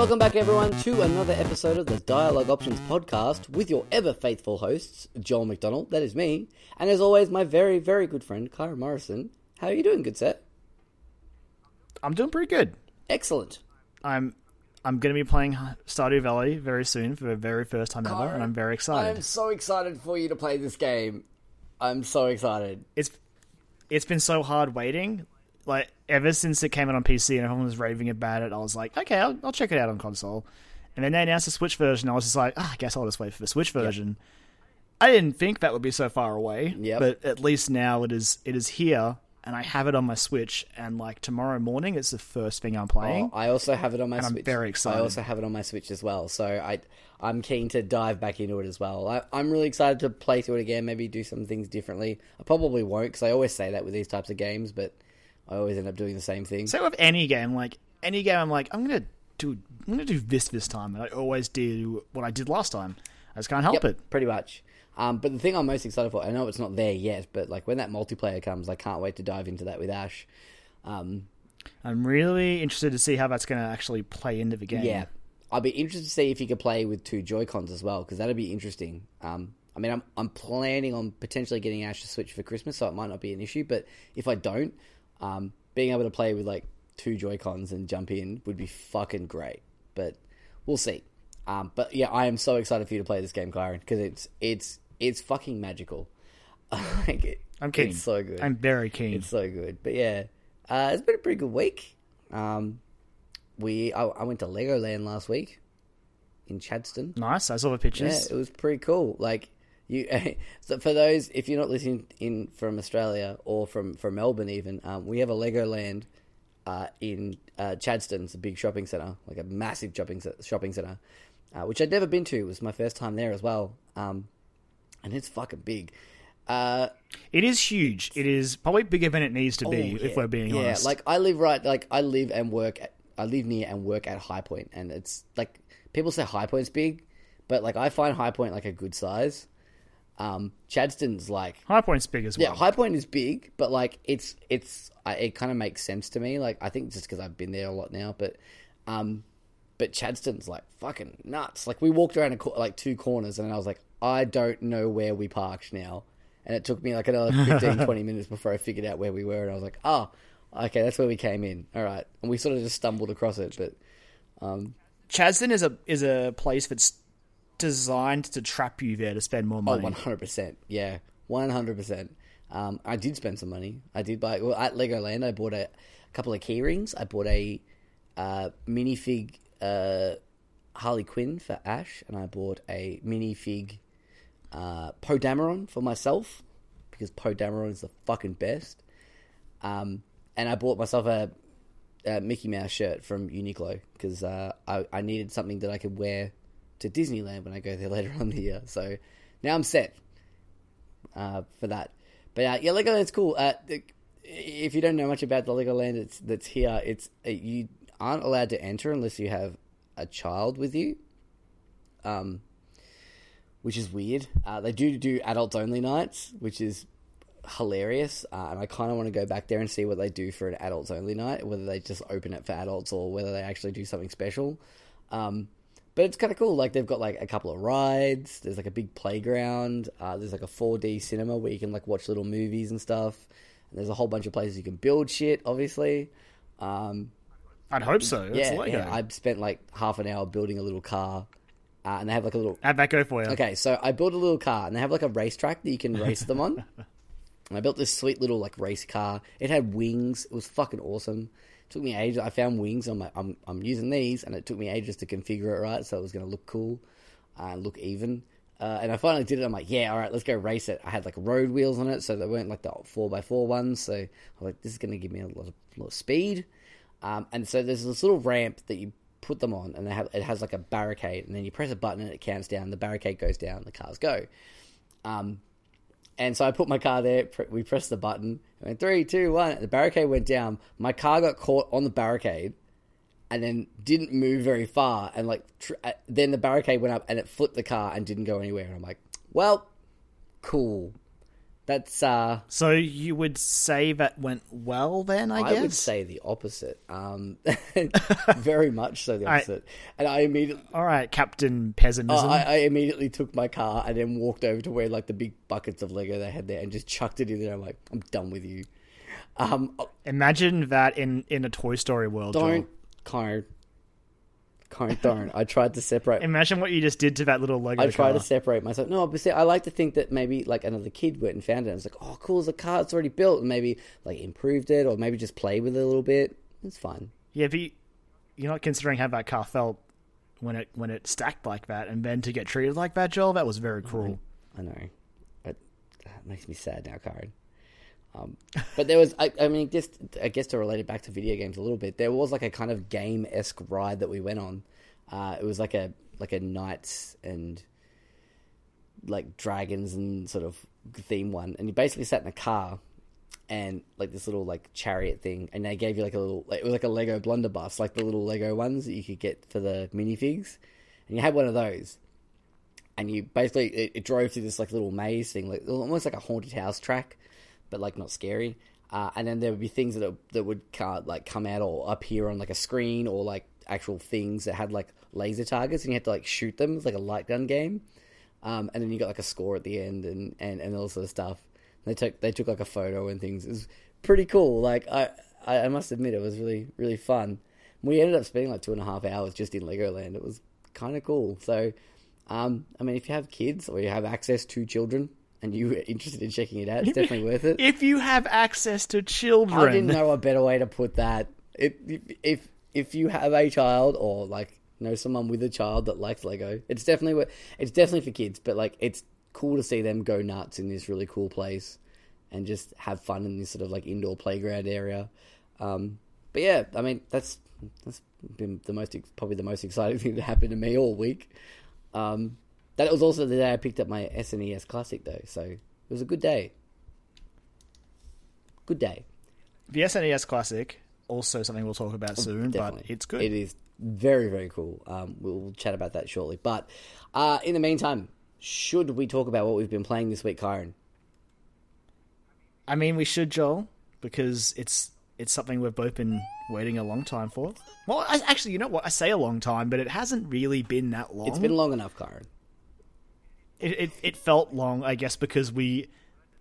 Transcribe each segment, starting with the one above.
Welcome back, everyone, to another episode of the Dialogue Options podcast with your ever faithful hosts, Joel McDonald, that is me, and as always, my very, very good friend, Kyra Morrison. How are you doing, good set? I'm doing pretty good. Excellent. I'm I'm going to be playing Stardew Valley very soon for the very first time ever, and I'm very excited. I'm so excited for you to play this game. I'm so excited. It's it's been so hard waiting. Like ever since it came out on PC and everyone was raving about it, I was like, okay, I'll, I'll check it out on console. And then they announced the Switch version. I was just like, ah, I guess I'll just wait for the Switch version. I didn't think that would be so far away, Yep. but at least now it is. It is here, and I have it on my Switch. And like tomorrow morning, it's the first thing I'm playing. Oh, I also have it on my And I'm Switch. very I also have it on my Switch as well, so I I'm keen to dive back into it as well. I, I'm really excited to play through it again. Maybe do some things differently. I probably won't because I always say that with these types of games, but I always end up doing the same thing. So with any game. Like any game, I'm like, I'm gonna do, I'm gonna do this this time, and I always do what I did last time. I just can't help Yep, it. pretty much. Um, but the thing I'm most excited for, I know it's not there yet, but like when that multiplayer comes, I can't wait to dive into that with Ash. Um, I'm really interested to see how that's gonna actually play into the game. Yeah, I'd be interested to see if you could play with two Joy Cons as well because that'd be interesting. Um, I mean, I'm I'm planning on potentially getting Ash to Switch for Christmas, so it might not be an issue. But if I don't, um, being able to play with like two Joy Cons and jump in would be fucking great. But we'll see. Um, but yeah, I am so excited for you to play this game, Kyron, because it's it's it's fucking magical. like it, I'm keen. It's so good. I'm very keen. It's so good. But yeah, uh, it's been a pretty good week. Um, we I, I went to Legoland last week in Chadstone. nice. I saw the Yeah, pictures. it was pretty cool. Like you, so for those if you're not listening in from Australia or from from Melbourne, even um, we have a Legoland uh, in uh, Chadstone. It's a big shopping center, like a massive shopping shopping center, uh, which I'd never been to. It was my first time there as well, um, and it's fucking big. Uh, It is huge. It is probably bigger than it needs to be, Oh, if we're being yeah, honest. Yeah, like I live right, like I live and work. At, I live near and work at High Point, and it's like people say High Point's big, but like I find High Point like a good size. Um, Chadstone's like High Point's big as well. yeah, High Point is big, but like it's it's I, it kind of makes sense to me. Like I think just because I've been there a lot now, but um, but Chadstone's like fucking nuts. Like we walked around a, like two corners, and I was like, I don't know where we parked now, and it took me like another 15, 20 minutes before I figured out where we were, and I was like, oh, okay, that's where we came in. All right, and we sort of just stumbled across it, but Chadstone is a is a place that's designed to trap you there to spend more Oh, money. one hundred percent. Yeah, one hundred percent. Um, I did spend some money. I did buy well at Legoland. I bought a, couple of key rings. I bought a uh, minifig uh, Harley Quinn for Ash, and I bought a minifig uh, Poe Dameron for myself because Poe Dameron is the fucking best. Um, and I bought myself a, a Mickey Mouse shirt from Uniqlo because uh, I, I needed something that I could wear to Disneyland when I go there later on the year. So now I'm set uh, for that. But uh, yeah, Legoland's cool. Uh, if you don't know much about the Legoland it's, that's here, it's uh, you aren't allowed to enter unless you have a child with you. Um, which is weird. Uh, they do do adults only nights, which is hilarious. Uh, and I kind of want to go back there and see what they do for an adults only night, whether they just open it for adults or whether they actually do something special. Um, but it's kind of cool. Like they've got like a couple of rides. There's like a big playground. Uh, there's like a 4D cinema where you can like watch little movies and stuff. And there's a whole bunch of places you can build shit. Obviously. Um, I'd hope so. It's yeah, Lego. yeah. I spent like half an hour building a little car, uh, and they have like a little go for you? Okay, so I built a little car, and they have like a racetrack that you can race them on. And I built this sweet little like race car. It had wings. It was fucking awesome. Took me ages. I found wings. I'm like, I'm I'm using these, and it took me ages to configure it right, so it was going to look cool, uh, and look even. Uh, and I finally did it. I'm like, yeah, all right, let's go race it. I had like road wheels on it, so they weren't like the four x four ones. So I was like, this is going to give me a lot of, lot of speed. Um, and so there's this little ramp that you put them on, and have it has like a barricade, and then you press a button and it counts down. The barricade goes down, the cars go. Um, and so I put my car there. We pressed the button. I went three, two, one. The barricade went down. My car got caught on the barricade, and then didn't move very far. And like, tr- uh, then the barricade went up, and it flipped the car and didn't go anywhere. And I'm like, well, cool. That's uh, So you would say that went well then, I, I, guess? I would say the opposite. Um, very much so the I- opposite. and I immediately, All right, Captain Pessimism. I, I immediately took my car and then walked over to where like the big buckets of Lego they had there and just chucked it in there. I'm like, I'm done with you. Um, Imagine that in, in a Toy Story world. Joel. don't, Karen, Karen, don't. I tried to separate. Imagine what you just did to that little Lego I try car. to separate myself. No, but see, I like to think that maybe like another kid went and found it. and was like, oh, cool, it's a car. It's already built, and maybe like improved it, or maybe just play with it a little bit. It's fine. Yeah, but you- you're not considering how that car felt when it when it stacked like that, and then to get treated like that, Joel, that was very cruel. I know. It, that makes me sad now, Karen. Um, but there was, I, I mean, just I guess to relate it back to video games a little bit, there was like a kind of game esque ride that we went on. Uh, it was like a like a knights and like dragons and sort of theme one, and you basically sat in a car and like this little like chariot thing, and they gave you like a little, like, it was like a Lego blunderbuss, like the little Lego ones that you could get for the minifigs, and you had one of those. And you basically it, it drove through this like little maze thing, like almost like a haunted house track, but like not scary. Uh, and then there would be things that that would like come out or appear on like a screen or like actual things that had like laser targets, and you had to like shoot them. It's like a light gun game. Um, and then you got like a score at the end and, and, and all sort of stuff. They took they took like a photo and things. It was pretty cool. Like I, I I must admit it was really really fun. We ended up spending like two and a half hours just in Legoland. It was kind of cool. So, um, I mean, if you have kids or you have access to children and you're interested in checking it out, it's definitely worth it. If you have access to children, I didn't know a better way to put that. If if if you have a child or like know someone with a child that likes Lego, it's definitely it's definitely for kids. But like, it's cool to see them go nuts in this really cool place and just have fun in this sort of like indoor playground area. Um, but yeah, I mean that's that's been the most probably the most exciting thing that happened to me all week. Um, that was also the day I picked up my SNES Classic though, so it was a good day. Good day. the SNES Classic, also something we'll talk about soon, but Oh, it's good. It is very, very cool. Um, we'll chat about that shortly. But uh, in the meantime, should we talk about what we've been playing this week, Kyron? I mean, we should, Joel, because it's it's something we've both been waiting a long time for. Well, I, actually, you know what? I say a long time, but it hasn't really been that long. It's been long enough, Kyron. It, it, it felt long, I guess, because we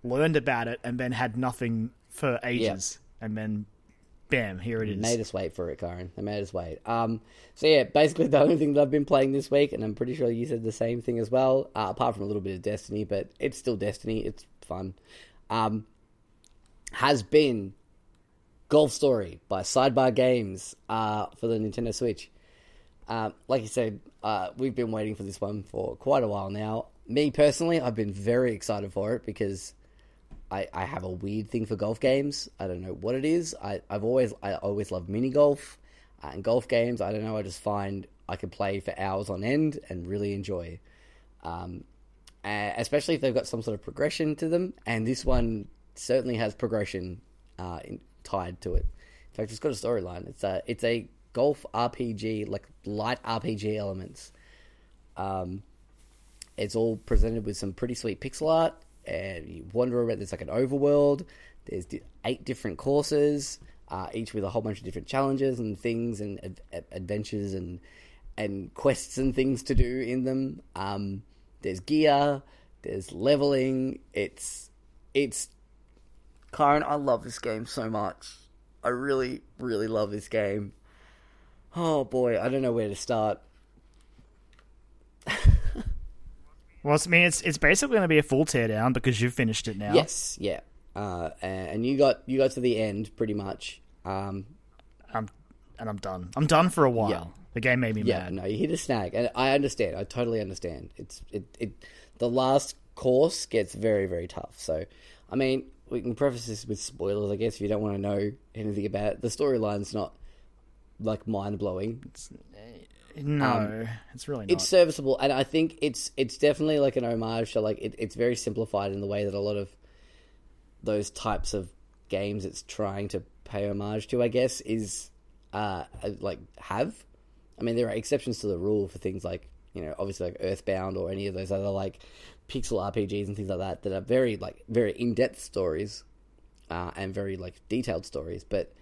learned about it and then had nothing for ages, and then bam, here it is. Made us wait for it, Kyron. They made us wait. Um, so yeah, basically the only thing that I've been playing this week, and I'm pretty sure you said the same thing as well, uh, apart from a little bit of Destiny, but it's still Destiny. It's fun. Um, has been Golf Story by Sidebar Games uh, for the Nintendo Switch. Uh, like you said, uh, we've been waiting for this one for quite a while now. Me personally, I've been very excited for it because I, I have a weird thing for golf games. I don't know what it is. I, I've always I always loved mini golf uh, and golf games. I don't know. I just find I can play for hours on end and really enjoy. Um, especially if they've got some sort of progression to them, and this one certainly has progression uh, in, tied to it. In fact, it's got a storyline. It's a it's a golf RPG, like light RPG elements. Um, it's all presented with some pretty sweet pixel art, and you wander around. There's like an overworld. There's eight different courses, uh, each with a whole bunch of different challenges and things and ad- ad- adventures and and quests and things to do in them. Um, there's gear. There's leveling. It's it's Karen, I love this game so much. I really, really love this game. Oh boy, I don't know where to start. Well, I mean, it's it's basically going to be a full teardown because you've finished it now. Yes, yeah. Uh, and you got you got to the end pretty much. Um, I'm, and I'm done. I'm done for a while. Yeah. The game made me yeah, mad. no, you hit a snag, and I understand. I totally understand. It's it, it the last course gets very very tough. So, I mean, we can preface this with spoilers, I guess, if you don't want to know anything about it. The storyline's not like mind blowing. No, it's really not. Um, It's serviceable, and I think it's it's definitely like an homage to like it, it's very simplified in the way that a lot of those types of games it's trying to pay homage to. I guess is uh like have. I mean, there are exceptions to the rule for things like you know, obviously like Earthbound or any of those other like pixel RPGs and things like that that are very like very in depth stories uh, and very like detailed stories. But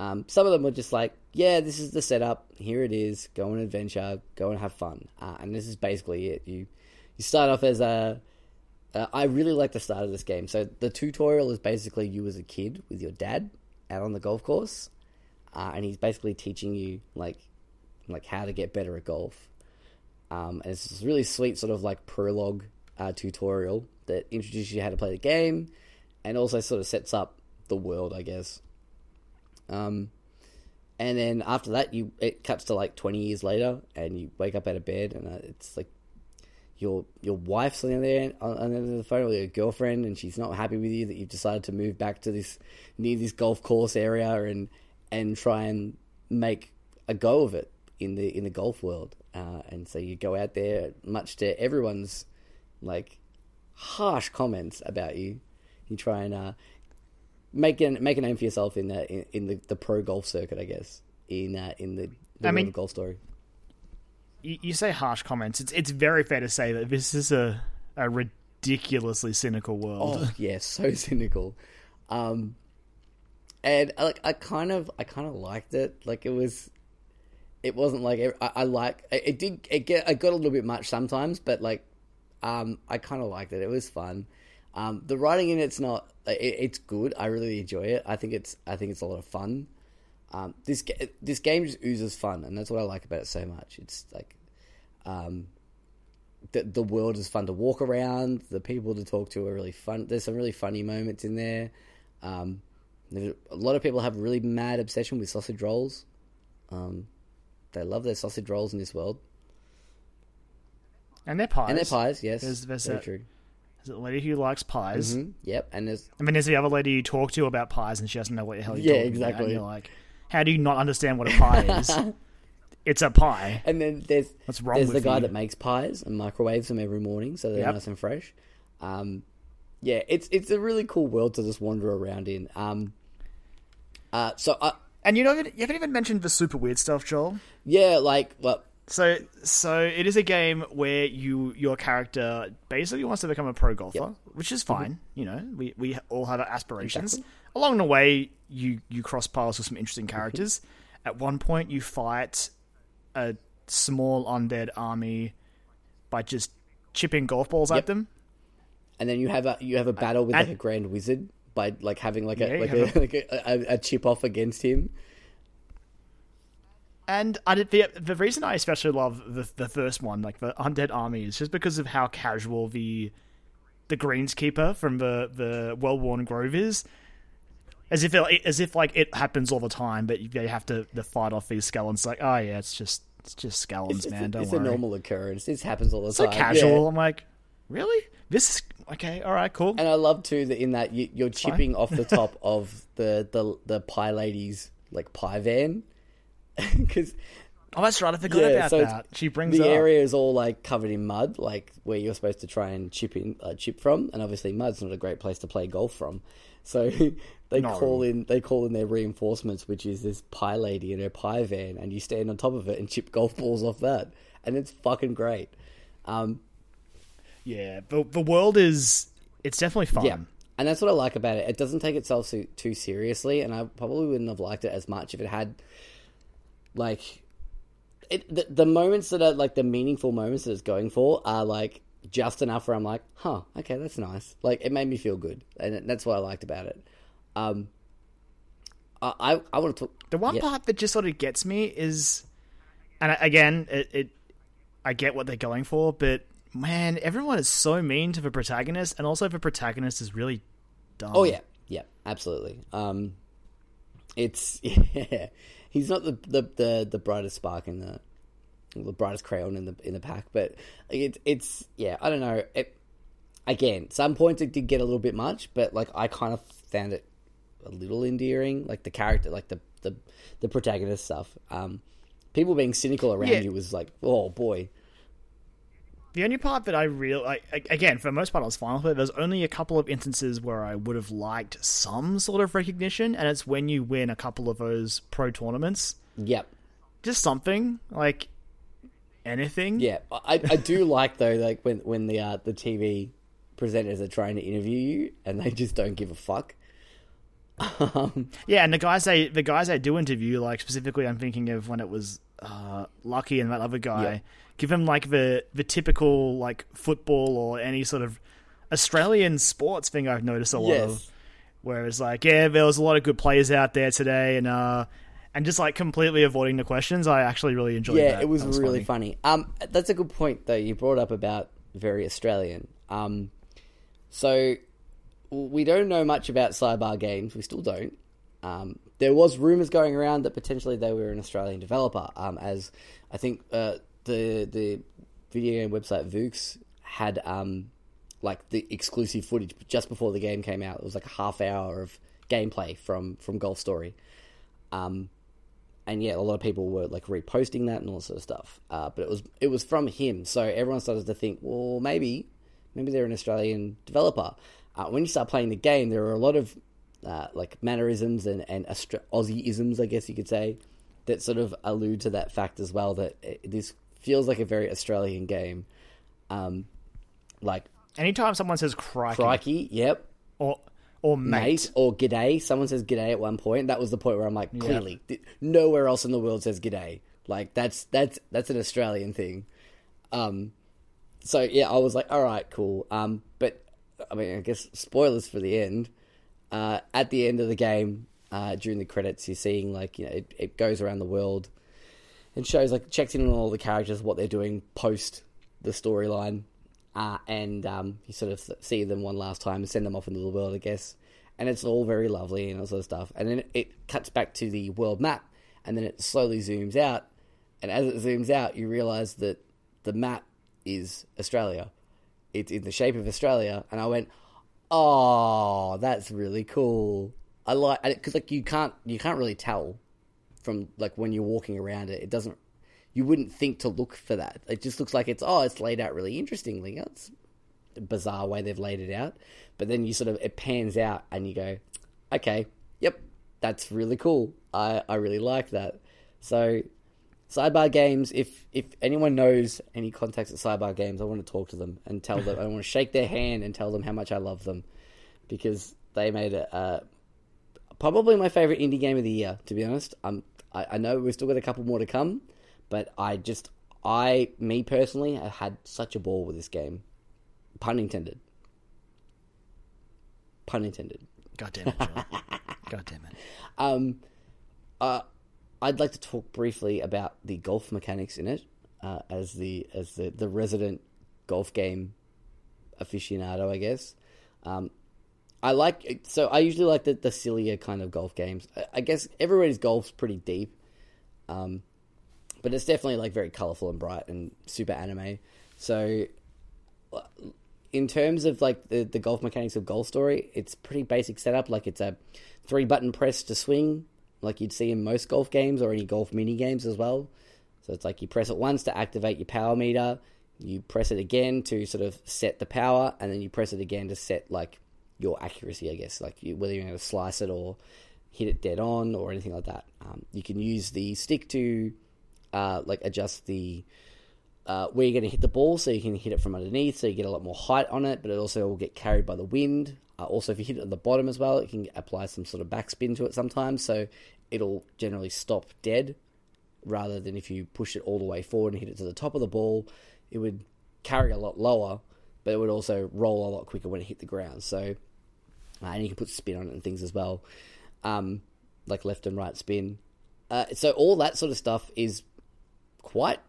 um, some of them were just like, yeah, this is the setup. Here it is. Go on an adventure. Go and have fun. Uh, and this is basically it. You you start off as a. Uh, I really like the start of this game. So the tutorial is basically you as a kid with your dad out on the golf course, uh, and he's basically teaching you like like how to get better at golf. Um, and it's this really sweet sort of like prologue uh, tutorial that introduces you how to play the game, and also sort of sets up the world, I guess. Um, and then after that, you it cuts to like twenty years later, and you wake up out of bed, and uh, it's like your your wife's on the on, the the phone, or your girlfriend, and she's not happy with you that you've decided to move back to this near this golf course area and and try and make a go of it in the in the golf world. Uh, and so you go out there, much to everyone's like harsh comments about you. You try and uh, make an make a name for yourself in the in, in the, the pro golf circuit, I guess. In uh, in the, the I mean- golf story. You, you say harsh comments. It's it's very fair to say that this is a a ridiculously cynical world. Oh yeah, so cynical. Um, and uh, like I kind of I kind of liked it. Like it was, it wasn't like I, I like it, it did it get I got a little bit much sometimes, but like um I kind of liked it. It was fun. Um, the writing in it's not it, it's good. I really enjoy it. I think it's I think it's a lot of fun. Um, this this game just oozes fun, and that's what I like about it so much. It's like, um, the the world is fun to walk around. The people to talk to are really fun. There's some really funny moments in there. Um, a lot of people have really mad obsession with sausage rolls. Um, they love their sausage rolls in this world, and they're pies. and their pies. Yes, There's- there's very that- true. There's a lady who likes pies. Mhm, Yep, and there's I mean, there's the other lady you talk to about pies, and she doesn't know what the hell you're Yeah, talking about. exactly. And you're like, how do you not understand what a pie is? it's a pie. and then there's What's wrong there's the guy you? that makes pies and microwaves them every morning so they're Yep. nice and fresh. Um, yeah, it's it's a really cool world to just wander around in. Um, uh, so I, And you know, you haven't even mentioned the super weird stuff, Joel. yeah, like well, So, so it is a game where you your character basically wants to become a pro golfer, which is mm-hmm. fine. You know, we we all have our aspirations. Exactly. Along the way, you you cross paths with some interesting mm-hmm. characters. At one point, you fight a small undead army by just chipping golf balls Yep. at them. and then you have a you have a battle with and- like a grand wizard by like having like a you like, have a, like a, a, a chip off against him. And I did the the reason I especially love the the first one, like the undead army, is just because of how casual the the greenskeeper from the the well worn grove is. As if it, as if like it happens all the time, but they have to the fight off these skeletons. Like, oh yeah, it's just it's just skeletons, It's, man. a, Don't it's worry. a normal occurrence. This happens all the so time. casual. Yeah. I'm like, really? This is okay. All right, cool. And I love too that in that you, you're chipping off the top of the, the the pie lady's like pie van because oh, that's right. I forgot yeah, about so that. She brings the up. area is all like covered in mud, like where you're supposed to try and chip in uh, chip from, and obviously mud's not a great place to play golf from. So they No. call in they call in their reinforcements, which is this pie lady in her pie van, and you stand on top of it and chip golf balls off that, and it's fucking great. Um, Yeah, the the world is it's definitely fun. Yeah, and that's what I like about it. It doesn't take itself too, too seriously, and I probably wouldn't have liked it as much if it had like it. The, the moments that are like the meaningful moments that it's going for are like just enough where I'm like, huh, okay, that's nice. Like it made me feel good, and that's what I liked about it. Um, I I, I want to talk. The one yeah. part that just sort of gets me is, and again, it, it, I get what they're going for, but man, everyone is so mean to the protagonist, and also the protagonist is really dumb. Oh yeah, yeah, absolutely. Um, it's yeah, he's not the the the, the brightest spark in the the brightest crayon in the in the pack, but it, it's yeah, I don't know. It, again, some points it did get a little bit much, but like I kind of found it a little endearing, like the character, like the the the protagonist stuff. Um, people being cynical around Yeah. you was like, oh boy, The only part that I real I, again, for the most part, I was fine with it. There's only a couple of instances where I would have liked some sort of recognition, and it's when you win a couple of those pro tournaments. yep, Just something like anything. Yeah, I, I do like though, like when when the uh, the TV presenters are trying to interview you and they just don't give a fuck. Um, Yeah, and the guys they the guys they do interview, like specifically, I'm thinking of when it was uh, Lucky and that other guy. Yeah. Give them like the the typical like football or any sort of Australian sports thing I've noticed a lot of. yes, Where it's like, yeah, there was a lot of good players out there today, and uh, and just like completely avoiding the questions. I actually really enjoyed. yeah, that. it was, That really funny. Um, that's a good point though. You brought up about very Australian. Um, so we don't know much about Sidebar Games. We still don't. Um, there was rumors going around that potentially they were an Australian developer. Um, as I think uh, the the video game website Vooks had um, like the exclusive footage just before the game came out. It was like a half hour of gameplay from from Golf Story. Um, and yeah, a lot of people were like reposting that and all that sort of stuff. Uh, but it was it was from him, so everyone started to think, well, maybe maybe they're an Australian developer. Uh, when you start playing the game, there are a lot of uh, like mannerisms and and Austra- Aussie-isms, I guess you could say, that sort of allude to that fact as well. That it, this feels like a very Australian game. Um, like Anytime someone says crikey, crikey, yep, or or mate, mate or g'day. Someone says g'day at one point. That was the point where I'm like, clearly, th- nowhere else in the world says g'day. Like that's that's that's an Australian thing. Um, so yeah, I was like, all right, cool. Um, but I mean, I guess spoilers for the end. Uh, at the end of the game, uh, during the credits, you're seeing like you know it, it goes around the world and shows like checks in on all the characters, what they're doing post the storyline, uh, and um, you sort of see them one last time and send them off into the world, I guess. And it's all very lovely and all sort of stuff. And then it, it cuts back to the world map, and then it slowly zooms out. And as it zooms out, you realize that the map is Australia. It's in the shape of Australia, and I went, "Oh, that's really cool." I like because like you can't you can't really tell from like when you're walking around it. It doesn't. You wouldn't think to look for that. It just looks like it's oh, it's laid out really interestingly. Oh, it's a bizarre way they've laid it out, but then you sort of it pans out and you go, okay, yep, that's really cool. I I really like that. So Sidebar Games, if if anyone knows any contacts at Sidebar Games, I want to talk to them and tell them. I want to shake their hand and tell them how much I love them because they made a uh, probably my favorite indie game of the year. To be honest, um, I, I know we've still got a couple more to come, but I just I me personally have had such a ball with this game. Pun intended. Pun intended. God damn it. God damn it. Um, uh, I'd like to talk briefly about the golf mechanics in it, uh, as the as the, the resident golf game aficionado, I guess. Um, I like so I usually like the, the sillier kind of golf games. I, I guess everybody's golf's pretty deep, um, but it's definitely like very colorful and bright and super anime. So, in terms of like the, the golf mechanics of Golf Story, it's pretty basic setup. Like it's a three button press to swing, like you'd see in most golf games or any golf mini games as well. So it's like you press it once to activate your power meter, you press it again to sort of set the power, and then you press it again to set like your accuracy, I guess, like you, whether you're going to slice it or hit it dead on or anything like that. Um, you can use the stick to uh, like adjust the uh, where you're going to hit the ball, so you can hit it from underneath, so you get a lot more height on it, but it also will get carried by the wind. Uh, also, if you hit it at the bottom as well, it can apply some sort of backspin to it sometimes, so it'll generally stop dead, rather than if you push it all the way forward and hit it to the top of the ball, it would carry a lot lower, but it would also roll a lot quicker when it hit the ground. So, uh, and you can put spin on it and things as well, um, like left and right spin. Uh, so all that sort of stuff is quite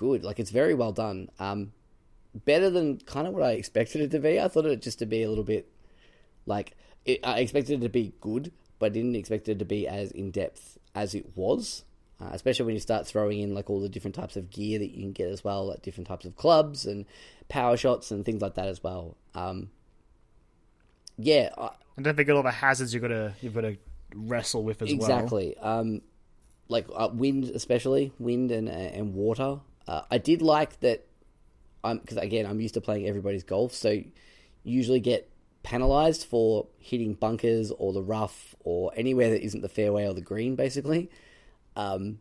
good. Like it's very well done. Um, better than kind of what I expected it to be. I thought it just to be a little bit like it, I expected it to be good, but I didn't expect it to be as in depth as it was. Uh, especially when you start throwing in like all the different types of gear that you can get as well, like different types of clubs and power shots and things like that as well. Um, yeah, I, And don't forget all the hazards you've got to you've got to wrestle with as well. exactly. Um, like uh, wind, especially wind and and water. Uh, I did like that. I'm because again, I'm used to playing everybody's golf, so you usually get penalized for hitting bunkers or the rough or anywhere that isn't the fairway or the green, basically. Um,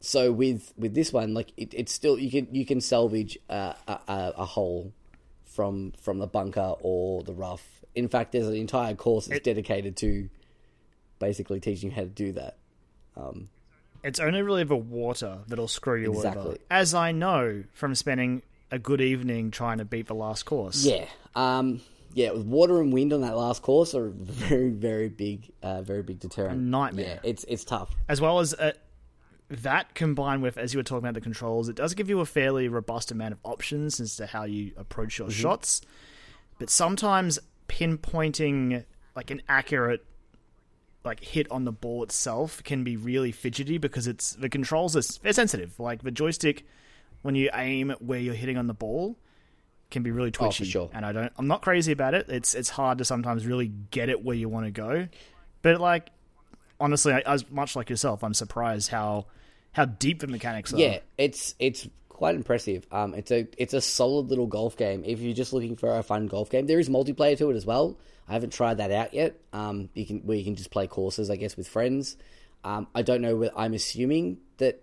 so with with this one, like it, it's still you can you can salvage uh, a, a, hole from from the bunker or the rough. In fact, there's an entire course that's dedicated to basically teaching you how to do that. It's only really the water that'll screw you over. As I know from spending a good evening trying to beat the last course. Yeah, um, yeah. With water and wind on that last course are very very big, uh, very big deterrent. nightmare. Yeah, it's it's tough. As well as uh, that combined with, as you were talking about the controls, it does give you a fairly robust amount of options as to how you approach your shots. But sometimes pinpointing like an accurate like hit on the ball itself can be really fidgety because it's the controls are they're sensitive. Like the joystick, when you aim where you're hitting on the ball, can be really twitchy. sure. And I don't, I'm not crazy about it. It's it's hard to sometimes really get it where you want to go. But like, honestly, I, as much like yourself, I'm surprised how how deep the mechanics are. Yeah, it's it's quite impressive. Um, it's a it's a solid little golf game. If you're just looking for a fun golf game, there is multiplayer to it as well. I haven't tried that out yet. Um, you can where you can just play courses, I guess, with friends. Um, I don't know. whether- I'm assuming that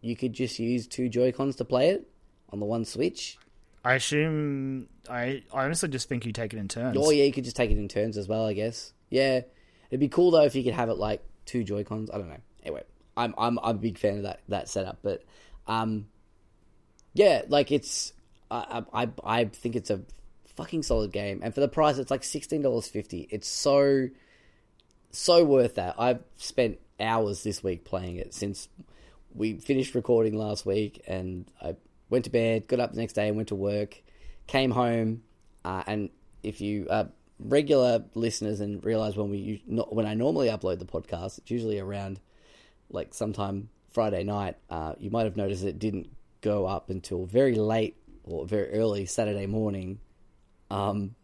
you could just use two Joy Cons to play it on the one Switch. I assume I, I honestly just think you take it in turns. Oh yeah, you could just take it in turns as well. I guess. Yeah, it'd be cool though if you could have it like two Joy Cons. I don't know. Anyway, I'm I'm I'm a big fan of that that setup, but um, yeah, like it's I I I think it's a fucking solid game, and for the price, it's like sixteen dollars fifty. It's so so worth that. I've spent hours this week playing it since we finished recording last week, and I went to bed, got up the next day, and went to work, came home, uh, and if you are regular listeners and realize when we when I normally upload the podcast, it's usually around like sometime Friday night. Uh, you might have noticed it didn't go up until very late or very early Saturday morning, um,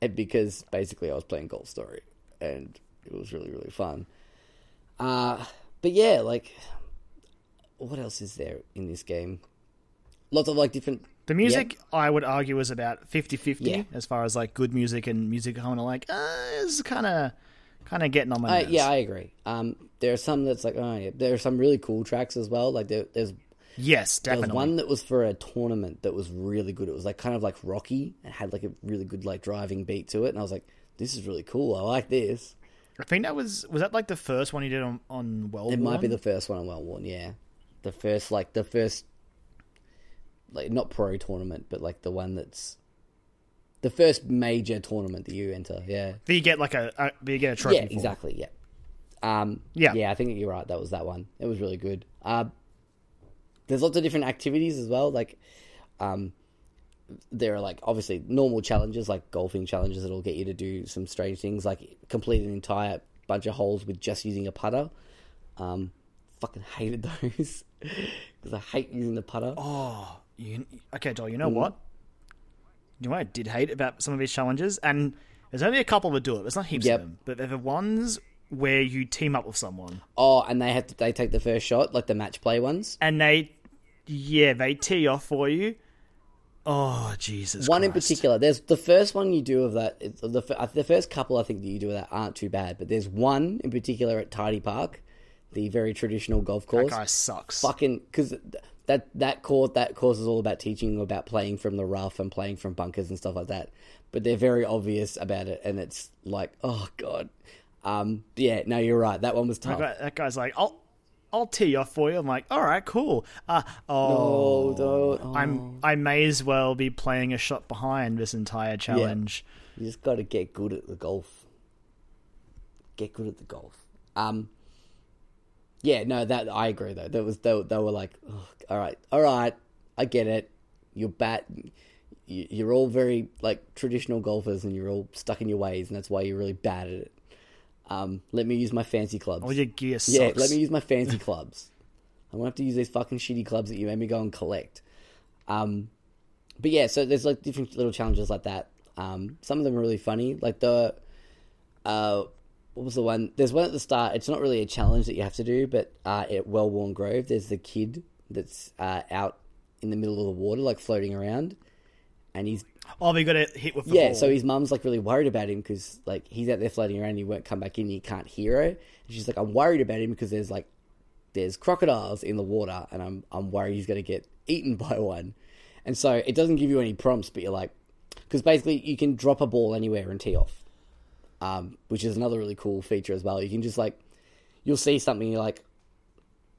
and because basically I was playing Golf Story and it was really really fun. Uh, but yeah, like what else is there in this game? Lots of like different. The music, I would argue, is about 50-50 Yeah. as far as like good music and music kind of like uh, is kind of kind of getting on my Uh, nerves. yeah, I agree. Um, there are some that's like, oh yeah, there are some really cool tracks as well. Like there, there's yes, definitely. there was one that was for a tournament that was really good. It was like kind of like rocky. It had like a really good like driving beat to it, and I was like, this is really cool. I like this. I think that was was that like the first one you did on on Well It might be the first one on Well Worn, yeah. The first like the first like not pro tournament, but like the one that's the first major tournament that you enter. Yeah. Do you get like a, do you get a trophy? Yeah, for? exactly. Yeah. Um, Yeah. yeah, I think you're right. That was that one. It was really good. Uh, there's lots of different activities as well. Like, um, there are like obviously normal challenges, like golfing challenges that'll get you to do some strange things, like complete an entire bunch of holes with just using a putter. Um, fucking hated those because I hate using the putter. Oh, you, okay, Joel. You know Mm-hmm. what? You know what I did hate about some of these challenges, and there's only a couple that do it. There's not heaps Yep. of them, but they're the ones where you team up with someone Oh, and they have to, they take the first shot, like the match play ones. and they, yeah, they tee off for you. Oh Jesus! one in particular. There's the first one you do of that. The the first couple I think that you do of that aren't too bad, but there's one in particular at Tidy Park, the very traditional golf course. That guy sucks. Fucking because that that course that course is all about teaching about playing from the rough and playing from bunkers and stuff like that. But they're very obvious about it, and it's like, oh god. Um, yeah, no, you're right. That one was tough. guy, that guy's like, I'll, I'll tee off for you. I'm like, all right, cool. Uh, Oh, oh, don't. I'm, I may as well be playing a shot behind this entire challenge. You just got to get good at the golf. Get good at the golf. Um, yeah, no, that I agree though. That was they, they were like, oh, all right, all right, I get it. You're bat. you- You're all very like traditional golfers, and you're all stuck in your ways, and that's why you're really bad at it. Um, let me use my fancy clubs. All your gear sucks. Yeah, let me use my fancy clubs. I won't have to use these fucking shitty clubs that you made me go and collect. Um, but yeah, so there's like different little challenges like that. Um, some of them are really funny. Like the, uh, what was the one? There's one at the start. It's not really a challenge that you have to do, but uh, at Well Worn Grove, there's the kid that's uh, out in the middle of the water, like floating around, and he's Oh, we got to hit with the yeah, ball. so his mum's like really worried about him because like he's out there floating around, and he won't come back in, he can't hear her. And she's like, I'm worried about him because there's like there's crocodiles in the water, and I'm I'm worried he's going to get eaten by one. And so it doesn't give you any prompts, but you're like, because basically you can drop a ball anywhere and tee off, um, which is another really cool feature as well. You can just like, you'll see something, you're like,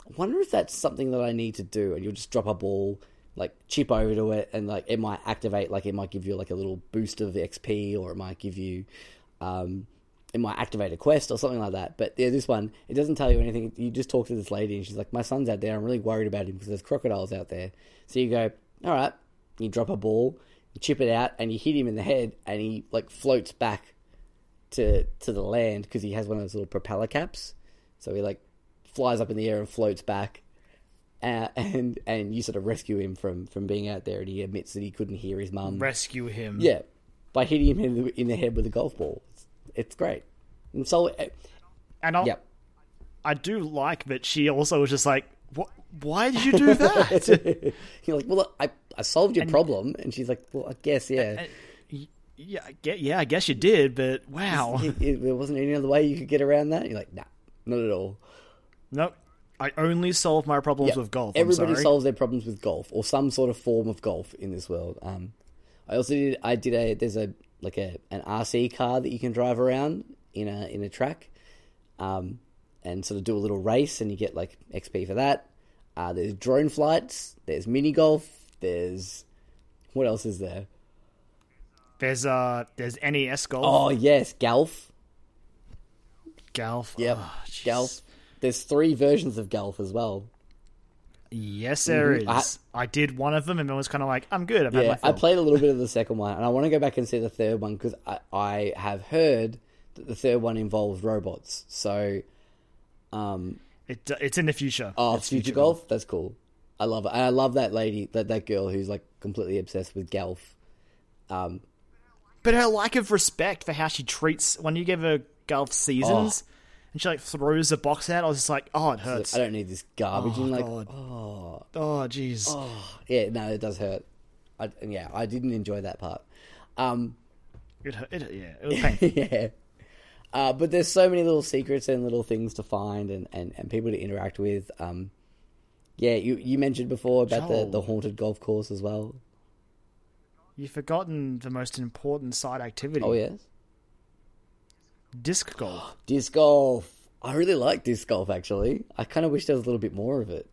I wonder if that's something that I need to do, and you'll just drop a ball, like chip over to it, and like it might activate, like it might give you like a little boost of XP, or it might give you, um, it might activate a quest or something like that. But yeah, this one it doesn't tell you anything. You just talk to this lady, and she's like, "My son's out there. I'm really worried about him because there's crocodiles out there." So you go, "All right." You drop a ball, you chip it out, and you hit him in the head, and he like floats back to to the land because he has one of those little propeller caps. So he like flies up in the air and floats back, uh, and and you sort of rescue him from from being out there, and he admits that he couldn't hear his mum. Rescue him. Yeah, by hitting him in the, in the head with a golf ball. It's, it's great. And so, uh, And I'll, yep. I do like that she also was just like, what? Why did you do that? You're like, well, I I solved your problem, and she's like, well, I guess, yeah. yeah, I get, yeah, I guess you did, but wow. There wasn't any other way you could get around that. You're like, nah, not at all. Nope. I only solve my problems Yep. with golf. I'm Everybody solves their problems with golf or some sort of form of golf in this world. Um, I also did. I did a. There's a like a an RC car that you can drive around in a in a track, um, and sort of do a little race, and you get like XP for that. Uh, there's drone flights. There's mini golf. There's what else is there? There's uh, there's NES golf. Oh yes, golf. golf. Yep, Oh, golf. There's three versions of golf as well. Yes, there is. Mhm. I- I, did one of them, and it was kind of like, I'm good. I've Yeah, I played a little bit of the second one, and I want to go back and see the third one because I, I have heard that the third one involves robots. So, um, It, it's in the future. oh, It's future, golf? That's cool. I love it, and I love that lady, that that girl who's like completely obsessed with golf. Um, But her lack of respect for how she treats when you give her golf seasons, and she like throws the box out. I was just like, oh, it hurts. I don't need this garbage. and like, God. oh, oh, jeez. yeah, no, it does hurt. I, yeah, I didn't enjoy that part. Um, It, hurt- it, yeah, it was painful. yeah. Uh, but there's so many little secrets and little things to find and, and, and people to interact with. Um, yeah, you, you mentioned before about the, the haunted golf course as well. You've forgotten the most important side activity. Oh, yes. Disc golf. Disc golf. I really like disc golf, actually. I kind of wish there was a little bit more of it.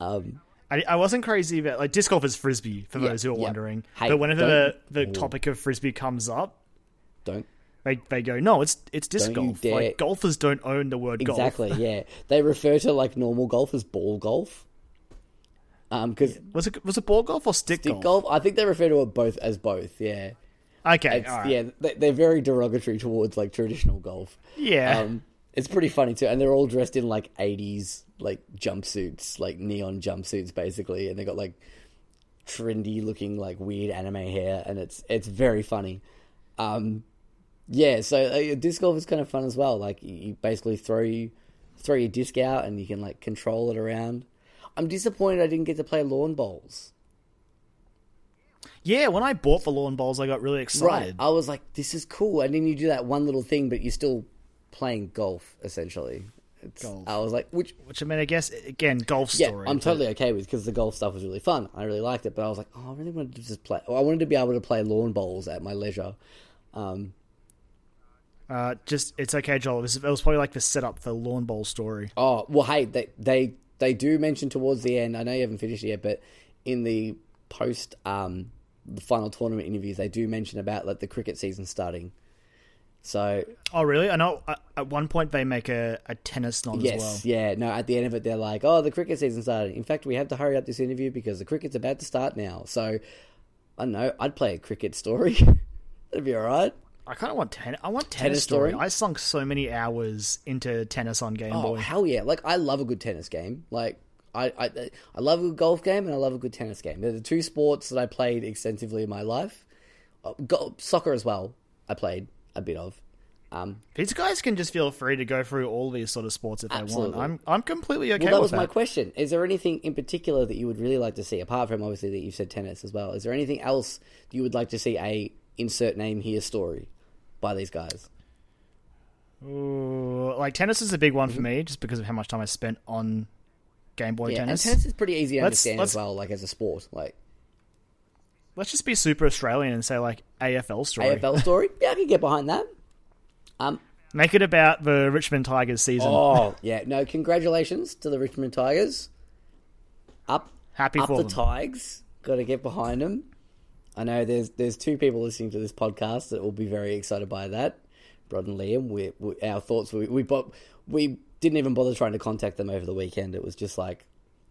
Um, I, I wasn't crazy about like disc golf is frisbee for Yeah, those who are yeah. wondering. Hey, but whenever the, the don't- topic of frisbee comes up, don't. they they go, no, it's it's disc Don't golf. Like golfers don't own the word golf. Exactly, yeah. They refer to like normal golf as ball golf. Um, because Was it was it ball golf or stick, stick golf? golf, I think they refer to it both as both, yeah. Okay, right. Yeah, they- they're very derogatory towards like traditional golf. Yeah. Um, it's pretty funny too, and they're all dressed in like '80s like jumpsuits, like neon jumpsuits, basically, and they got like trendy looking like weird anime hair, and it's it's very funny. Um, yeah, so uh, disc golf is kind of fun as well. Like you, you basically throw you throw your disc out, and you can like control it around. I'm disappointed I didn't get to play lawn bowls. Yeah, when I bought the lawn bowls, I got really Right, excited. I was like, "This is cool," and then you do that one little thing, but you're still playing golf essentially. It's, Golf. I was like, "Which Which I mean, I guess again, golf yeah, story. I'm but- totally okay with because the golf stuff was really fun. I really liked it, but I was like, oh, I really wanted to just play. Well, I wanted to be able to play lawn bowls at my leisure. Um, Uh, just it's okay, Joel. It was, it was probably like the setup for lawn bowl story. oh well, hey, they they they do mention towards the end. I know you haven't finished it yet, but in the post um the final tournament interviews, they do mention about like the cricket season starting. So Oh, really? I know. uh, At one point, they make a, a tennis nod yes, as well. yeah, no. At the end of it, they're like, "Oh, the cricket season started." In fact, we have to hurry up this interview because the cricket's about to start now. So I don't know. I'd play a cricket story. That'd be all right. I kind of want tennis. I want tennis, Tennis story. story? I sunk so many hours into tennis on Game Oh Boy. hell yeah! Like I love a good tennis game. Like I, I I love a good golf game and I love a good tennis game. They're the two sports that I played extensively in my life. Uh, go, soccer as well. I played a bit of. Um, These guys can just feel free to go through all these sort of sports if Absolutely. they want. I'm I'm completely okay well, that was my question. Is there anything in particular that you would really like to see, apart from obviously that you've said tennis as well? Is there anything else you would like to see a insert name here story by these guys? Ooh, like tennis is a big one for me, just because of how much time I spent on Game Boy. Yeah, tennis. and tennis is pretty easy to Let's- understand let's- as well, like as a sport. Like Let's just be super Australian and say like AFL story. AFL story, yeah, I can get behind that. Um, Make it about the Richmond Tigers season. oh yeah, no, congratulations to the Richmond Tigers. Up, Happy up for the them. Tigers. Got to get behind them. I know there's there's two people listening to this podcast that will be very excited by that. Rod and Liam, we, we our thoughts we we we didn't even bother trying to contact them over the weekend. It was just like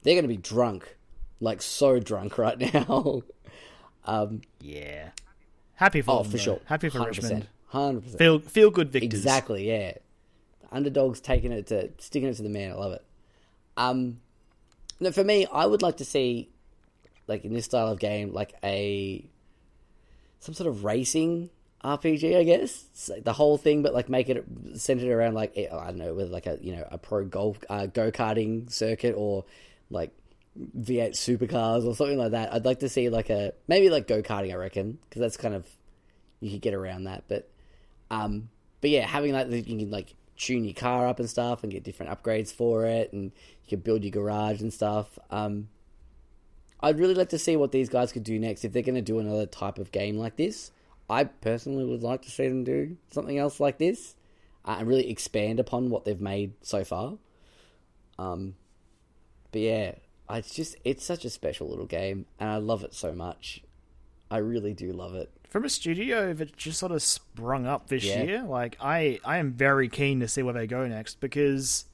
they're going to be drunk, like so drunk right now. um, yeah. Happy for oh, them, for though. sure, Happy for 100%, Richmond. hundred percent. Feel feel good victors. Exactly, yeah. The underdogs taking it to sticking it to the man. I love it. Um, no, for me, I would like to see, like in this style of game, like a some sort of racing RPG. I guess It's like the whole thing, but like make it centered around like I don't know, with like a you know a pro golf uh, go karting circuit or like V8 supercars or something like that. I'd like to see like a maybe like go karting. I reckon because that's kind of you could get around that, but um, but yeah, having like you can like tune your car up and stuff and get different upgrades for it, and you can build your garage and stuff. Um, I'd really like to see what these guys could do next if they're going to do another type of game like this. I personally would like to see them do something else like this uh, and really expand upon what they've made so far. Um, but yeah, it's just it's such a special little game, and I love it so much. I really do love it. From a studio that just sort of sprung up this Yeah. year, like I I am very keen to see where they go next because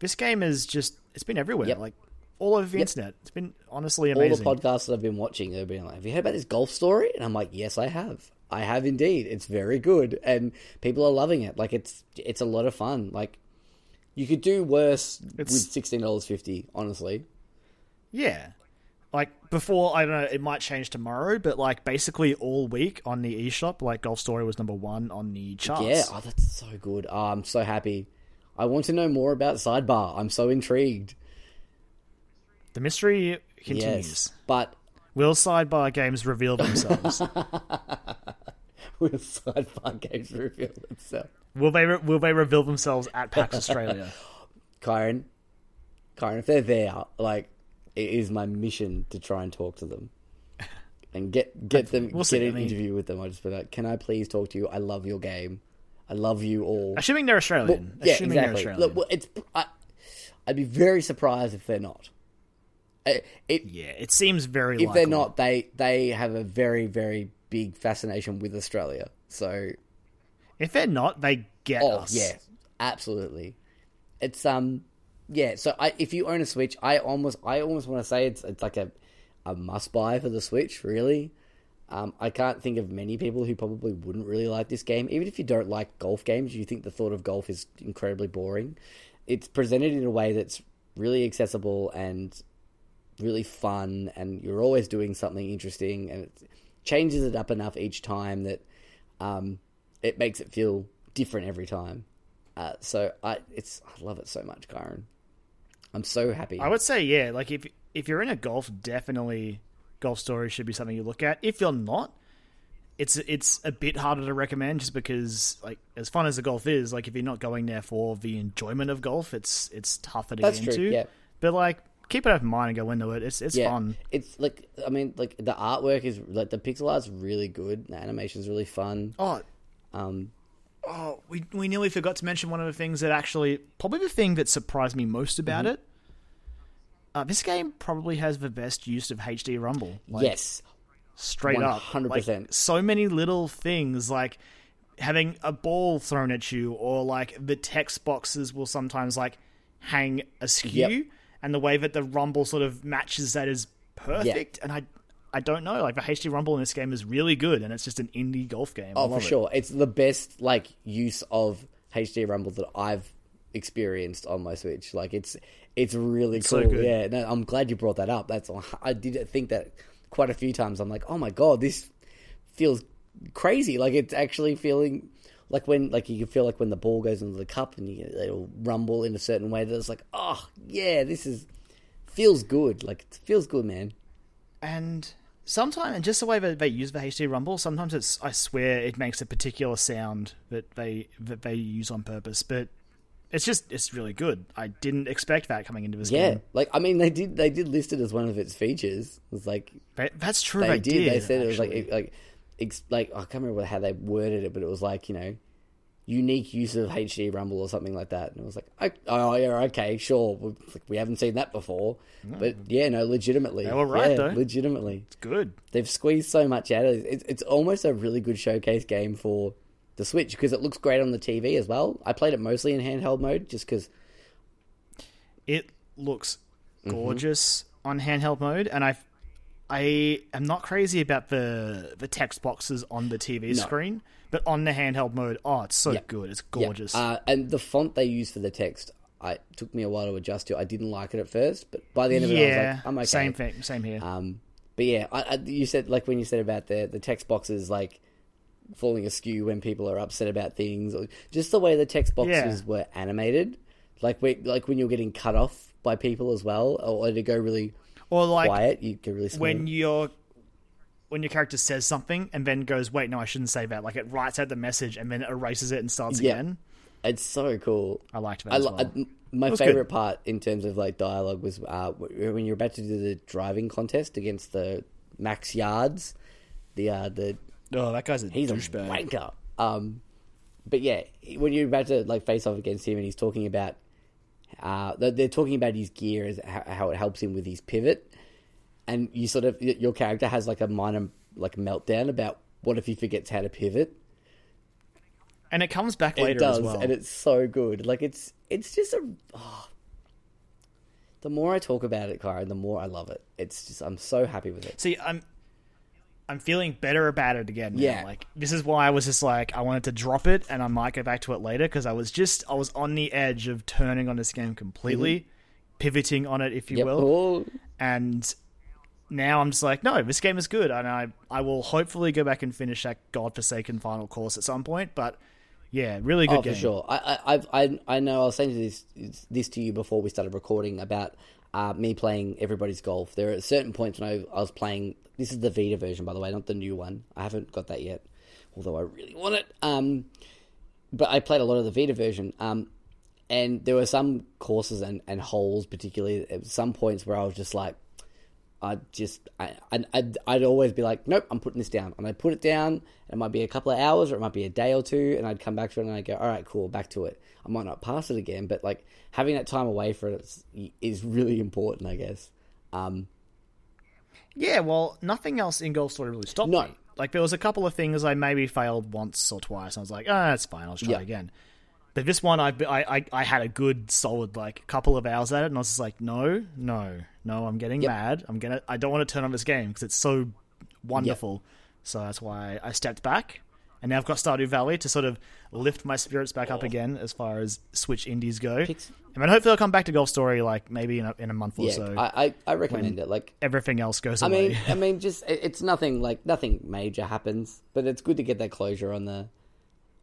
this game is just it's been everywhere. Yep. Like all over the Yep. internet. It's been honestly amazing. all the podcasts that I've been watching, they've been like, "Have you heard about this golf story?" And I'm like, "Yes, I have. I have indeed. It's very good, and people are loving it. Like it's it's a lot of fun. Like you could do worse with sixteen dollars fifty. Honestly, Yeah. Like before, I don't know, it might change tomorrow, but like basically all week on the eShop, like Golf Story was number one on the charts. yeah. Oh, that's so good. Oh, I'm so happy. I want to know more about Sidebar. I'm so intrigued. The mystery continues. Yes, but Will sidebar games reveal themselves? will Sidebar games reveal themselves? will they re- will they reveal themselves at PAX Australia? Kyron, Kyron, if they're there, like it is my mission to try and talk to them and get get them We'll get an interview with them. I just be like, can I please talk to you? I love your game. I love you all. Assuming they're Australian. yeah, Assuming they're exactly. Australian. Look, well, it's I, I'd be very surprised if they're not. It, it yeah, it seems very. if likely. they're not, they they have a very very big fascination with Australia. So if they're not, they get Oh us. yeah, absolutely. It's um yeah. So I, if you own a Switch, I almost I almost want to say it's it's like a a must buy for the Switch. Really, um, I can't think of many people who probably wouldn't really like this game. Even if you don't like golf games, you think the thought of golf is incredibly boring. It's presented in a way that's really accessible and really fun, and you're always doing something interesting, and it changes it up enough each time that um, it makes it feel different every time. Uh, so I, it's I love it so much, Kyron. I'm so happy. I would say yeah. Like if if you're in a golf, definitely Golf Story should be something you look at. If you're not, it's it's a bit harder to recommend just because like as fun as the golf is, like if you're not going there for the enjoyment of golf, it's it's tougher to That's get true, into. yeah. But like keep it open mind and go into it. It's it's yeah, fun. it's like I mean, like the artwork is like the pixel art's really good. The animation's really fun. Oh, Um, Oh, we we nearly forgot to mention one of the things that actually probably the thing that surprised me most about Mm-hmm. it. Uh, this game probably has the best use of HD Rumble. Like, yes, straight up, 100%. So many little things like having a ball thrown at you, or like the text boxes will sometimes like hang askew, Yep. And the way that the Rumble sort of matches that is perfect. And I I don't know, like the HD Rumble in this game is really good, and it's just an indie golf game. I oh for love it. sure. It's the best like use of HD Rumble that I've experienced on my Switch. Like it's it's really so cool. good. Yeah, no, I'm glad you brought that up. That's I did think that quite a few times. I'm like, oh my god, this feels crazy. Like it's actually feeling like when like you can feel like when the ball goes into the cup and you it'll rumble in a certain way. That it's like, oh yeah, this is feels good. Like it feels good, man. And sometimes and just the way that they use the HD rumble, sometimes it's I swear it makes a particular sound that they that they use on purpose, but it's just it's really good. I didn't expect that coming into this Yeah, game. like I mean, they did they did list it as one of its features. It was like They- that's true. they, They, did. They said it was actually. like like ex, like I can't remember how they worded it, but it was like you know unique use of HD Rumble or something like that. And it was like, I, oh yeah, okay, sure. We, we haven't seen that before, but yeah, no, legitimately, They were right, yeah, though. legitimately. it's good. They've squeezed so much out of it. It's, it's almost a really good showcase game for the Switch because it looks great on the TV as well. I played it mostly in handheld mode just because. It looks Mm-hmm. gorgeous on handheld mode, and I, I am not crazy about the the text boxes on the TV screen, but on the handheld mode, oh, it's so Yeah. good. It's Yeah. gorgeous. Uh, and the font they use for the text, I it took me a while to adjust to. I didn't like it at first, but by the end of it, I was yeah, like, I'm okay. same thing. Same here. Um, but yeah, I, I, you said like when you said about the the text boxes like falling askew when people are upset about things, or just the way the text boxes Yeah. were animated, like when, like when you're getting cut off by people as well, or to go really or like quiet, you go really small. when your when your character says something and then goes, "Wait, no, I shouldn't say that." Like it writes out the message and then erases it and starts Yeah. again. It's so cool. I liked that I, as well. I- my favorite good. part in terms of like dialogue was uh, when you're about to do the driving contest against the Max Yards, the uh, the oh, that guy's a he's a douchebag. wanker. Um, but yeah, when you're about to like face off against him, and he's talking about, uh, they're, talking about his gear as how, it helps him with his pivot, and you sort of your character has like a minor like meltdown about what if he forgets how to pivot. And it comes back It later does, as well. and it's so good. Like it's it's just a. oh. The more I talk about it, Kyron, the more I love it. It's just I'm so happy with it. See, I'm I'm feeling better about it again. Now. Yeah. like this is why I was just like I wanted to drop it, and I might go back to it later because I was just I was on the edge of turning on this game completely, mm-hmm. pivoting on it, if you Yep. will, Oh, and now I'm just like, no, this game is good, and I I will hopefully go back and finish that godforsaken final course at some point. But yeah, really good Oh, game. for sure. I, I, I've, I, I know. I was saying this this to you before we started recording about uh, me playing everybody's golf. There are certain points when I, I was playing. This is the Vita version, by the way, not the new one. I haven't got that yet, although I really want it. Um, but I played a lot of the Vita version. Um, and there were some courses and, and holes, particularly at some points where I was just like, I just, I, I'd, I'd, I'd always be like, nope, I'm putting this down. And I'd put it down. It might be a couple of hours or it might be a day or two. And I'd come back to it and I'd go, all right, cool, back to it. I might not pass it again, but like having that time away for it is, is really important, I guess. Um, Yeah, well, nothing else in Golf Story really stopped No. me. Like there was a couple of things I maybe failed once or twice. And I was like, ah, that's fine. I'll just try Yeah. again. But this one, I, I I I had a good solid like couple of hours at it, and I was just like, no, no, no, I'm getting Yep. mad. I'm gonna. I don't want to turn on this game because it's so wonderful. So that's why I stepped back, and now I've got Stardew Valley to sort of lift my spirits back up again as far as Switch indies go. And then hopefully I'll come back to Golf Story like maybe in a, in a month or yeah, so. I, I, I recommend it. Like, Everything else goes I away. mean, I mean, just it- it's nothing like nothing major happens, but it's good to get that closure on the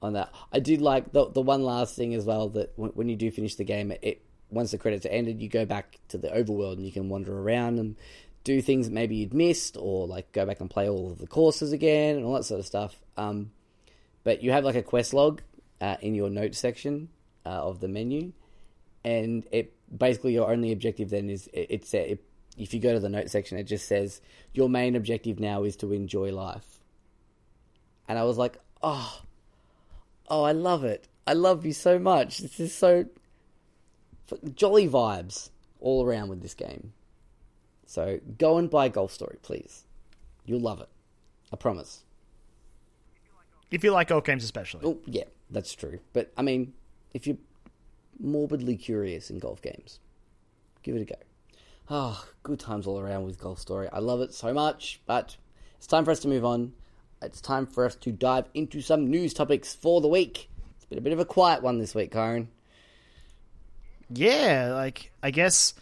on that. I did like the the one last thing as well that when, when you do finish the game, it, it once the credits are ended, you go back to the overworld and you can wander around and do things that maybe you'd missed, or like go back and play all of the courses again and all that sort of stuff. Um, but you have like a quest log uh, in your notes section uh, of the menu, and it basically your only objective then is it, it's it, if you go to the note section, it just says your main objective now is to enjoy life. And I was like, oh, oh, I love it. I love you so much. This is so jolly vibes all around with this game. So go and buy Golf Story, please. You'll love it. I promise. if you like golf games, especially. Oh, yeah, that's true. But I mean, if you're morbidly curious in golf games, give it a go. Oh, good times all around with Golf Story. I love it so much, but it's time for us to move on. It's time for us to dive into some news topics for the week. It's been a bit of a quiet one this week, Kyron. Yeah, like I guess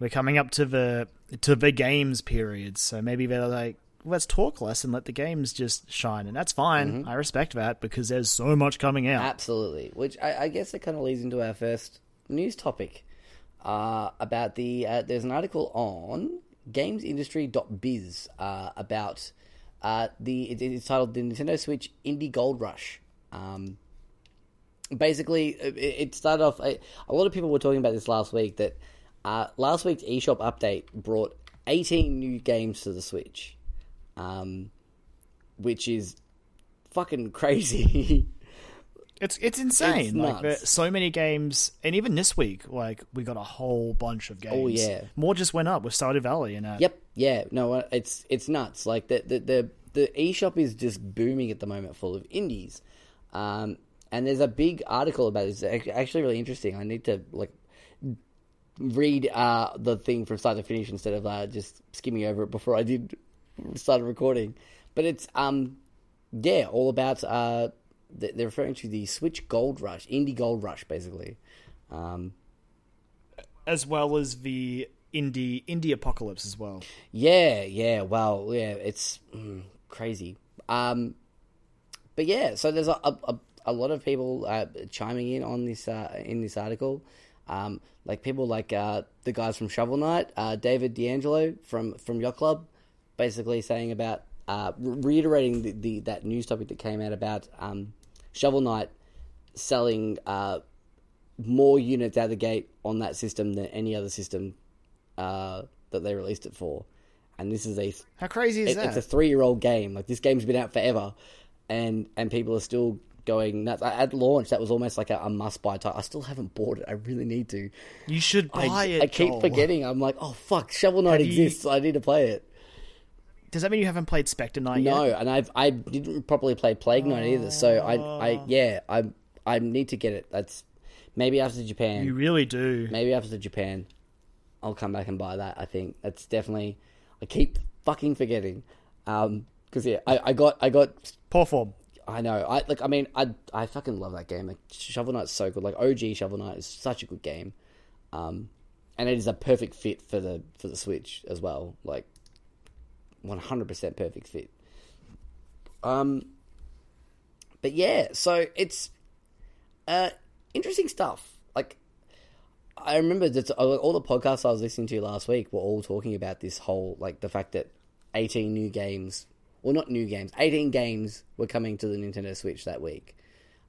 we're coming up to the to the games period, so maybe they're like, let's talk less and let the games just shine, and that's fine. I respect that because there's so much coming out. Absolutely. Which I, I guess it kind of leads into our first news topic uh, about the. Uh, there's an article on gamesindustry.biz uh, about uh, the it, it's titled the Nintendo Switch Indie Gold Rush. Um, basically, it, it started off. A, a lot of people were talking about this last week. That uh, last week's eShop update brought 18 new games to the Switch, um, which is fucking crazy. It's it's insane. It's like there, so many games, and even this week, like we got a whole bunch of games. Oh, yeah. more just went up with Stardew Valley and that. Yep. Yeah. No. uh, It's it's nuts. Like the the the, the eShop is just booming at the moment, full of indies. Um, and there's a big article about this. It's actually really interesting. I need to like read uh the thing from start to finish instead of uh, just skimming over it before I did started recording. But it's um yeah, all about uh they're referring to the Switch Gold Rush, Indie Gold Rush, basically. Um, as well as the indie indie apocalypse as well. Yeah, yeah, well, yeah, it's mm, crazy. Um, but yeah, so there's a, a, a lot of people uh, chiming in on this uh, in this article. Um, like people like uh, the guys from Shovel Knight, uh, David D'Angelo from from Yacht Club, basically saying about uh, reiterating the, the that news topic that came out about um, Shovel Knight selling uh, more units out of the gate on that system than any other system uh, that they released it for. And this is a How crazy is it- that? it's a three year old game. Like this game's been out forever, and and people are still going nuts. At launch, that was almost like a, a must buy title. I still haven't bought it. I really need to. you should buy I, it. I keep Joel. forgetting. I'm like, oh fuck, Shovel Knight Have you- exists. I need to play it. Does that mean you haven't played Spectre Knight No, yet? and I've I didn't properly play Plague Knight either. So I I yeah I I need to get it. That's maybe after Japan. You really do. maybe after Japan, I'll come back and buy that. I think that's definitely. I keep fucking forgetting, um, because yeah, I, I got I got Poor form. I know I like I mean I I fucking love that game. Like Shovel Knight's so good. Like OG Shovel Knight is such a good game, um, and it is a perfect fit for the for the Switch as well. Like, one hundred percent perfect fit. Um, but yeah, so it's uh interesting stuff. Like I remember that all the podcasts I was listening to last week were all talking about this whole like the fact that 18 new games, well not new games, 18 games were coming to the Nintendo Switch that week.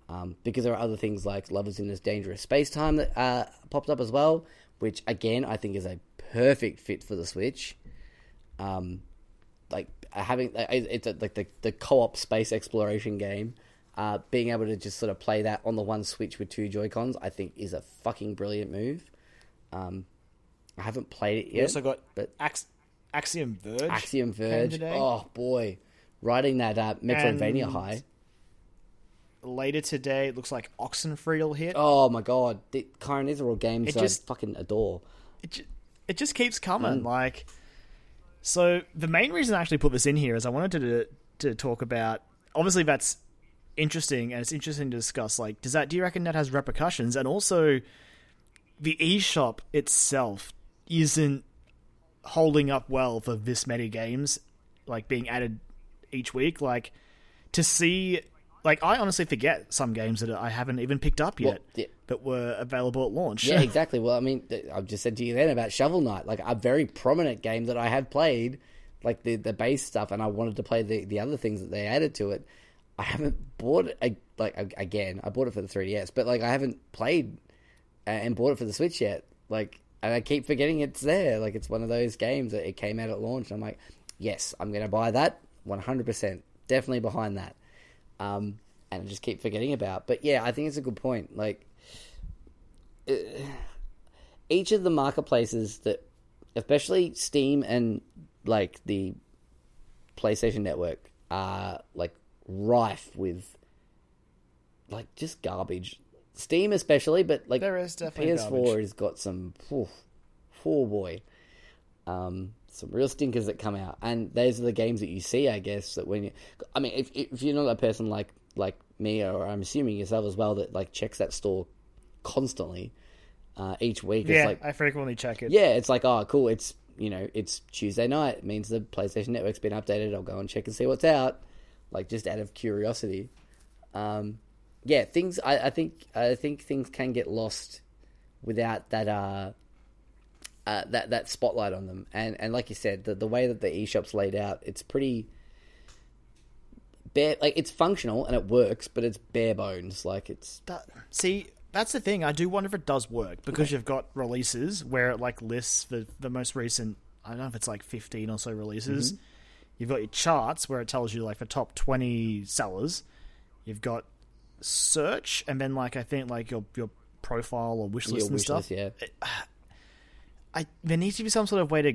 Um, because there are other things like Lovers in this Dangerous Space Time that uh, popped up as well, which again I think is a perfect fit for the Switch. Um, like having it's a, like the the co-op space exploration game. Uh, being able to just sort of play that on the one Switch with two Joy Cons, I think, is a fucking brilliant move. Um, I haven't played it We yet, also got but Ax- Axiom Verge. Axiom Verge. Oh boy, riding that uh, Metroidvania And- high. Later today, it looks like Oxenfree will hit. Oh my god, the, Kyron, these are all games It just- I fucking adore. it, ju- it just keeps Mm. coming. Like, so the main reason I actually put this in here is I wanted to to talk about. Obviously, that's interesting, and it's interesting to discuss. Like, does that? Do you reckon that has repercussions? And also, the eShop itself isn't holding up well for this many games, like being added each week. Like, to see. Like I honestly forget some games that I haven't even picked up yet yeah. that were available at launch. Yeah, exactly. Well, I mean, I've just said to you then about Shovel Knight, like a very prominent game that I have played, like the the base stuff, and I wanted to play the the other things that they added to it. I haven't bought it like again. I bought it for the 3DS, but like I haven't played uh, and bought it for the Switch yet. Like, and I keep forgetting it's there. Like, it's one of those games that it came out at launch. And I'm like, yes, I'm going to buy that 100. percent Definitely behind that. Um, and I just keep forgetting about. But yeah, I think it's a good point. Like, uh, each of the marketplaces that, especially Steam and like the PlayStation Network, are like rife with like just garbage. Steam especially, but like There is definitely PS4 garbage. has got some. Oof, oh boy, um, some real stinkers that come out, and those are the games that you see, I guess. That when you, I mean, if if you're not a person like like me, or I'm assuming yourself as well, that like checks that store constantly uh, each week. Yeah, It's like I frequently check it. yeah, it's like, oh, cool. It's you know, it's Tuesday night. It means the PlayStation Network's been updated. I'll go and check and see what's out, like just out of curiosity. Um, yeah, things. I, I think I think things can get lost without that. Uh, uh, that that spotlight on them. And and like you said, the the way that the eShop's laid out, it's pretty bare. Like it's functional and it works, but it's bare bones. Like it's That, see, that's the thing. I do wonder if it does work because you've got releases where it like lists the the most recent. I don't know if it's like fifteen or so releases. You've got your charts where it tells you like the top twenty sellers. You've got search, and then like I think like your your profile or wish list your and wish stuff. list, yeah. I there needs to be some sort of way to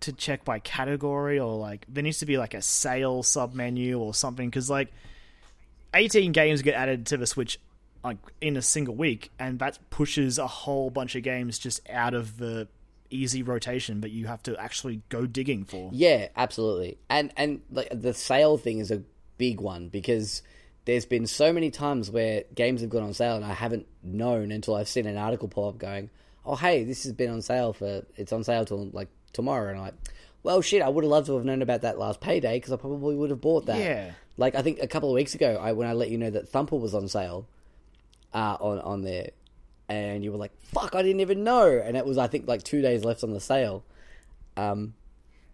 to check by category or like there needs to be like a sale sub menu or something because like 18 games get added to the Switch like in a single week, and that pushes a whole bunch of games just out of the easy rotation that you have to actually go digging for. Yeah, absolutely. And and like the sale thing is a big one because there's been so many times where games have gone on sale and I haven't known until I've seen an article pop up going, "Oh, hey, this has been on sale for it's on sale till like tomorrow." And I'm like, "Well, shit, I would have loved to have known about that last payday because I probably would have bought that." Yeah. Like I think a couple of weeks ago, I when I let you know that Thumper was on sale, uh, on on there, and you were like, "Fuck, I didn't even know." And it was I think like two days left on the sale. Um,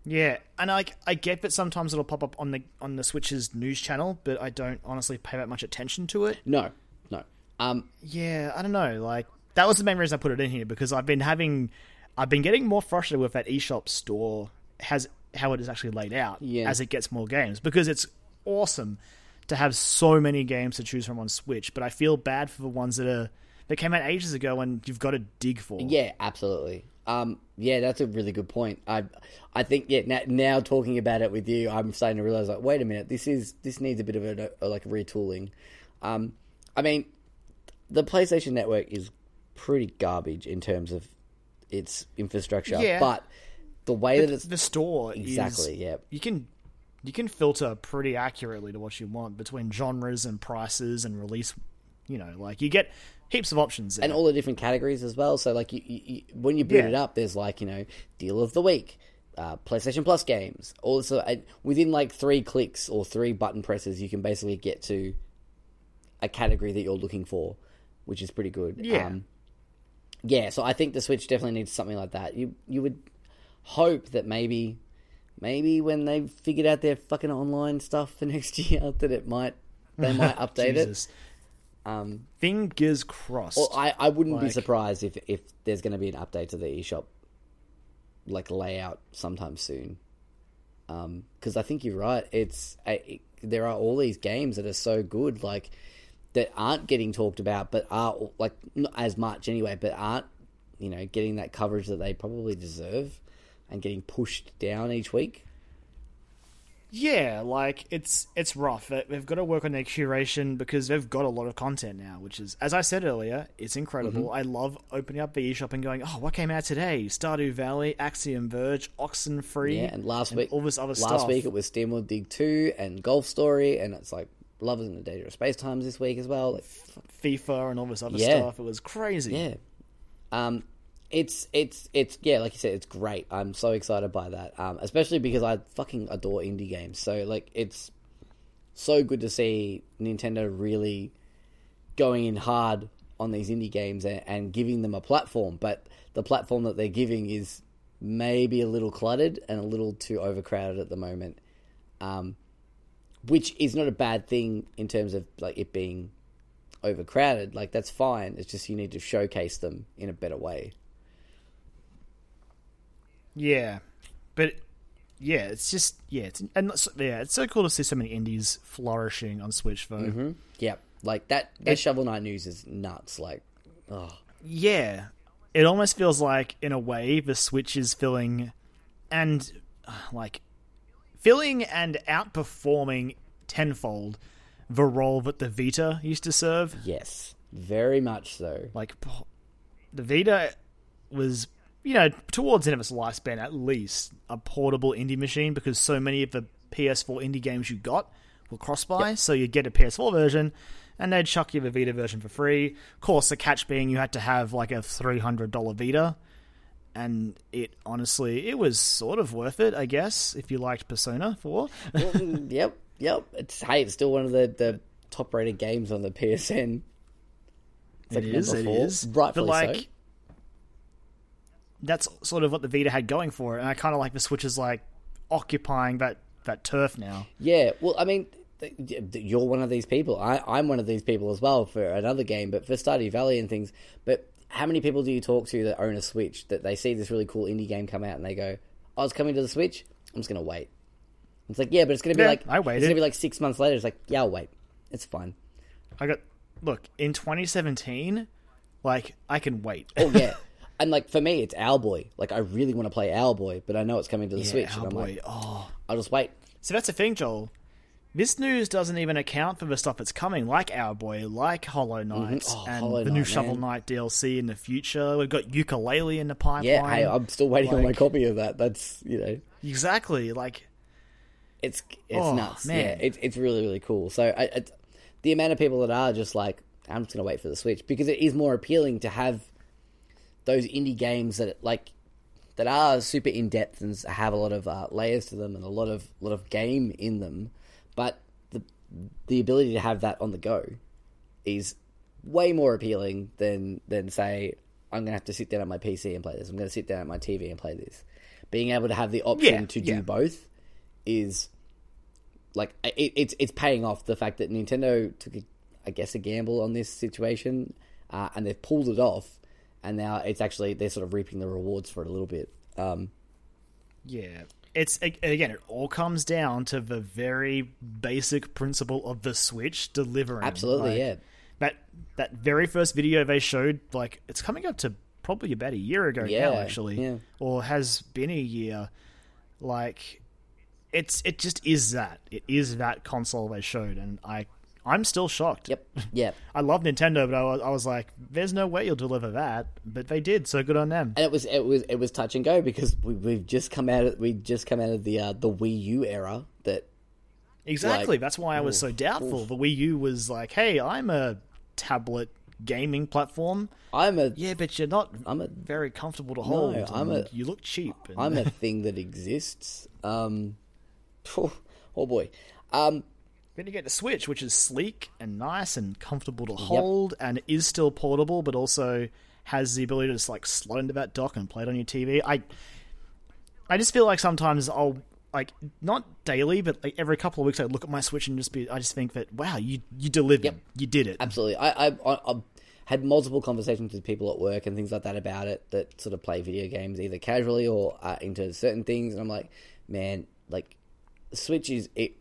Yeah, and like I get that sometimes it'll pop up on the on the Switch's news channel, but I don't honestly pay that much attention to it. no, no. Um, Yeah, I don't know. Like that was the main reason I put it in here because I've been having, I've been getting more frustrated with that eShop store has how it is actually laid out Yeah. as it gets more games because it's awesome to have so many games to choose from on Switch, but I feel bad for the ones that are that came out ages ago and you've got to dig for. Yeah, absolutely. Um, yeah, that's a really good point. I, I think yeah. Now, now talking about it with you, I'm starting to realize like, wait a minute, this is this needs a bit of a, a like retooling. Um, I mean, the PlayStation Network is pretty garbage in terms of its infrastructure, Yeah. but the way that it's the store exactly, is, yeah, you can you can filter pretty accurately to what you want between genres and prices and release you know like you get heaps of options there. and all the different categories as well. So like you, you, you when you boot Yeah. it up, there's like you know deal of the week, uh, PlayStation Plus games. Also, uh, within like three clicks or three button presses, you can basically get to a category that you're looking for, which is pretty good. Yeah. Um, yeah. So I think the Switch definitely needs something like that. You you would hope that maybe maybe when they've figured out their fucking online stuff for next year that it might they might update it. Um, fingers crossed well, I, I wouldn't be surprised if, if there's going to be an update to the eShop like layout sometime soon. Because I think you're right. It's it, there are all these games that are so good, like that aren't getting talked about, but are like not as much anyway, but aren't you know getting that coverage that they probably deserve and getting pushed down each week. yeah like it's it's rough They- they've got to work on their curation because they've got a lot of content now which is as i said earlier it's incredible Mm-hmm. i love opening up the eShop and going oh what came out today stardew valley axiom verge oxenfree Yeah, and last week, all this other last stuff week it was Steamworld Dig Two and Golf Story, and it's like Lovers in the Dangerous Space Times this week as well. Like, fifa and all this other Yeah. stuff it was crazy Yeah. Um, it's it's it's yeah, like you said, it's great. I'm so excited by that. Um, especially because I fucking adore indie games. So like, it's so good to see Nintendo really going in hard on these indie games and, and giving them a platform. But the platform that they're giving is maybe a little cluttered and a little too overcrowded at the moment. Um, which is not a bad thing in terms of like it being overcrowded, like that's fine. It's just you need to showcase them in a better way. Yeah, but yeah, it's just yeah, it's and it's, yeah, it's so cool to see so many indies flourishing on Switch though. Mm-hmm. Yeah, like that. That Shovel Knight news is nuts. Like, oh, Yeah, it almost feels like in a way the Switch is filling and like filling and outperforming tenfold the role that the Vita used to serve. yes, very much so. Like the Vita was, you know, towards the end of its lifespan at least a portable indie machine because so many of the PS4 indie games you got were cross-buy, so you'd get a PS4 version and they'd chuck you the Vita version for free. Of course, the catch being you had to have like a $300 Vita and it honestly it was sort of worth it, I guess, if you liked Persona 4. Well, mm, yep, yep. It's hey, it's still one of the the top rated games on the PSN. It's like It is, it four, is. rightfully but like so. that's sort of what the Vita had going for it, and I kind of like the Switch is like occupying that that turf now. Yeah, well, I mean, you're one of these people. I, I'm one of these people as well for another game, but for Stardew Valley and things. But how many people do you talk to that own a Switch that they see this really cool indie game come out and they go, "Oh, it's coming to the Switch. I'm just gonna wait." It's like, yeah, but it's gonna be Yeah, like I It's gonna be like six months later. It's like, yeah, I'll wait. It's fine. I got look in 2017, like I can wait. Oh yeah. And like for me, it's Owlboy. Like I really want to play Owlboy, but I know it's coming to the Yeah, Switch, and I'm like, oh, I'll just wait. so that's the thing, Joel. This news doesn't even account for the stuff that's coming, like Owlboy, like Hollow Knight, Oh, and Hollow the new Knight, Shovel. Knight DLC in the future. We've got Yooka-Laylee in the pipeline. Yeah, hey, I'm still waiting on my copy of that. That's you know, exactly like it's it's Oh, nuts. man. Yeah, it's it's really really cool. So I, I, the amount of people that are just like, I'm just gonna wait for the Switch because it is more appealing to have those indie games that like that are super in depth and have a lot of uh, layers to them and a lot of lot of game in them, but the the ability to have that on the go is way more appealing than than say I'm gonna have to sit down at my PC and play this. I'm gonna sit down at my TV and play this. Being able to have the option Yeah, to do yeah. both is like it, it's it's paying off. The fact that Nintendo took, a, I guess, a gamble on this situation, uh, and they've pulled it off, and now it's actually they're sort of reaping the rewards for it a little bit. Um, Yeah. It's again, it all comes down to the very basic principle of the Switch delivering. absolutely, Like, yeah. That that very first video they showed, like it's coming up to probably about a year ago Yeah, now, actually, yeah. or has been a year. Like, it's it just is that it is that console they showed, and I I'm still shocked. Yep, yep. I love Nintendo, but I was, I was like, there's no way you'll deliver that, but they did, so good on them. and it was it was it was touch and go because we, we've just come out of we just come out of the uh, the Wii U era that Exactly. Like, That's why I was so doubtful. The Wii U was like, "Hey, I'm a tablet gaming platform." I'm a Yeah, but you're not I'm a very comfortable to hold. No, I'm a- you look cheap. and- I'm a thing that exists. Um, oh, oh boy, um, Then you get the Switch, which is sleek and nice and comfortable to hold, and is still portable, but also has the ability to just like slot into that dock and play it on your TV. I, I just feel like sometimes I'll like not daily, but like every couple of weeks I look at my Switch and just be, I just think that wow, you you delivered, Yep. you did it. absolutely. I, I, I, I had multiple conversations with people at work and things like that about it that sort of play video games either casually or uh, into certain things, and I'm like, man, like Switch is it.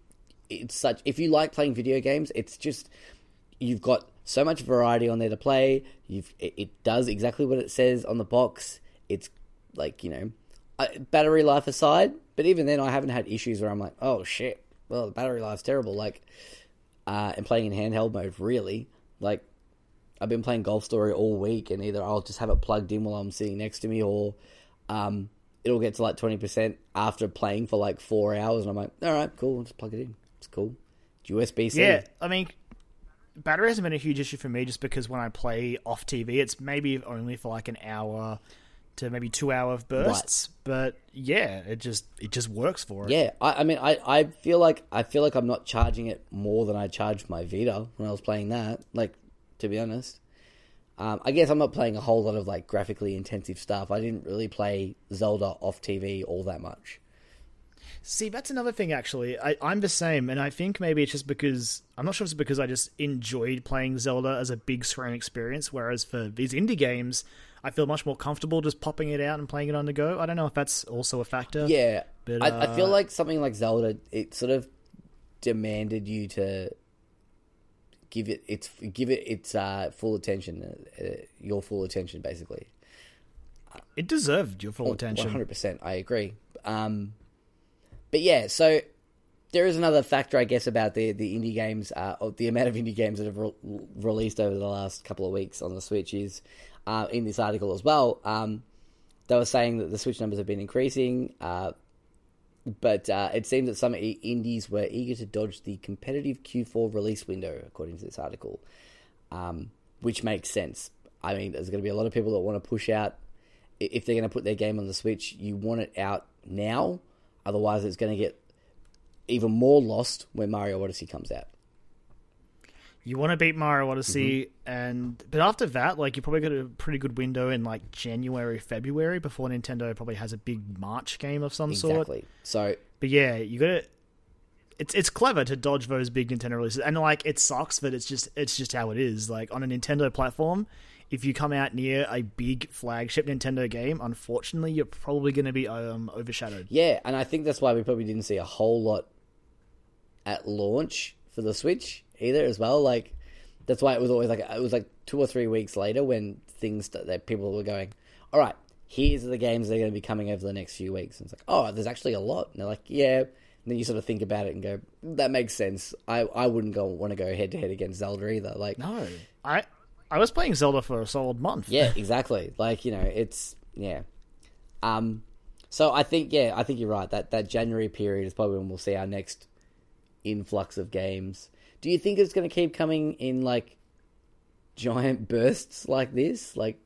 It's such. If you like playing video games, it's just you've got so much variety on there to play. You've it, it does exactly what it says on the box. It's like you know, battery life aside, but even then, I haven't had issues where I'm like, oh shit, well the battery life's terrible. Like, uh, and playing in handheld mode, really, like. I've been playing Golf Story all week, and either I'll just have it plugged in while I'm sitting next to me, or um, it'll get to like twenty percent after playing for like four hours, and I'm like, all right, cool, I'll just plug it in. It's cool. USB C. Yeah, I mean, battery hasn't been a huge issue for me just because when I play off TV, it's maybe only for like an hour to maybe two hour of bursts. But yeah, it just it just works for it. Yeah, I, I mean, I, I feel like I feel like I'm not charging it more than I charged my Vita when I was playing that. Like, to be honest, um, I guess I'm not playing a whole lot of like graphically intensive stuff. I didn't really play Zelda off TV all that much. See, that's another thing actually. I, I'm the same, and I think maybe it's just because I'm not sure if it's because I just enjoyed playing Zelda as a big screen experience, whereas for these indie games, I feel much more comfortable just popping it out and playing it on the go. I don't know if that's also a factor. Yeah, But, I, I feel uh, like something like Zelda, it sort of demanded you to give it its give it its uh, full attention, uh, uh, your full attention, basically. it deserved your full attention. One hundred percent, I agree. Um, but yeah, so there is another factor, I guess, about the the indie games, uh, or the amount of indie games that have re- released over the last couple of weeks on the Switch is uh, in this article as well. Um, they were saying that the Switch numbers have been increasing, uh, but uh, it seems that some indies were eager to dodge the competitive Q4 release window, according to this article, um, which makes sense. I mean, there's going to be a lot of people that want to push out. If they're going to put their game on the Switch, you want it out now. Otherwise, it's going to get even more lost when Mario Odyssey comes out. you want to beat Mario Odyssey, Mm-hmm. and but after that, like you probably got a pretty good window in like January, February before Nintendo probably has a big March game of some sort. Exactly. So But yeah, you got to. It's it's clever to dodge those big Nintendo releases, and like it sucks that it's just it's just how it is. Like on a Nintendo platform, if you come out near a big flagship Nintendo game, unfortunately, you're probably going to be um, overshadowed. yeah, and I think that's why we probably didn't see a whole lot at launch for the Switch either, as well. Like that's why it was always like it was like two or three weeks later when things that people were going, all right, here's the games that are going to be coming over the next few weeks. And it's like, oh, there's actually a lot. And they're like, yeah. And then you sort of think about it and go, that makes sense. I, I wouldn't go want to go head to head against Zelda either. Like, No, I I was playing Zelda for a solid month. yeah, exactly. Like you know, it's yeah. Um, so I think yeah, I think you're right. That that January period is probably when we'll see our next influx of games. Do you think it's going to keep coming in like giant bursts like this? Like,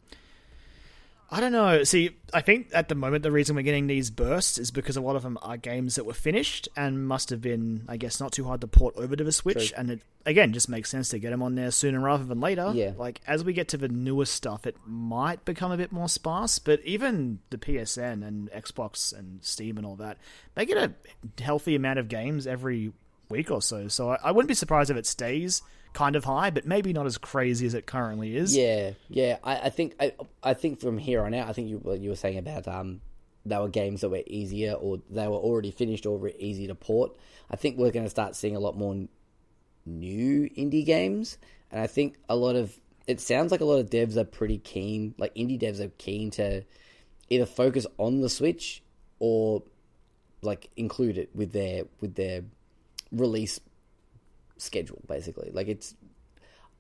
I don't know. See, I think at the moment the reason we're getting these bursts is because a lot of them are games that were finished and must have been, I guess, not too hard to port over to the Switch. True. And it again just makes sense to get them on there sooner rather than later. Yeah. Like as we get to the newer stuff, it might become a bit more sparse. But even the PSN and Xbox and Steam and all that, they get a healthy amount of games every week or so. So I, I wouldn't be surprised if it stays kind of high, but maybe not as crazy as it currently is. yeah, yeah. I, I think I, I think from here on out, I think you you were saying about um, they were games that were easier or they were already finished or were easy to port. I think we're going to start seeing a lot more new indie games, and I think a lot of it sounds like a lot of devs are pretty keen, like indie devs are keen to either focus on the Switch or like include it with their with their release schedule. Basically, like it's.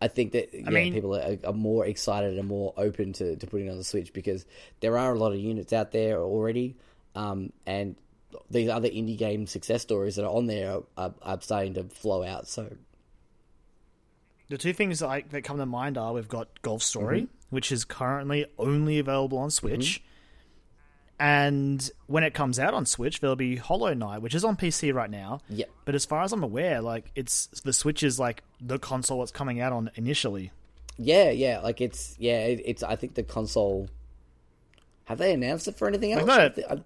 I think that yeah, mean- people are, are more excited and more open to, to putting on the Switch because there are a lot of units out there already, um, and these other indie game success stories that are on there are, are, are starting to flow out. So The two things that, I, that come to mind are we've got Golf Story, Mm-hmm. which is currently only available on Switch. And when it comes out on Switch, there'll be Hollow Knight, which is on PC right now. Yep. But as far as I'm aware, like it's the Switch is like the console it's coming out on initially. Yeah, yeah, like it's yeah, it, it's. I think the console. Have they announced it for anything else? no, I thi- I-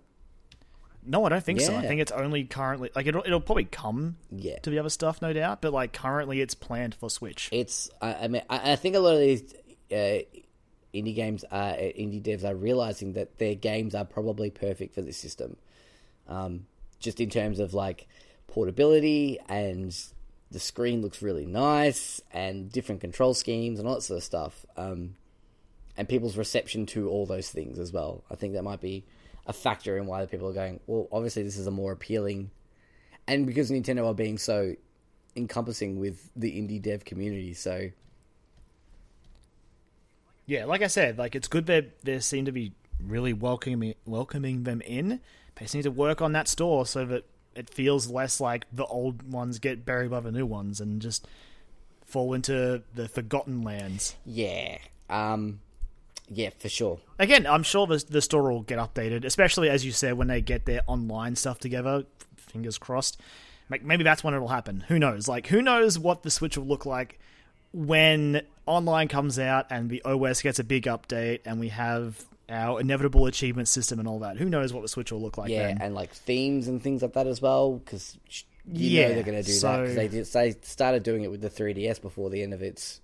No, I don't think so. I think it's only currently like it'll it'll probably come yeah, to the other stuff, no doubt. But like currently, it's planned for Switch. it's. I, I mean, I, I think a lot of these uh, indie games, are, indie devs are realizing that their games are probably perfect for this system. Um, just in terms of like portability and the screen looks really nice and different control schemes and all that sort of stuff. Um, and people's reception to all those things as well. I think that might be a factor in why people are going. Well, obviously this is a more appealing, and because Nintendo are being so encompassing with the indie dev community. So Yeah, like I said, like it's good that they seem to be really welcoming welcoming them in. They need to work on that store so that it feels less like the old ones get buried by the new ones and just fall into the forgotten lands. yeah, um, yeah, for sure. Again, I'm sure the the store will get updated, especially as you said when they get their online stuff together. Fingers crossed. Like, Maybe that's when it'll happen. Who knows? Like, who knows what the Switch will look like when online comes out and the OS gets a big update and we have our inevitable achievement system and all that. Who knows what the Switch will look like Yeah, then? and like themes and things like that as well. Because you Yeah, know they're going to do that so- because they did, they started doing it with the 3DS before the end of its.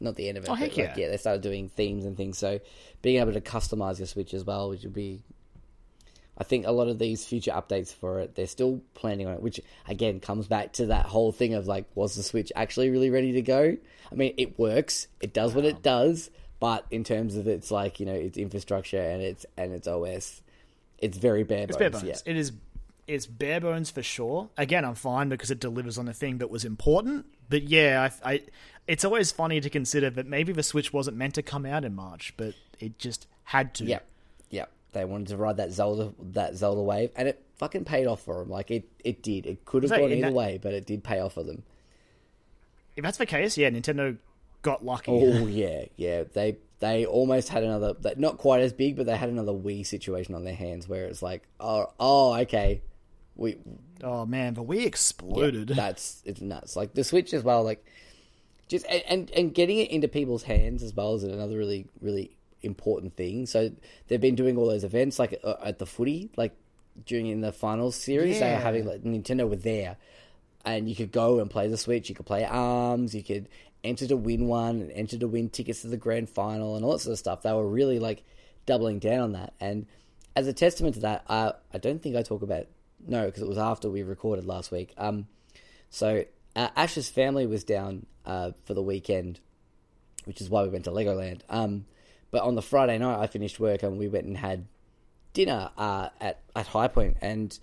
not- the end of it. Oh, but, heck like, yeah. yeah, they started doing themes and things. So being able to customize your Switch as well, which would be I think a lot of these future updates for it, they're still planning on it, which again comes back to that whole thing of like, was the Switch actually really ready to go? I mean, it works, it does what it does, but in terms of its like, you know, its infrastructure and its and its OS, it's very bare bones. It's bare bones. Yeah. It is. It's bare bones for sure. Again, I'm fine because it delivers on the thing that was important. But yeah, I, I, it's always funny to consider that maybe the Switch wasn't meant to come out in March, but it just had to. Yep. They wanted to ride that Zelda that Zelda wave, and it fucking paid off for them. Like it, it did. It could have So gone either that- way, but it did pay off for them. If that's the case, yeah, Nintendo got lucky. Oh yeah, yeah. They they almost had another, that- not quite as big, but they had another Wii situation on their hands where it's like, oh, oh, okay, we Oh man, but we exploded. that's it's nuts. Like the Switch as well. Like just and and getting it into people's hands as well is another really really important thing. So they've been doing all those events like uh, at the footy, like during in the finals series, they were having like Nintendo were there, and you could go and play the Switch. You could play Arms. You could enter to win one and enter to win tickets to the grand final and all that sort of stuff. They were really like doubling down on that. And as a testament to that, uh, I don't think I talk about no because it was after we recorded last week. Um, so uh, Ash's family was down uh, for the weekend, which is why we went to Legoland. Um, but on the Friday night, I finished work and we went and had dinner uh, at at High Point, and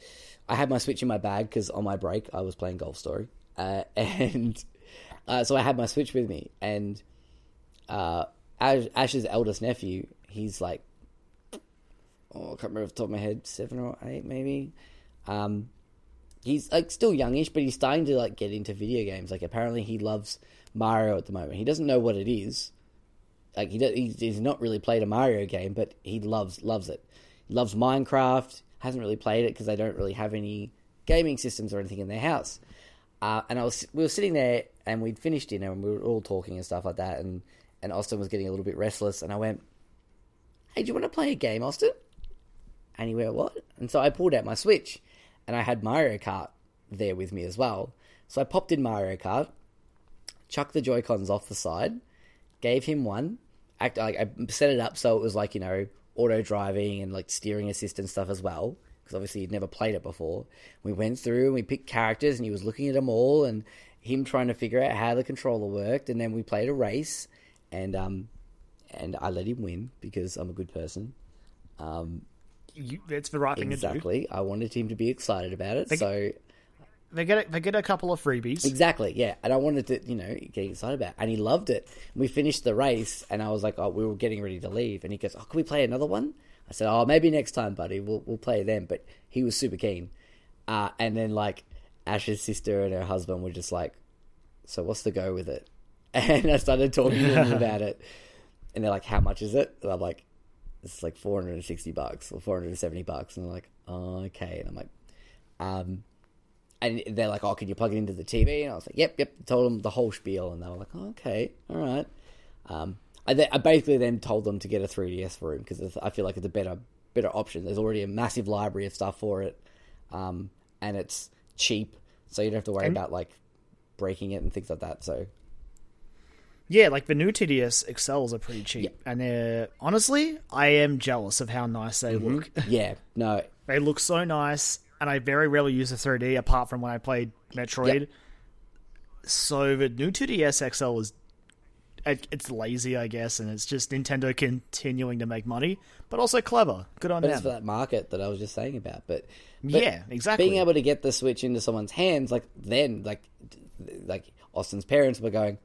I had my Switch in my bag because on my break I was playing Golf Story, uh, and uh, so I had my Switch with me. And uh, Ash, Ash's eldest nephew, he's like, oh, I can't remember off the top of my head, seven or eight maybe. Um, he's like still youngish, but he's starting to like get into video games. Like apparently he loves Mario at the moment. He doesn't know what it is. Like he does, he's, not really played a Mario game, but he loves loves it. He loves Minecraft. Hasn't really played it because they don't really have any gaming systems or anything in their house. Uh, and I was we were sitting there and we'd finished dinner and we were all talking and stuff like that. And and Austin was getting a little bit restless. And I went, "Hey, do you want to play a game, Austin?" And he went, "What?" And so I pulled out my Switch, and I had Mario Kart there with me as well. So I popped in Mario Kart, chucked the Joy Cons off the side, gave him one. Act like I set it up so it was like you know auto driving and like steering assist and stuff as well because obviously he'd never played it before. We went through and we picked characters and he was looking at them all and him trying to figure out how the controller worked and then we played a race and um and I let him win because I'm a good person. Um, You, it's the right thing to do. exactly. I wanted him to be excited about it. They- so They get a, they get a couple of freebies. Exactly, yeah. And I wanted to, you know, get excited about it. And he loved it. We finished the race, and I was like, oh, we were getting ready to leave. And he goes, oh, can we play another one? I said, oh, maybe next time, buddy. We'll, we'll play then. But he was super keen. Uh, and then, like, Ash's sister and her husband were just like, so what's the go with it? And I started talking to them about it. And they're like, how much is it? And I'm like, it's like 460 bucks or 470 bucks. And they're like, oh, okay. And I'm like, um, and they're like, "Oh, can you plug it into the TV?" And I was like, "Yep, yep." Told them the whole spiel, and they were like, oh, "Okay, all right." Um, I, th- I basically then told them to get a 3DS for him because I feel like it's a better better option. There's already a massive library of stuff for it, um, and it's cheap, so you don't have to worry And- about like breaking it and things like that. So Yeah, like the new 2DS XLs are pretty cheap, and they're honestly, I am jealous of how nice they Mm-hmm. look. yeah, no, they look so nice, and I very rarely use the 3D apart from when I played Metroid. Yep. So the new 2DS XL is it, it's lazy, I guess, and it's just Nintendo continuing to make money, but also clever. Good on but them. it's for that market that I was just saying about. But, but Yeah, exactly. Being able to get the Switch into someone's hands, like then, like, like Austin's parents were going,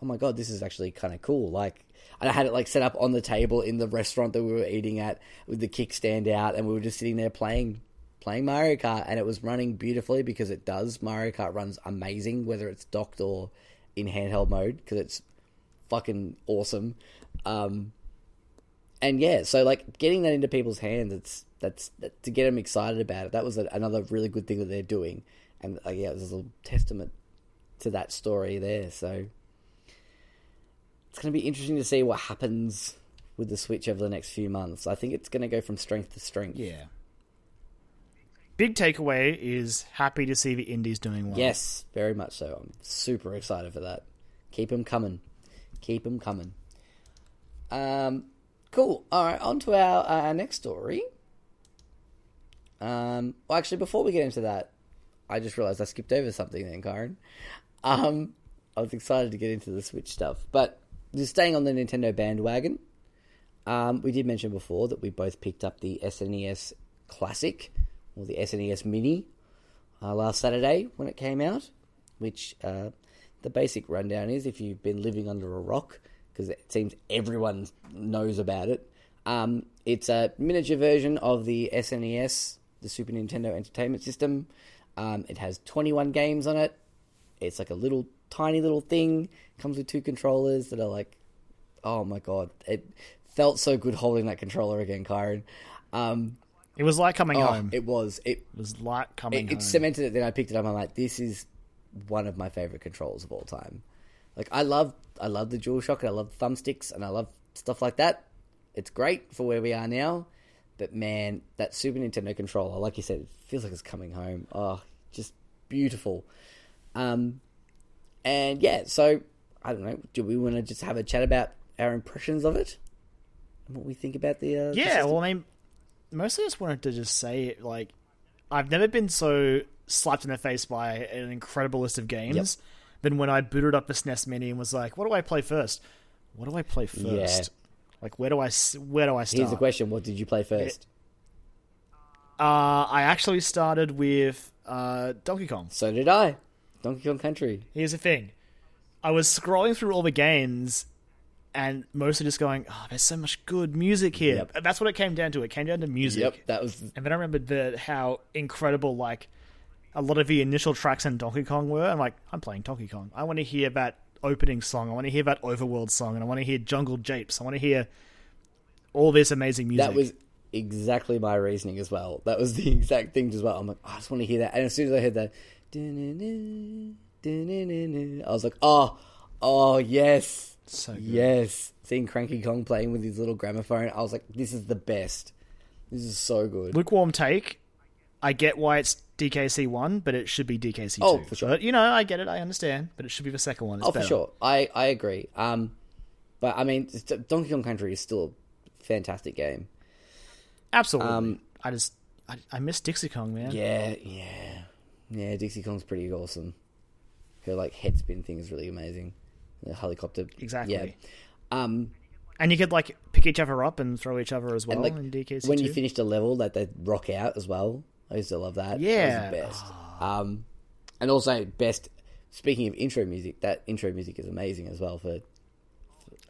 "Oh my god, this is actually kind of cool." Like, and I had it like set up on the table in the restaurant that we were eating at with the kickstand out, and we were just sitting there playing playing Mario Kart, and it was running beautifully because it does. Mario Kart runs amazing, whether it's docked or in handheld mode, because it's fucking awesome. Um, and yeah, so like getting that into people's hands, it's that's that, to get them excited about it. That was a, another really good thing that they're doing, and uh, yeah, there's a little testament to that story there. So it's going to be interesting to see what happens with the Switch over the next few months. I think it's going to go from strength to strength. yeah. Big takeaway is happy to see the indies doing well. Yes, very much so. I'm super excited for that. Keep them coming. Keep them coming. Um, cool. All right, on to our, our next story. Um, well, actually, before we get into that, I just realized I skipped over something then, Kyron. Um, I was excited to get into the Switch stuff, but just staying on the Nintendo bandwagon. Um, we did mention before that we both picked up the SNES Classic or the SNES Mini uh, last Saturday when it came out. Which uh, the basic rundown is if you've been living under a rock, because it seems everyone knows about it. Um, it's a miniature version of the SNES, the Super Nintendo Entertainment System. Um, it has 21 games on it. It's like a little tiny little thing. Comes with two controllers that are like, oh my god, it felt so good holding that controller again, Kyron. Um, It was like coming oh, home. It, it was it was like coming it, home. it cemented it. Then I picked it up. I'm like, this is one of my favorite controls of all time. Like I love I love the DualShock and I love thumbsticks and I love stuff like that. It's great for where we are now. But man, that Super Nintendo controller, like you said, it feels like it's coming home. Oh, just beautiful. Um, and yeah, so I don't know. Do we want to just have a chat about our impressions of it and what we think about the? Uh, Yeah, system? well, I mean, mostly just wanted to just say, like, I've never been so slapped in the face by an incredible list of games than when I booted up the SNES Mini and was like, "What do I play first? What do I play first? Yeah. Like, where do I s- where do I start?" Here's the question: What did you play first? Uh, I actually started with uh, Donkey Kong. So did I. Donkey Kong Country. Here's the thing. I was scrolling through all the games and mostly just going, oh, there's so much good music here. Yep. That's what it came down to. It came down to music. Yep, that was And then I remembered the, how incredible, like, a lot of the initial tracks in Donkey Kong were. I'm like, I'm playing Donkey Kong. I want to hear that opening song. I want to hear that Overworld song. And I want to hear Jungle Japes. I want to hear all this amazing music. that was exactly my reasoning as well. That was the exact thing as well. I'm like, oh, I just want to hear that. And as soon as I heard that, I was like, oh, oh yes, so good. yes. Seeing Cranky Kong playing with his little gramophone, I was like, this is the best. This is so good. lukewarm take. I get why it's DKC one, but it should be DKC two. Oh, for sure. But, you know, I get it. I understand, but it should be the second one. It's oh, better. for sure. I I agree. Um, but I mean, Donkey Kong Country is still a fantastic game. Absolutely. Um, I just I, I miss Dixie Kong, man. Yeah, yeah, yeah. Dixie Kong's pretty awesome. Her like head spin thing is really amazing. Helicopter, Exactly. Yeah. Um, And you could like pick each other up and throw each other as well and like in DKC when you finished a level, that they rock out as well. I used to love that. Yeah. that best. Um, and also best. Speaking of intro music, that intro music is amazing as well for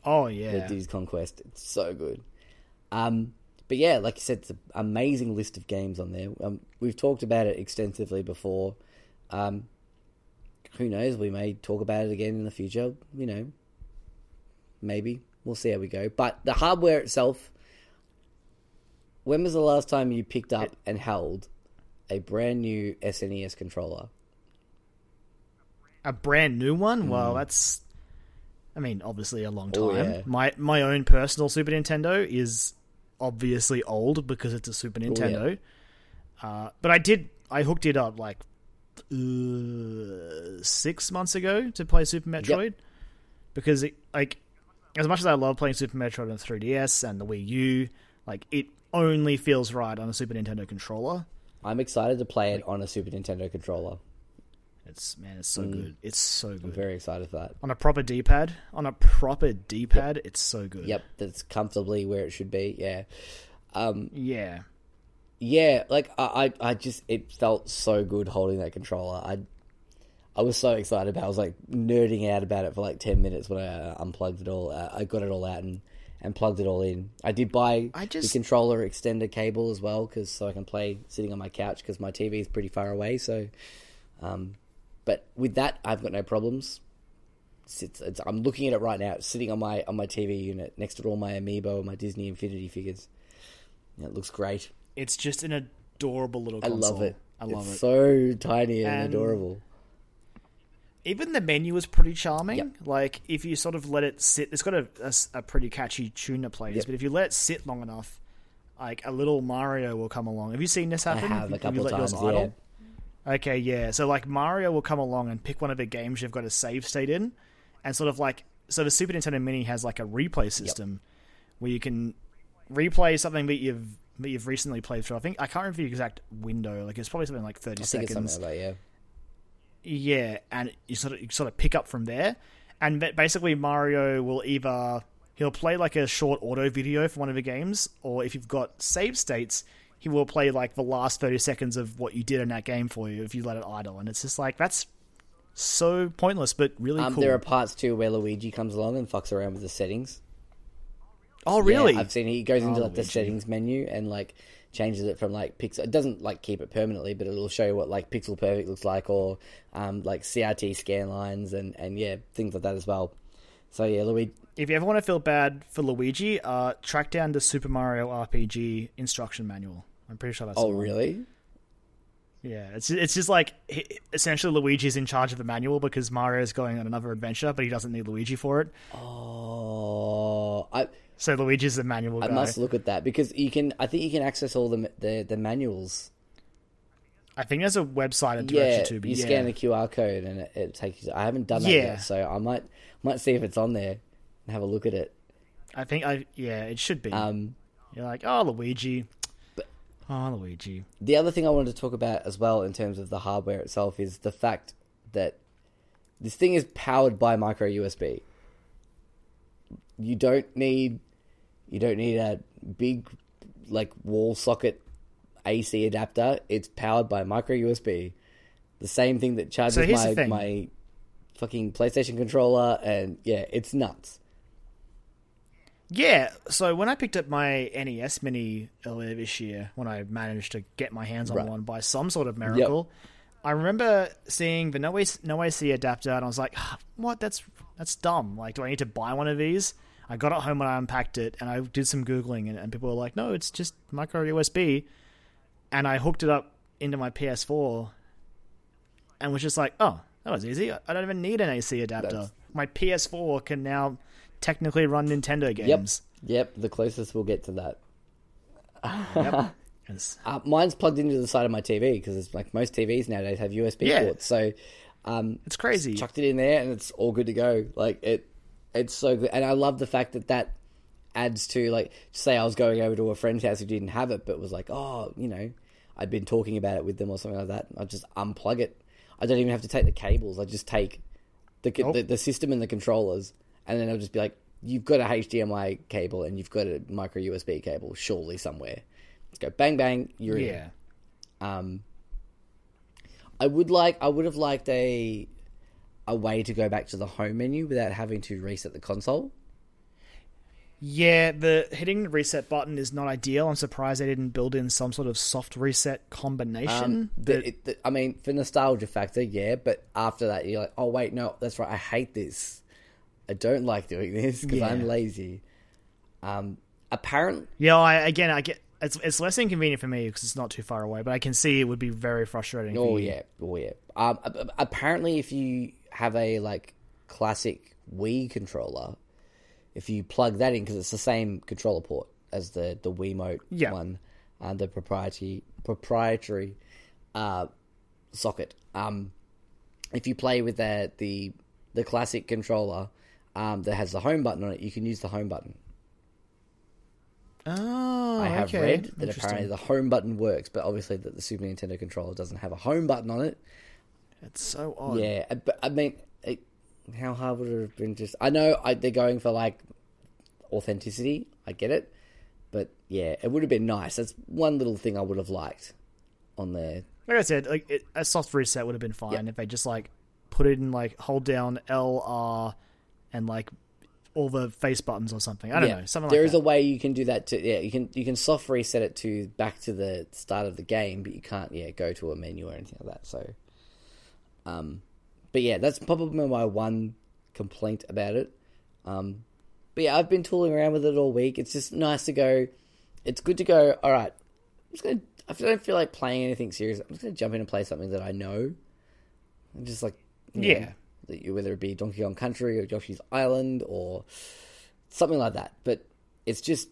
oh the yeah. Diddy's Kong Quest. It's so good. Um, but yeah, like you said, it's an amazing list of games on there. Um, we've talked about it extensively before. Um, who knows? We may talk about it again in the future. You know, maybe we'll see how we go. But the hardware itself. When was the last time you picked up and held a brand new SNES controller? A brand new one? Well, that's I mean, obviously a long time. Hmm. Oh, yeah. My my own personal Super Nintendo is obviously old because it's a Super Oh, yeah. Nintendo. uh, but I did I hooked it up like uh, six months ago to play Super Metroid because it, like as much as I love playing Super Metroid on 3DS and the Wii U, like it only feels right on a Super Nintendo controller. I'm excited to play it on a Super Nintendo controller. It's man, it's so good. It's so good. I'm very excited for that. on a proper D-pad, on a proper D-pad, it's so good. Yep, that's comfortably where it should be. Yeah. Um, Yeah. Yeah, like I, I, I just it felt so good holding that controller. I, I was so excited about. it. I was like nerding out about it for like ten minutes when I uh, unplugged it all. Uh, I got it all out and and plugged it all in. I did buy I just- the controller extender cable as well because so I can play sitting on my couch because my TV is pretty far away. So, um, but with that, I've got no problems. It's, it's, it's, I'm looking at it right now. It's sitting on my on my TV unit next to all my Amiibo and my Disney Infinity figures. Yeah, it looks great. It's just an adorable little console. I love it. I love it's it. so tiny and, And- adorable. Even the menu is pretty charming. Yep. Like if you sort of let it sit, it's got a pretty catchy tune it plays. Yep. But if you let it sit long enough, like a little Mario will come along. Have you seen this happen? I have a couple yours times. Yeah, Okay, yeah. So like Mario will come along and pick one of the games you've got a save state in, and sort of like so the Super Nintendo Mini has like a replay system where you can replay something that you've that you've recently played through. I think I can't remember the exact window. Like it's probably something like thirty I think it's seconds. something like that. Yeah. Yeah, and you sort of you sort of pick up from there, and basically Mario will either he'll play like a short auto video for one of the games, or if you've got save states, he will play like the last thirty seconds of what you did in that game for you if you let it idle, and it's just like that's so pointless but really Um, cool. There are parts too where Luigi comes along and fucks around with the settings. Oh really? Yeah, I've seen he goes into Oh, like the settings menu and like changes it from like pixel. It doesn't like keep it permanently, but it'll show you what like pixel perfect looks like or um, like CRT scan lines and and yeah things like that as well. So yeah, Luigi. if you ever want to feel bad for Luigi, uh, track down the Super Mario RPG instruction manual. I'm pretty sure that's Oh really? Yeah, it's it's just like essentially Luigi's in charge of the manual because Mario's going on another adventure, but he doesn't need Luigi for it. Oh, I So Luigi's the manual I guy. must look at that because you can. I think you can access all the the, the manuals. I think there's a website that directs Yeah, you to, but you yeah. scan the QR code and it, it takes you. I haven't done that Yeah. yet, so I might might see if it's on there and have a look at it. I think I yeah, it should be. Um, You're like, oh Luigi, oh Luigi. the other thing I wanted to talk about as well in terms of the hardware itself is the fact that this thing is powered by micro USB. You don't need you don't need a big like wall socket AC adapter. It's powered by micro USB. The same thing that charges So my my fucking PlayStation controller and yeah, it's nuts. Yeah, so when I picked up my NES Mini earlier this year, when I managed to get my hands on Right. one by some sort of miracle, I remember seeing the no AC, no AC adapter, and I was like, "Ah, "What? That's that's dumb. Like, do I need to buy one of these?" I got it home and I unpacked it, and I did some googling, and, and people were like, "No, it's just micro USB," and I hooked it up into my PS4, and was just like, "Oh, that was easy. I don't even need an AC adapter. That's- My PS4 can now technically run Nintendo games." Yep, the closest we'll get to that. Yep. Uh, mine's plugged into the side of my TV because it's like most TVs nowadays have USB Yeah. ports. So um, It's crazy. chucked it in there and it's all good to go. Like it, it's so good, and I love the fact that that adds to like say I was going over to a friend's house who didn't have it, but was like, oh, you know, I'd been talking about it with them or something like that. I just unplug it. I don't even have to take the cables. I just take the Nope. the, the system and the controllers, and then I'll just be like, you've got a HDMI cable and you've got a micro USB cable, surely somewhere. Let's go bang bang. You're in. Yeah. Um, I would like. I would have liked a a way to go back to the home menu without having to reset the console. Yeah, the hitting the reset button is not ideal. I'm surprised they didn't build in some sort of soft reset combination. Um, the, it, the, I mean, for nostalgia factor, yeah. But after that, you're like, oh wait, no, that's right. I hate this. I don't like doing this because Yeah. I'm lazy. Um, apparently, yeah, I, again, I get it's it's less inconvenient for me because it's not too far away, but I can see it would be very frustrating. Oh yeah, oh yeah. Um, apparently, if you have a like classic Wii controller, if you plug that in because it's the same controller port as the the Wiimote Yeah. one, uh, the proprietary proprietary uh, socket. Um, if you play with the the the classic controller um, that has the home button on it, you can use the home button. Oh, I have okay. read that apparently the home button works, but obviously that the Super Nintendo controller doesn't have a home button on it. It's so odd. Yeah, uh, but I mean, it, how hard would it have been? Just I know I, they're going for like authenticity. I get it, but yeah, it would have been nice. That's one little thing I would have liked on there. Like I said, like it, a soft reset would have been fine Yeah. if they just like put it in like hold down L R and like all the face buttons or something. I don't yeah, know, something There like is that. a way you can do that. To yeah, you can you can soft reset it to back to the start of the game, but you can't yeah go to a menu or anything like that. So, um, but yeah, that's probably my one complaint about it. Um, but yeah, I've been tooling around with it all week. It's just nice to go. It's good to go. All right, I'm just gonna. I don't feel like playing anything serious. I'm just gonna jump in and play something that I know. And just like know, Yeah. you- whether it be Donkey Kong Country or Yoshi's Island or something like that. But it's just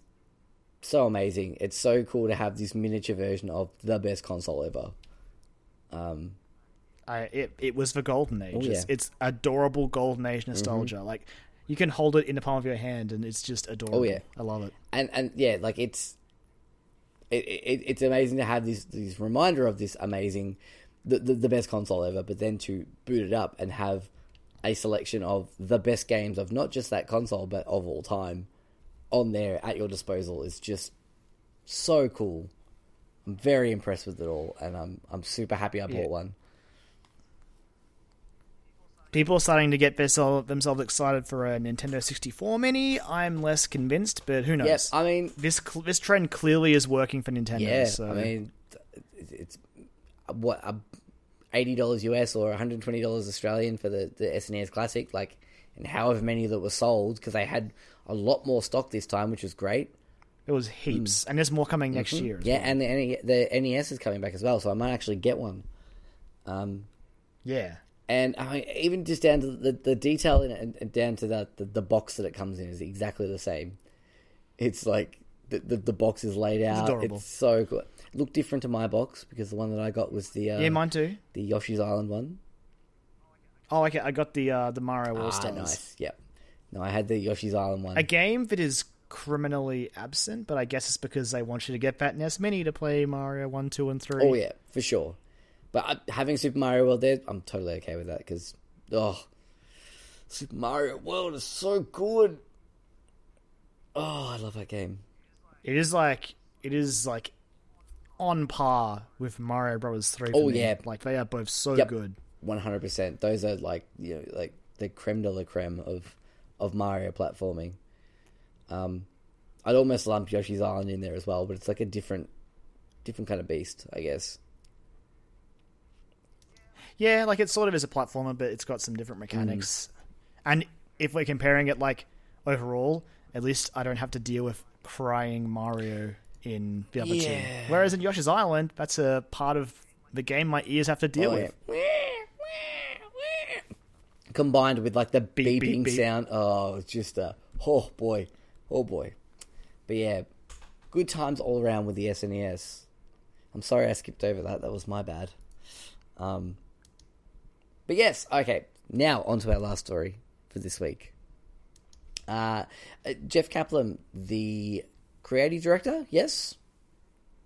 so amazing. It's so cool to have this miniature version of the best console ever. Um, I, it it was the golden age. Oh, it's, yeah. Mm-hmm. it's adorable golden age nostalgia. Like you can hold it in the palm of your hand, and it's just adorable. Oh, yeah. I love it. and and yeah, like it's it, it it's amazing to have this this reminder of this amazing the, the the best console ever, but then to boot it up and have a selection of the best games of not just that console but of all time on there at your disposal is just so cool. I'm very impressed with it all, and I'm I'm super happy I bought Yeah. one. People are starting to get themselves themselves excited for a Nintendo 64 Mini. I'm less convinced, but who knows? Yes, I mean this cl- this trend clearly is working for Nintendo. Yeah, so. I mean, it's, what a eighty dollars US or one hundred twenty dollars Australian for the the SNES Classic, like, and however many that were sold because they had a lot more stock this time, which was great. It was heaps, and there's more coming next year. As Hmm. Yeah, well. and the, the NES is coming back as well, so I might actually get one. Um, yeah. And I mean, even just down to the, the detail in it, and, down to the, the the box that it comes in is exactly the same. It's like the the, the box is laid out. It's, adorable. It's so good. Looked different to my box because the one that I got was the uh, yeah, mine too. the Yoshi's Island one. Oh, okay. I got the uh, the Mario All Ah, Stars. nice. Yep. No, I had the Yoshi's Island one. A game that is criminally absent, but I guess it's because they want you to get that NES Mini to play Mario One, Two, and Three. Oh yeah, for sure. But uh, having Super Mario World there, I'm totally okay with that because oh, Super Mario World is so good. Oh, I love that game. It is like it is like on par with Mario Brothers Three. Oh, me. yeah. like they are both so Yep. good. One hundred percent. Those are like you know like the creme de la creme of of Mario platforming. Um, I'd almost lump Yoshi's Island in there as well, but it's like a different different kind of beast, I guess. Yeah, like it sort of is a platformer, but it's got some different mechanics. And if we're comparing it, like overall, at least I don't have to deal with crying Mario in the other two. Yeah. Whereas in Yoshi's Island, that's a part of the game my ears have to deal Oh, with. yeah. Combined with like the Beep, beep, beeping beep. sound, oh, it's just a oh boy, oh boy. But yeah, good times all around with the SNES. I'm sorry I skipped over that. That was my bad. Um, but yes, okay. Now on to our last story for this week. Uh, uh, Jeff Kaplan, the creative director. Yes,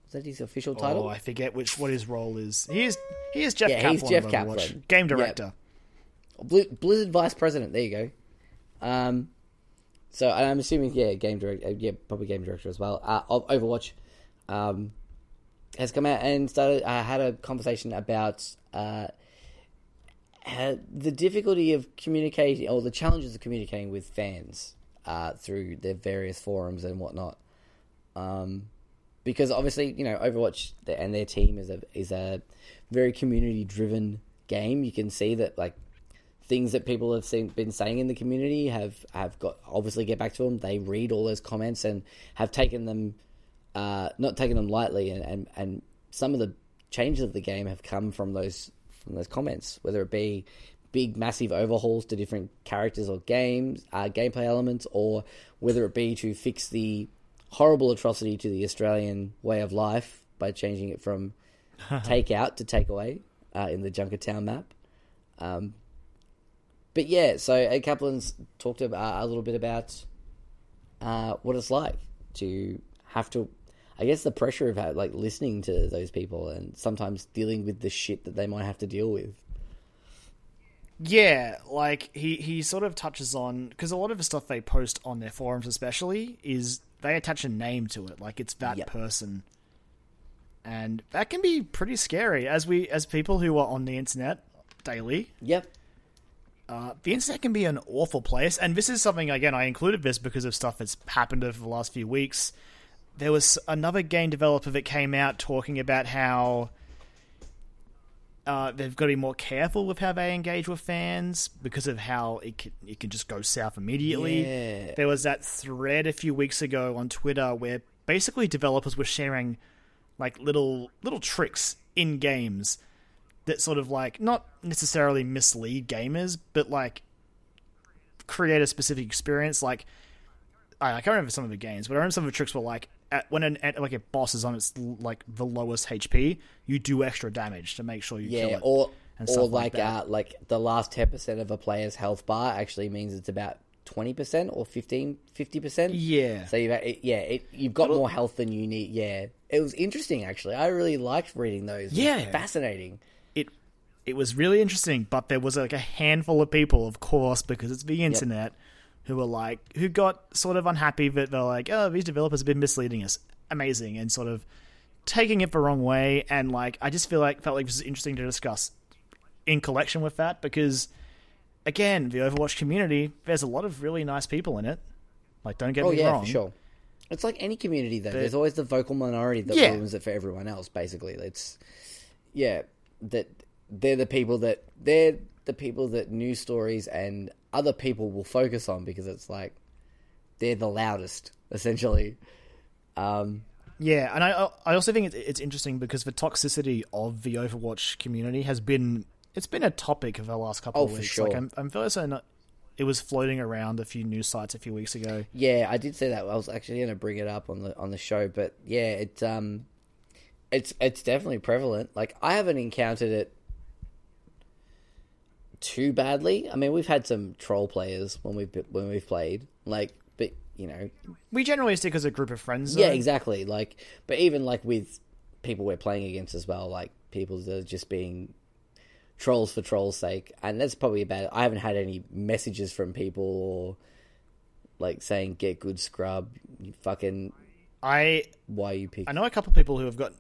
is that his official title? Oh, I forget which what his role is. He is he is Jeff Yeah, Kaplan. he's Jeff Overwatch. Kaplan. game director. Bli- Blizzard vice president. There you go. Um, so I'm assuming, yeah, game director, yeah, probably game director as well. Uh, of Overwatch um, has come out and started uh, had a conversation about uh, the difficulty of communicating or the challenges of communicating with fans uh, through their various forums and whatnot. Um, because obviously, you know, Overwatch and their team is a is a very community driven game. You can see that like things that people have seen, been saying in the community have have got obviously get back to them. They read all those comments and have taken them, uh, not taken them lightly, and, and and some of the changes of the game have come from those from those comments, whether it be big massive overhauls to different characters or games, uh, gameplay elements, or whether it be to fix the horrible atrocity to the Australian way of life by changing it from take out to take away uh, in the Junkertown map. Um, but yeah, so Jeff Kaplan's talked about, a little bit about uh, what it's like to have to, I guess, the pressure of how, like listening to those people and sometimes dealing with the shit that they might have to deal with. Yeah, like he he sort of touches on because a lot of the stuff they post on their forums, especially, is they attach a name to it, like it's that Yep. person, and that can be pretty scary. As we as people who are on the internet daily, Yep. uh, the internet can be an awful place, and this is something again I included this because of stuff that's happened over the last few weeks. There was another game developer that came out talking about how uh, they've got to be more careful with how they engage with fans because of how it can, it can just go south immediately. Yeah. There was that thread a few weeks ago on Twitter where basically developers were sharing like little little tricks in games that sort of like not necessarily mislead gamers, but like create a specific experience. Like I, I can't remember some of the games, but I remember some of the tricks were like at, when an at, like a boss is on its like the lowest HP, you do extra damage to make sure you kill Yeah, it. or and or like like uh, like the last ten percent of a player's health bar actually means it's about twenty percent or 15 50 percent. Yeah. So you've it, yeah, it, you've got more health than you need. Yeah, it was interesting actually. I really liked reading those. Yeah. fascinating. it it was really interesting, but there was like a handful of people, of course, because it's the internet, who were like who got sort of unhappy that they're like, oh, these developers have been misleading us. Amazing, and sort of taking it the wrong way. And like, I just feel like felt like this is interesting to discuss in collection with that because, again, the Overwatch community, there's a lot of really nice people in it. Like, don't get Oh me yeah, wrong. for sure. It's like any community though. There's always the vocal minority that Yeah. ruins it for everyone else. Basically, it's yeah that they're the people that they're the people that news stories and other people will focus on because it's like they're the loudest essentially. Um, Yeah, and I I also think it's, it's interesting because the toxicity of the Overwatch community has been it's been a topic of the last couple Oh, of for weeks. sure. Like I'm, I'm fairly certain it was floating around a few news sites a few weeks ago. yeah, I did say that. I was actually going to bring it up on the on the show, but yeah, it's um, it's it's definitely prevalent. Like I haven't encountered it too badly. I mean, we've had some troll players when we've when we've played, like, but you know, We generally stick as a group of friends. Yeah, exactly. Like, but even like with people we're playing against as well, like people that are just being trolls for trolls' sake, and that's probably about it. I haven't had any messages from people or like saying "get good scrub," you fucking I why you pick. I know a couple of people who have got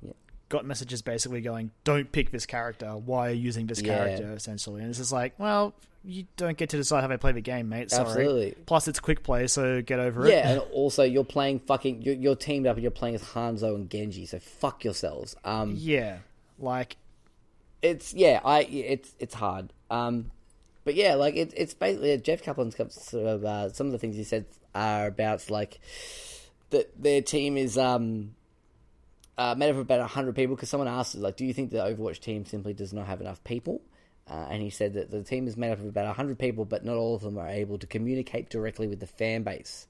got messages basically going, "Don't pick this character. Why are you using this Yeah. character?" Essentially, and it's just like, well, you don't get to decide how they play the game, mate. Sorry. Absolutely. Plus, it's quick play, so get over it. Yeah, and also you're playing fucking you're, you're teamed up and you're playing as Hanzo and Genji, so fuck yourselves. Um, yeah. Like, it's yeah, I it's it's hard. Um, but yeah, like it, it's basically Jeff Kaplan's got sort of uh, some of the things he said are about like that their team is um uh, made up of about hundred people because someone asked like, do you think the Overwatch team simply does not have enough people? Uh, and he said that the team is made up of about hundred people, but not all of them are able to communicate directly with the fan base.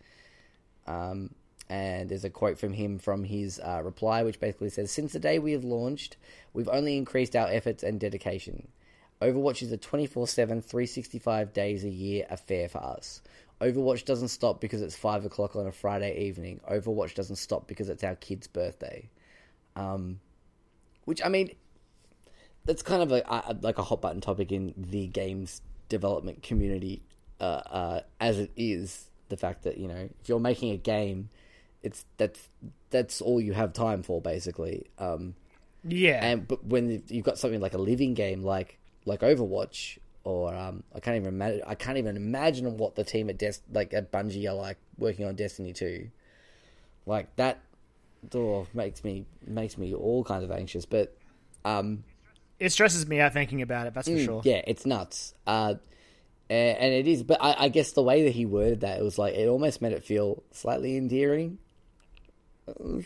Um, and there's a quote from him from his uh, reply, which basically says Since the day we have launched, we've only increased our efforts and dedication. Overwatch is a 24 7, 365 days a year affair for us. Overwatch doesn't stop because it's 5 o'clock on a Friday evening. Overwatch doesn't stop because it's our kid's birthday. Um, which, I mean, that's kind of a, a like a hot button topic in the games development community uh, uh, as it is the fact that you know if you're making a game it's that's that's all you have time for basically um, yeah. and but when you've got something like a living game like like Overwatch or um, I can't even imagine I can't even imagine what the team at Des- like at Bungie are like working on Destiny 2 like that oh, makes me makes me all kinds of anxious but um it stresses me out thinking about it. That's for sure. Mm, Yeah, it's nuts. Uh, and it is, but I, I guess the way that he worded that, it was like it almost made it feel slightly endearing. Uh,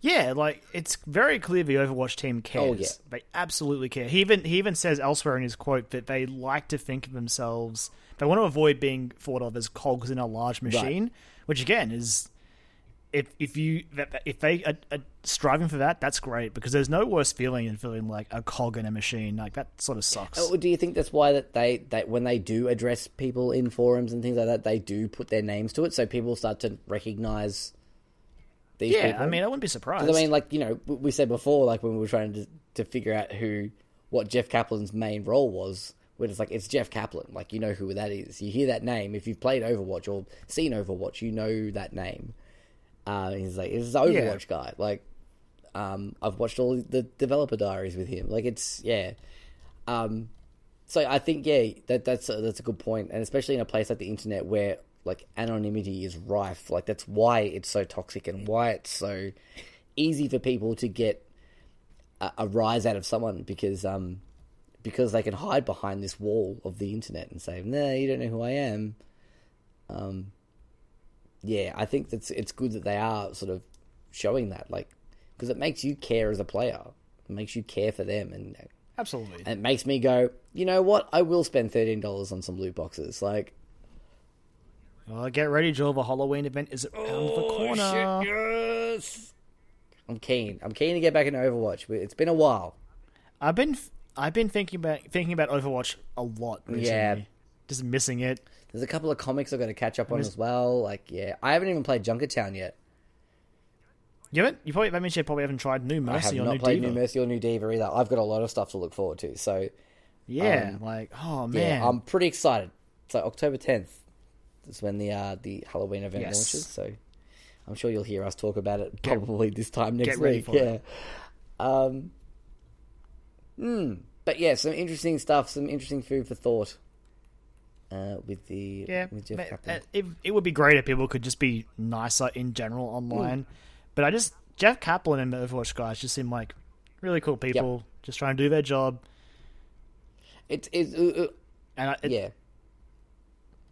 Yeah, like it's very clear the Overwatch team cares. Oh, yeah. They absolutely care. He even he even says elsewhere in his quote that they like to think of themselves. They want to avoid being thought of as cogs in a large machine, which again is if if you if they are, are striving for that, that's great because there's no worse feeling than feeling like a cog in a machine. Like that sort of sucks. Oh, do you think that's why that they, they when they do address people in forums and things like that, they do put their names to it, so people start to recognize these yeah, people? I mean, I wouldn't be surprised. I mean, like you know, we- we said before, like when we were trying to to figure out who, what Jeff Kaplan's main role was, where it's like it's Jeff Kaplan, like you know who that is. You hear that name if you've played Overwatch or seen Overwatch, you know that name. Uh, he's like, it's the Overwatch guy. Like, um, I've watched all the developer diaries with him. Like, it's yeah. Um, so I think yeah, that that's a, that's a good point, and especially in a place like the internet where like anonymity is rife. Like that's why it's so toxic and why it's so easy for people to get a, a rise out of someone because um because they can hide behind this wall of the internet and say, "No, you don't know who I am." Um, yeah, I think that's it's good that they are sort of showing that, like, because it makes you care as a player. It makes you care for them, and absolutely. and it makes me go, you know what? I will spend thirteen dollars on some loot boxes. Like, Well, get ready, Joel. The Halloween event is around the oh, corner. Oh, yes. I'm keen. I'm keen to get back into Overwatch. It's been a while. I've been I've been thinking about thinking about Overwatch a lot recently. Yeah. Just missing it. There's a couple of comics I've got to catch up on as well. Like, yeah, I haven't even played Junkertown yet. You haven't? You probably that means you probably haven't tried New I have Mercy or not New played D.Va. New Mercy or New D.Va either. I've got a lot of stuff to look forward to. So Yeah, Um, like oh man, yeah, I'm pretty excited. So October 10th is when the uh, the Halloween event Yes. launches. So I'm sure you'll hear us talk about it probably this time next get week. yeah. it. Um. Hmm. But yeah, some interesting stuff. Some interesting food for thought. Uh, with the yeah. with Jeff Kaplan. uh, It, it would be great if people could just be nicer in general online, but I just Jeff Kaplan and the Overwatch guys just seem like really cool people, just trying to do their job. It's it's uh, uh, And I, it, yeah.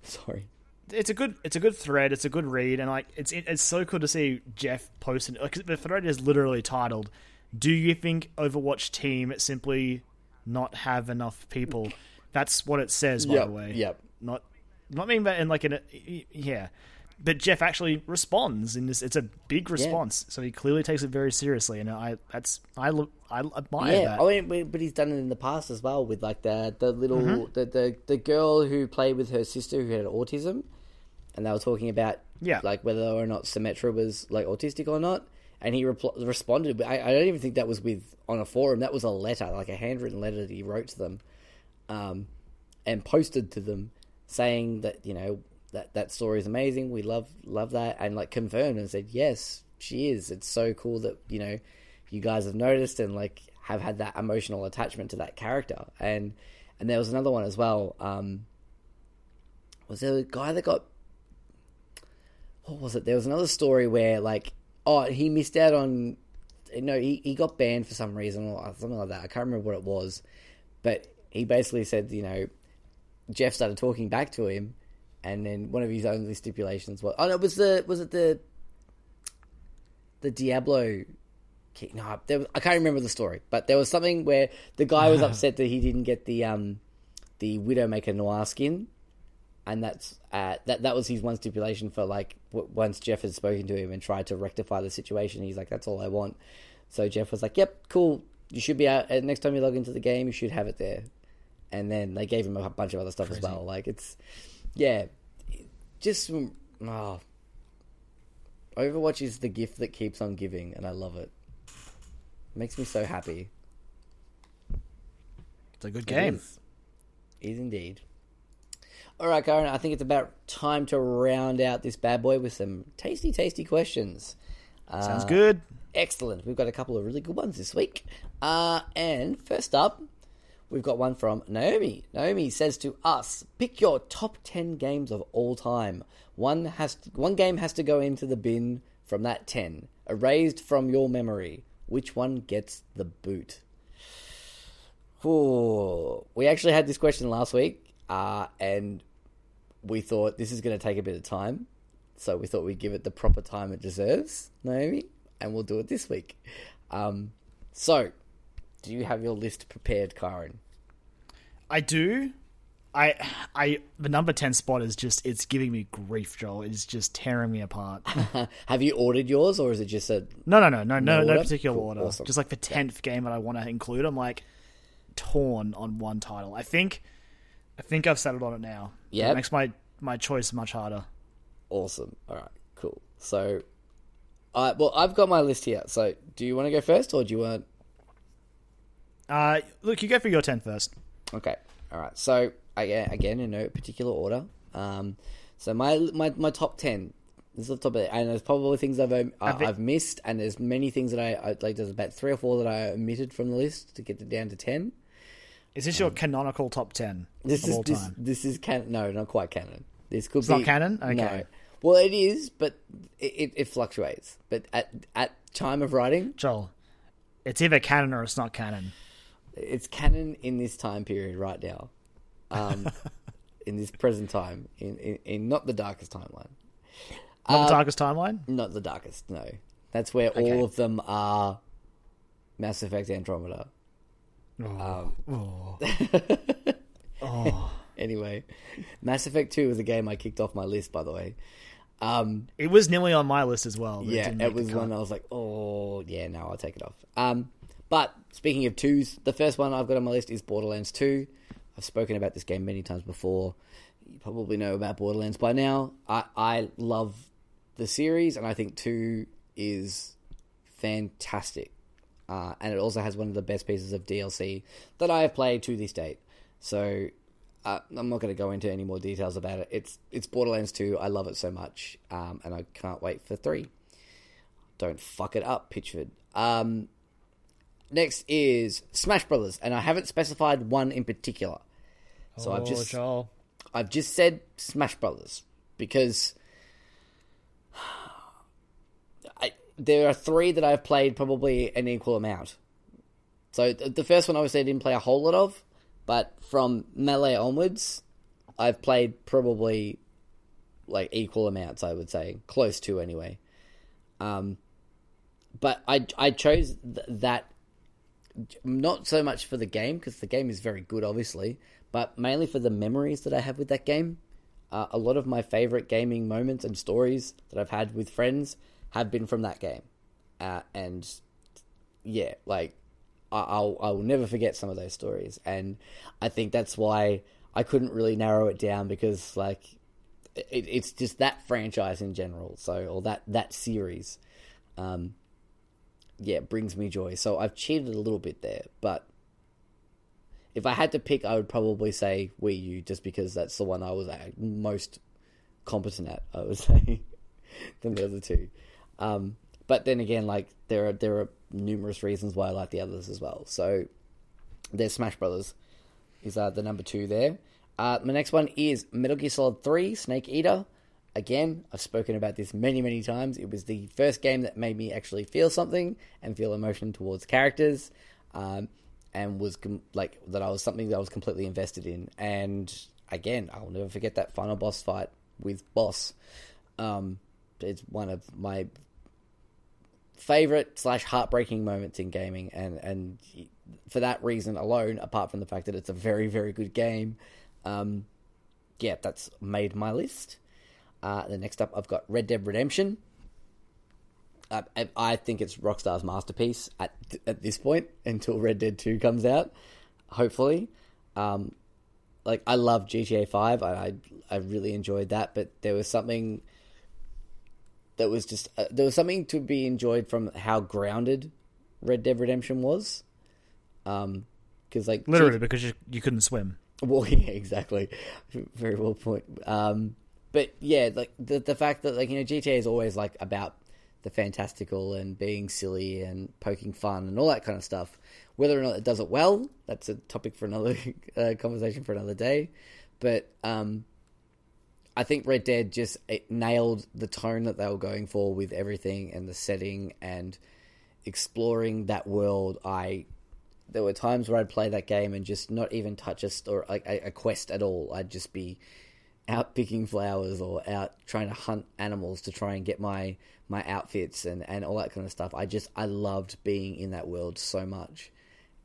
Sorry. it's a good it's a good thread. It's a good read, and like it's it, it's so cool to see Jeff posting. Like the thread is literally titled, "Do you think Overwatch team simply not have enough people?" That's what it says, by Yep, the way. yep. Not not mean that in like in a yeah. But Jeff actually responds in this. It's a big response, so he clearly takes it very seriously, and I that's I look I admire Yeah, that. I mean, but- he's done it in the past as well with like the the little the, the the girl who played with her sister who had autism, and they were talking about Yeah. like whether or not Symmetra was like autistic or not, and he repl- responded. I, I don't even think that was with on a forum. That was a letter, like a handwritten letter that he wrote to them, um, and posted to them saying that you know that that story is amazing. We love love that, and like confirmed and said yes, she is. It's so cool that you know you guys have noticed and like have had that emotional attachment to that character. And and there was another one as well. Um, was there a guy that got what was it? There was another story where like oh he missed out on no he, he got banned for some reason or something like that. I can't remember what it was, but he basically said you know Jeff started talking back to him, and then one of his only stipulations was oh no was the was it the the Diablo no there was, I can't remember the story, but there was something where the guy was upset that he didn't get the um the Widowmaker Noir skin, and that's uh, that that was his one stipulation for like w- once Jeff had spoken to him and tried to rectify the situation, he's like that's all I want. So Jeff was like, "Yep, cool. You should be out uh, next time you log into the game. You should have it there." And then they gave him a bunch of other stuff as well. Like it's, yeah, just oh, Overwatch is the gift that keeps on giving, and I love it. Makes me so happy. It's a good game. is. Is indeed. All right, Kyron. I think it's about time to round out this bad boy with some tasty, tasty questions. Sounds Uh, good. Excellent. We've got a couple of really good ones this week. Uh, and first up, we've got one from Naomi. Naomi says to us, "Pick your top ten games of all time. One has to, one game has to go into the bin from that ten, erased from your memory. Which one gets the boot?" Ooh, we actually had this question last week, uh, and we thought this is going to take a bit of time, so we thought we'd give it the proper time it deserves, Naomi, and we'll do it this week. Um, so, do you have your list prepared, Kyron? I do. I I the number ten spot is just it's giving me grief, Joel. It's just tearing me apart. have you ordered yours, or is it just a No, no, no, no, no, no order? particular Cool, order. awesome. Just like the tenth game that I want to include. I'm like torn on one title. I think, I think I've settled on it now. It makes my my choice much harder. awesome? All right, cool. So, uh, well, I've got my list here. So, do you want to go first, or do you want? Uh, look, you go for your ten first. Okay. All right. So again, again in no particular order. Um, so my my my top ten. This is the top of it, and there's probably things I've um, I've missed, and there's many things that I, I like. There's about three or four that I omitted from the list to get it down to ten. Is this your canonical top ten Um, This of is all this, time? this is canon. No, not quite canon. This could It's be not canon? No. Okay. Well, it is, but it, it, it fluctuates. But at at time of writing, Joel, it's either canon or it's not canon. It's canon in this time period right now, um, in this present time, in, in, in not the darkest timeline, Not Uh, the darkest timeline. not the darkest. No, that's where Okay. all of them are. Mass Effect Andromeda. Oh. Um, Anyway, Mass Effect Two was a game I kicked off my list. By the way, um, It was nearly on my list as well. yeah, it was one I was like, oh yeah, no, I'll take it off. Um, but speaking of twos, the first one I've got on my list is Borderlands Two. I've spoken about this game many times before. You probably know about Borderlands by now. I I love the series, and I think two is fantastic. Uh, and it also has one of the best pieces of DLC that I have played to this date. So uh, I'm not going to go into any more details about it. It's it's Borderlands 2. I love it so much, um, and I can't wait for three. Don't fuck it up, Pitchford. Um, next is Smash Brothers, and I haven't specified one in particular. So I've Oh, just Joel. I've just said Smash Brothers because I, there are three that I've played probably an equal amount. So the first one obviously I didn't play a whole lot of, but from Melee onwards, I've played probably like equal amounts, I would say, close to anyway. Um, but I I chose th- that not so much for the game because the game is very good, obviously, but mainly for the memories that I have with that game. Uh, a lot of my favorite gaming moments and stories that I've had with friends have been from that game, uh, and yeah, like I'll I will never forget some of those stories, and I think that's why I couldn't really narrow it down because like it, it's just that franchise in general, so or that that series. Um, yeah, brings me joy. So I've cheated a little bit there, but if I had to pick, I would probably say Wii U, just because that's the one I was uh, most competent at. I would say than the other two. Um, but then again, like there are there are numerous reasons why I like the others as well. So there's Smash Brothers is uh, the number two there. Uh, my next one is Metal Gear Solid Three Snake Eater. Again, I've spoken about this many, many times. It was the first game that made me actually feel something and feel emotion towards characters, um, and was com- like that. I was something that I was completely invested in. And again, I'll never forget that final boss fight with Boss. Um, it's one of my favorite slash heartbreaking moments in gaming, and and for that reason alone, apart from the fact that it's a very, very good game, um, yeah, that's made my list. Uh, the next up, I've got Red Dead Redemption. Uh, I, I think it's Rockstar's masterpiece at at this point until Red Dead Two comes out. Hopefully, um, like I love GTA Five. I, I I really enjoyed that, but there was something that was just uh, there was something to be enjoyed from how grounded Red Dead Redemption was. Um, because like Literally, because you, you couldn't swim. well, yeah, exactly. Very well point. Um, but yeah, like the the fact that like you know GTA is always like about the fantastical and being silly and poking fun and all that kind of stuff. Whether or not it does it well, that's a topic for another uh, conversation for another day. But um, I think Red Dead just nailed the tone that they were going for with everything and the setting and exploring that world. I there were times where I'd play that game and just not even touch a or a, a quest at all. I'd just be out picking flowers or out trying to hunt animals to try and get my my outfits and and all that kind of stuff. I just I loved being in that world so much,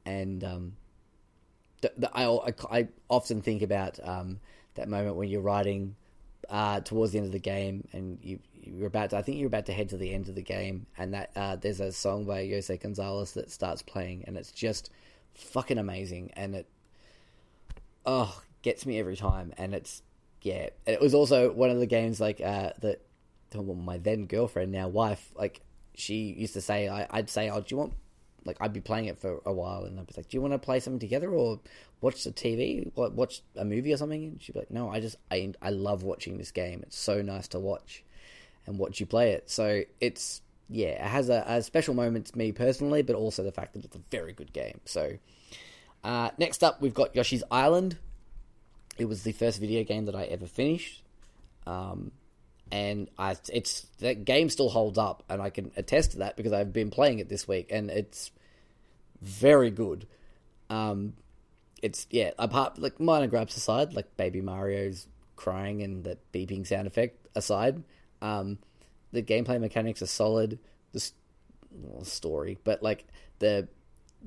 and um, the, the, I, I often think about um that moment when you're riding uh towards the end of the game and you you're about to I think you're about to head to the end of the game and that uh there's a song by Jose Gonzalez that starts playing and it's just fucking amazing and it oh gets me every time and it's yeah it was also one of the games like uh that well, my then girlfriend now wife like she used to say I, I'd say oh do you want like I'd be playing it for a while and I'd be like do you want to play something together or watch the TV watch a movie or something? And she'd be like no I just I, I love watching this game. It's so nice to watch and watch you play it. So it's yeah it has a, a special moment to me personally but also the fact that it's a very good game. So uh, next up we've got Yoshi's Island it was the first video game that I ever finished. Um, and I, it's that game still holds up, and I can attest to that because I've been playing it this week, and it's very good. Um, it's yeah, apart like minor gripes aside, like Baby Mario's crying and the beeping sound effect aside, um, the gameplay mechanics are solid. The s- well, story, but like the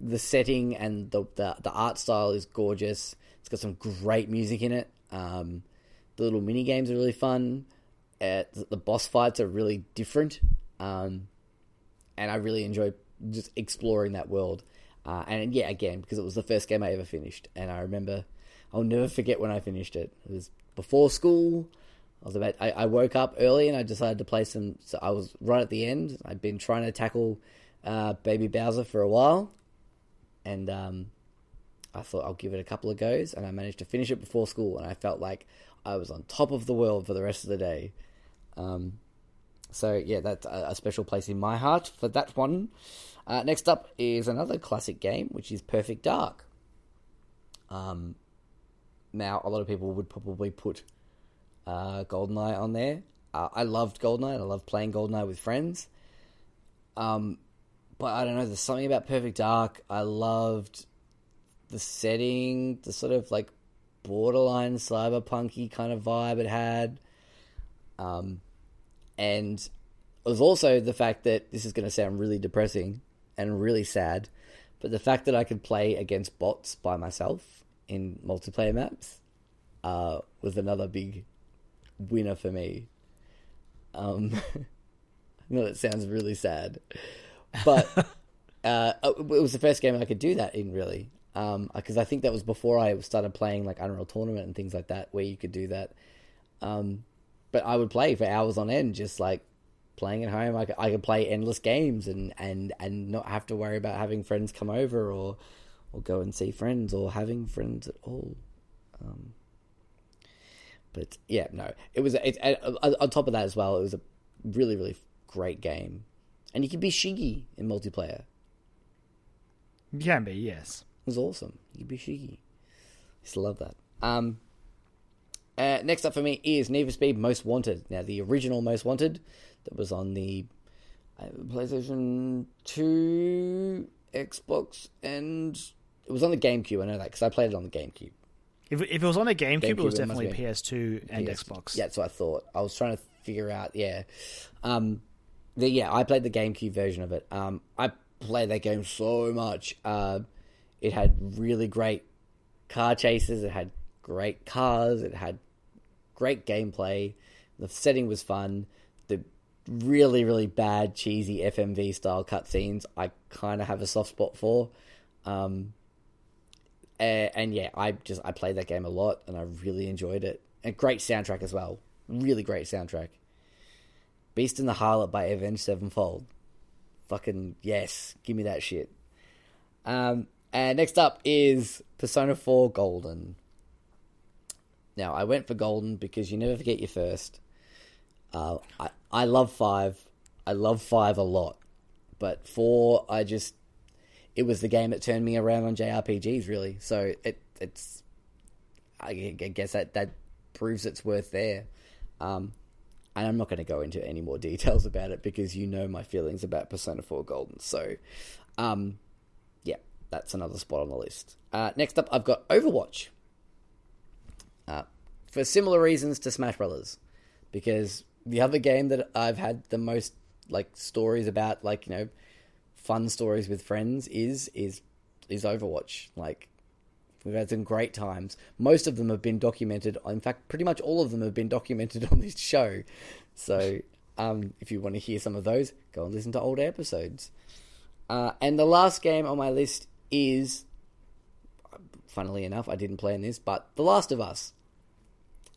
the setting and the, the the art style is gorgeous. It's got some great music in it. Um, the little mini games are really fun. Uh, the, boss fights are really different, um, and I really enjoy just exploring that world. Uh, and yeah, again, because it was the first game I ever finished, and I remember I'll never forget when I finished it. It was before school. I was about. I, I woke up early and I decided to play some. So I was right at the end. I'd been trying to tackle uh, Baby Bowser for a while, and um, I thought I'll give it a couple of goes, and I managed to finish it before school, and I felt like I was on top of the world for the rest of the day. Um, so yeah, that's a, a special place in my heart for that one. Uh, next up is another classic game, which is Perfect Dark. Um, now a lot of people would probably put uh, Goldeneye on there. Uh, I loved Goldeneye. I loved playing Goldeneye with friends. Um, but I don't know. There's something about Perfect Dark. I loved the setting, the sort of like borderline cyberpunky kind of vibe it had. Um, and it was also the fact that this is going to sound really depressing and really sad, but the fact that I could play against bots by myself in multiplayer maps uh, was another big winner for me. Um, I know that sounds really sad, but uh, it was the first game I could do that in, really. Because I think that was before I started playing like Unreal Tournament and things like that, where you could do that. Um, but I would play for hours on end, just like playing at home. I could, I could play endless games and, and, and not have to worry about having friends come over or or go and see friends or having friends at all. Um, but yeah, no, it was. It, on top of that as well, it was a really really great game, and you can be Shiggy in multiplayer. You can be, yes. It was awesome. You can be Shiggy. I used love that. Um, uh, next up for me is Need for Speed Most Wanted. Now, the original Most Wanted that was on the uh, PlayStation 2, Xbox, and it was on the GameCube. I know that because I played it on the GameCube. If, if it was on a GameCube, GameCube, it was definitely be. PS2 and PS Xbox. Yeah, that's what I thought. I was trying to figure out. Yeah, um, the, yeah, I played the GameCube version of it. Um, I played that game so much. Uh, it had really great car chases. It had great cars. It had great gameplay. The setting was fun. The really, really bad, cheesy FMV style cutscenes, I kind of have a soft spot for. Um, and, and yeah, I just I played that game a lot, and I really enjoyed it. And great soundtrack as well. Really great soundtrack. Beast in the Harlot by Avenged Sevenfold. Fucking yes, give me that shit. Um, and next up is Persona 4 Golden. Now, I went for Golden because you never forget your first. Uh, I, I love 5. I love 5 a lot. But 4, I just. It was the game that turned me around on JRPGs, really. So it it's. I guess that, that proves it's worth there. Um, and I'm not going to go into any more details about it because you know my feelings about Persona 4 Golden. So, um, that's another spot on the list. Uh, next up, I've got Overwatch. Uh, for similar reasons to Smash Brothers, because the other game that I've had the most like stories about, like you know, fun stories with friends is is is Overwatch. Like we've had some great times. Most of them have been documented. In fact, pretty much all of them have been documented on this show. So um, if you want to hear some of those, go and listen to older episodes. Uh, and the last game on my list is, funnily enough, I didn't play in this, but The Last of Us.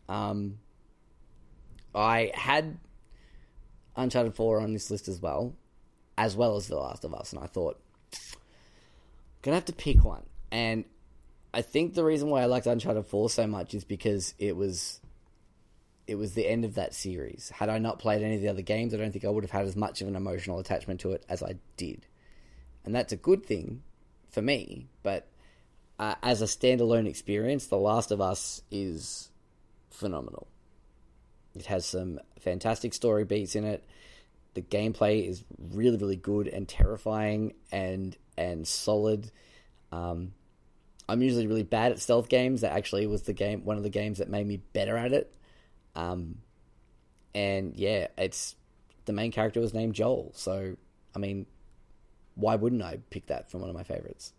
Um, I had Uncharted 4 on this list as well, as well as The Last of Us, and I thought, gonna have to pick one. And I think the reason why I liked Uncharted 4 so much is because it was it was the end of that series. Had I not played any of the other games, I don't think I would have had as much of an emotional attachment to it as I did. And that's a good thing for me, but uh, as a standalone experience, The Last of Us is phenomenal. It has some fantastic story beats in it. The gameplay is really, really good and terrifying and and solid. Um, I'm usually really bad at stealth games. That actually was the game, one of the games that made me better at it. Um, and yeah, it's the main character was named Joel, so I mean, why wouldn't I pick that from one of my favorites?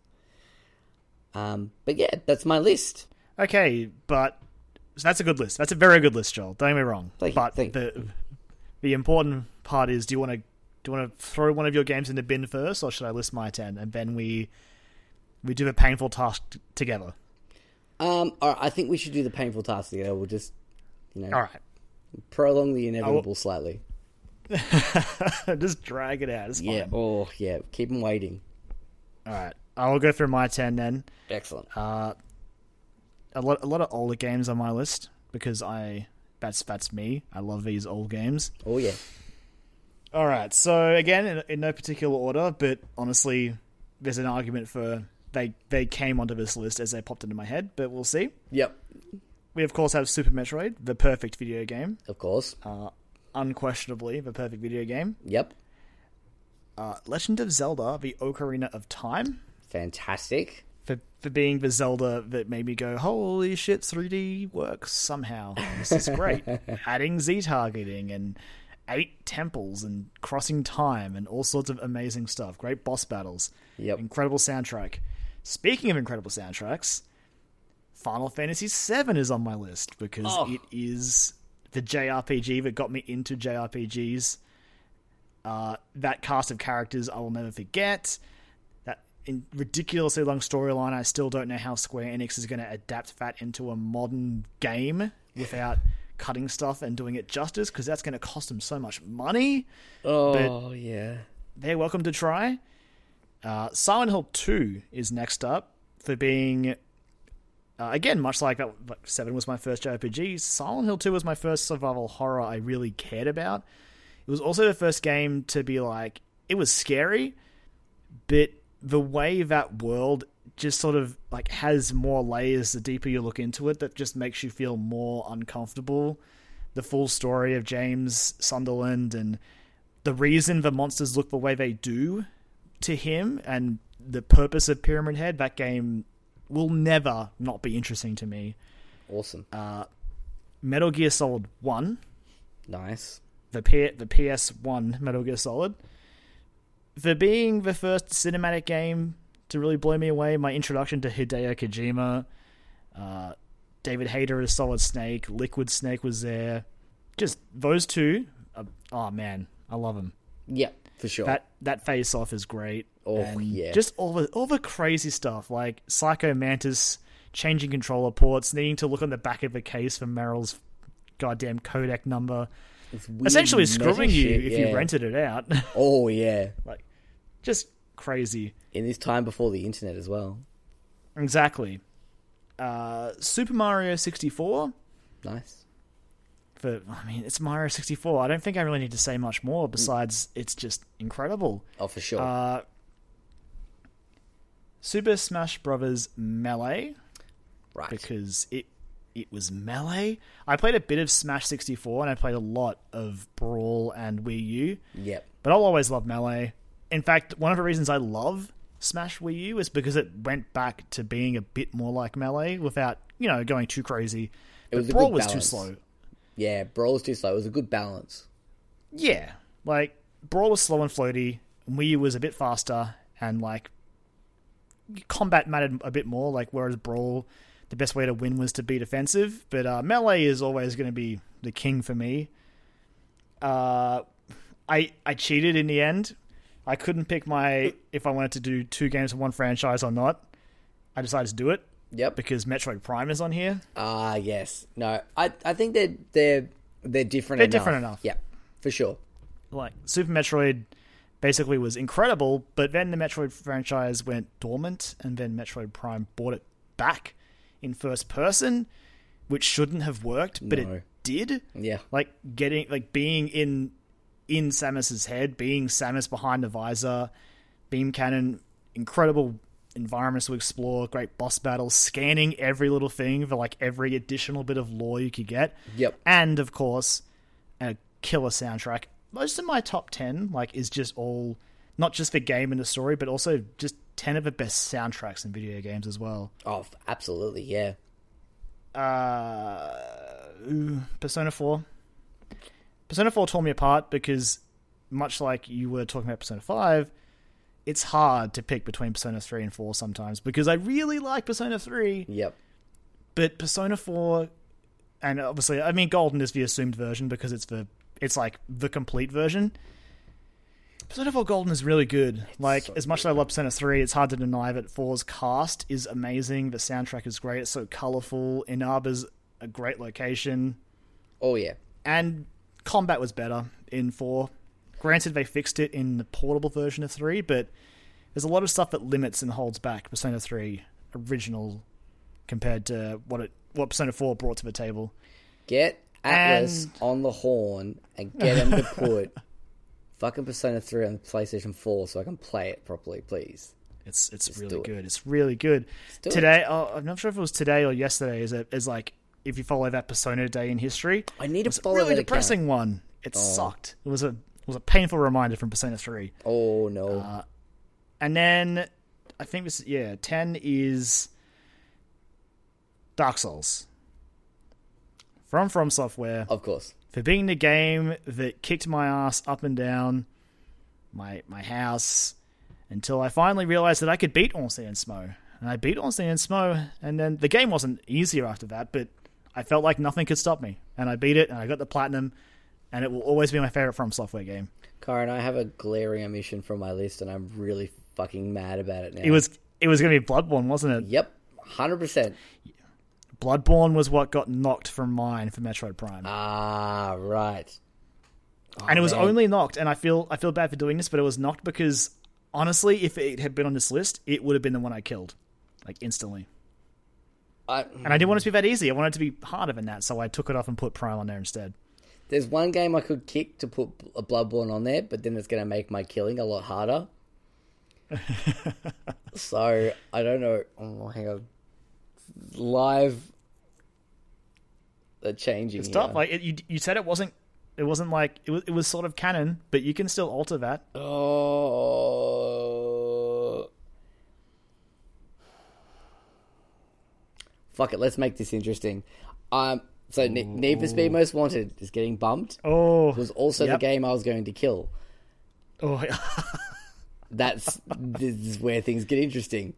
Um, but yeah, that's my list. Okay, but so that's a good list. That's a very good list, Joel. Don't get me wrong. Thank you, but thank the the important part is: do you want to do you want to throw one of your games in the bin first, or should I list my ten and then we we do a painful task t- together? Um, all right, I think we should do the painful task together. We'll just, you know, All right, prolong the inevitable slightly. just drag it out. It's fine. Yeah. Oh, yeah. Keep them waiting. All right, I'll go through my ten then. Excellent. Uh, a lot a lot of older games on my list because I that's that's me. I love these old games. Oh, yeah. All right. So again, in, in no particular order, but honestly, there's an argument for they they came onto this list as they popped into my head, but we'll see. Yep. We of course have Super Metroid, the perfect video game, Of course. uh, unquestionably the perfect video game. Yep. Uh, Legend of Zelda: The Ocarina of Time, Fantastic. for for being the Zelda that made me go, holy shit, 3D works somehow. This is great. Adding Z targeting and eight temples and crossing time and all sorts of amazing stuff. Great boss battles. Yep. Incredible soundtrack. Speaking of incredible soundtracks, Final Fantasy VII is on my list because Oh. it is the JRPG that got me into JRPGs. Uh, that cast of characters I will never forget. That in ridiculously long storyline. I still don't know how Square Enix is going to adapt that into a modern game without cutting stuff and doing it justice because that's going to cost them so much money Oh yeah. they're welcome to try. Uh, Silent Hill 2 is next up for being, uh, again, much like like 7 was my first JRPG, Silent Hill 2 was my first survival horror I really cared about. It was also the first game to be like, it was scary, but the way that world just sort of like has more layers the deeper you look into it that just makes you feel more uncomfortable. The full story of James Sunderland and the reason the monsters look the way they do to him and the purpose of Pyramid Head, that game will never not be interesting to me. Awesome. Uh, Metal Gear Solid 1, nice. the, P- the PS1 Metal Gear Solid, for being the first cinematic game to really blow me away, my introduction to Hideo Kojima, uh, David Hayter as Solid Snake, Liquid Snake was there. Just those two, uh, oh man, I love them. Yep, for sure. That that face off is great. Oh, And yeah. Just all the all the crazy stuff like Psycho Mantis changing controller ports, needing to look on the back of the case for Meryl's goddamn codec number. Essentially screwing you shit, if yeah. you rented it out. Oh yeah. like just crazy. In this time before the internet as well. Exactly. Uh, Super Mario 64 Nice. for I mean it's Mario 64. I don't think I really need to say much more besides it's just incredible. Oh, for sure. Uh, Super Smash Brothers Melee right. because it it was Melee. I played a bit of Smash 64 and I played a lot of Brawl and Wii U, Yep. but I'll always love Melee. In fact, one of the reasons I love Smash Wii U is because it went back to being a bit more like Melee without, you know, going too crazy. But was Brawl was too slow. Yeah, Brawl was too slow. It was a good balance. Yeah, like Brawl was slow and floaty, and Wii U was a bit faster, and like combat mattered a bit more. Like whereas Brawl, the best way to win was to be defensive, but uh, melee is always going to be the king for me. Uh, I I cheated in the end. I couldn't pick my if I wanted to do two games in one franchise or not. I decided to do it Yep. because Metroid Prime is on here. Ah, yes. No, I I think they're they're they're different. They're enough. different enough. Yeah, for sure. like Super Metroid basically was incredible, but then the Metroid franchise went dormant, and then Metroid Prime brought it back in first person, which shouldn't have worked, but No. it did. Yeah. Like getting like being in in Samus's head, being Samus behind the visor, beam cannon, incredible environments to explore, great boss battles, scanning every little thing for like every additional bit of lore you could get Yep. and of course a killer soundtrack most of my top 10 like is just all not just the game and the story but also just 10 of the best soundtracks in video games as well Oh, absolutely. Yeah. uh ooh, persona 4 persona 4 tore me apart because much like you were talking about persona 5 it's hard to pick between persona 3 and 4 sometimes because i really like persona 3 Yep. but Persona 4 and obviously I mean Golden is the assumed version because it's the it's like the complete version. Persona 4 Golden is really good. Like so as much as I love Persona 3, it's hard to deny that 4's cast is amazing. The soundtrack is great. It's so colorful. Inaba's a great location Oh yeah. and combat was better in 4. Granted they fixed it in the portable version of 3, but there's a lot of stuff that limits and holds back Persona 3 original compared to what it what Persona 4 brought to the table. Get Atlus And- on the horn and get him to put fucking Persona 3 on PlayStation 4 so I can play it properly, please. It's it's do really it. good. It's really good. Today, oh, I'm not sure if it was today or yesterday. Is it is like if you follow that Persona Day in history? I need to it was a follow really that account. depressing one. It sucked. It was a it was a painful reminder from Persona 3. Oh no. Uh, And then I think this yeah, ten is Dark Souls from From Software Of course. for being the game that kicked my ass up and down my my house until I finally realized that I could beat Ornstein and Smough. And I beat Ornstein and Smough, and then the game wasn't easier after that, but I felt like nothing could stop me. And I beat it, and I got the platinum, and it will always be my favorite From Software game. Karen, I have a glaring omission from my list, and I'm really fucking mad about it now. It was it was going to be Bloodborne, wasn't it? Yep, hundred percent. Bloodborne was what got knocked from mine for Metroid Prime. Ah, right. Oh, and it was man. only knocked and I feel I feel bad for doing this, but it was knocked because honestly, if it had been on this list, it would have been the one I killed. Like instantly. I, And I didn't want it to be that easy. I wanted it to be harder than that, so I took it off and put Prime on there instead. there's one game I could kick to put a Bloodborne on there, but then it's going to make my killing a lot harder. so I don't know. Oh, hang on. Live. The changing. It's here. tough. Like it, you you said it wasn't it wasn't like it was it was sort of canon, but you can still alter that. Oh. Fuck it, let's make this interesting. Um, so Ne- Need for Speed Most Wanted is getting bumped. Oh, It was also Yep. the game I was going to kill. oh That's this is where things get interesting.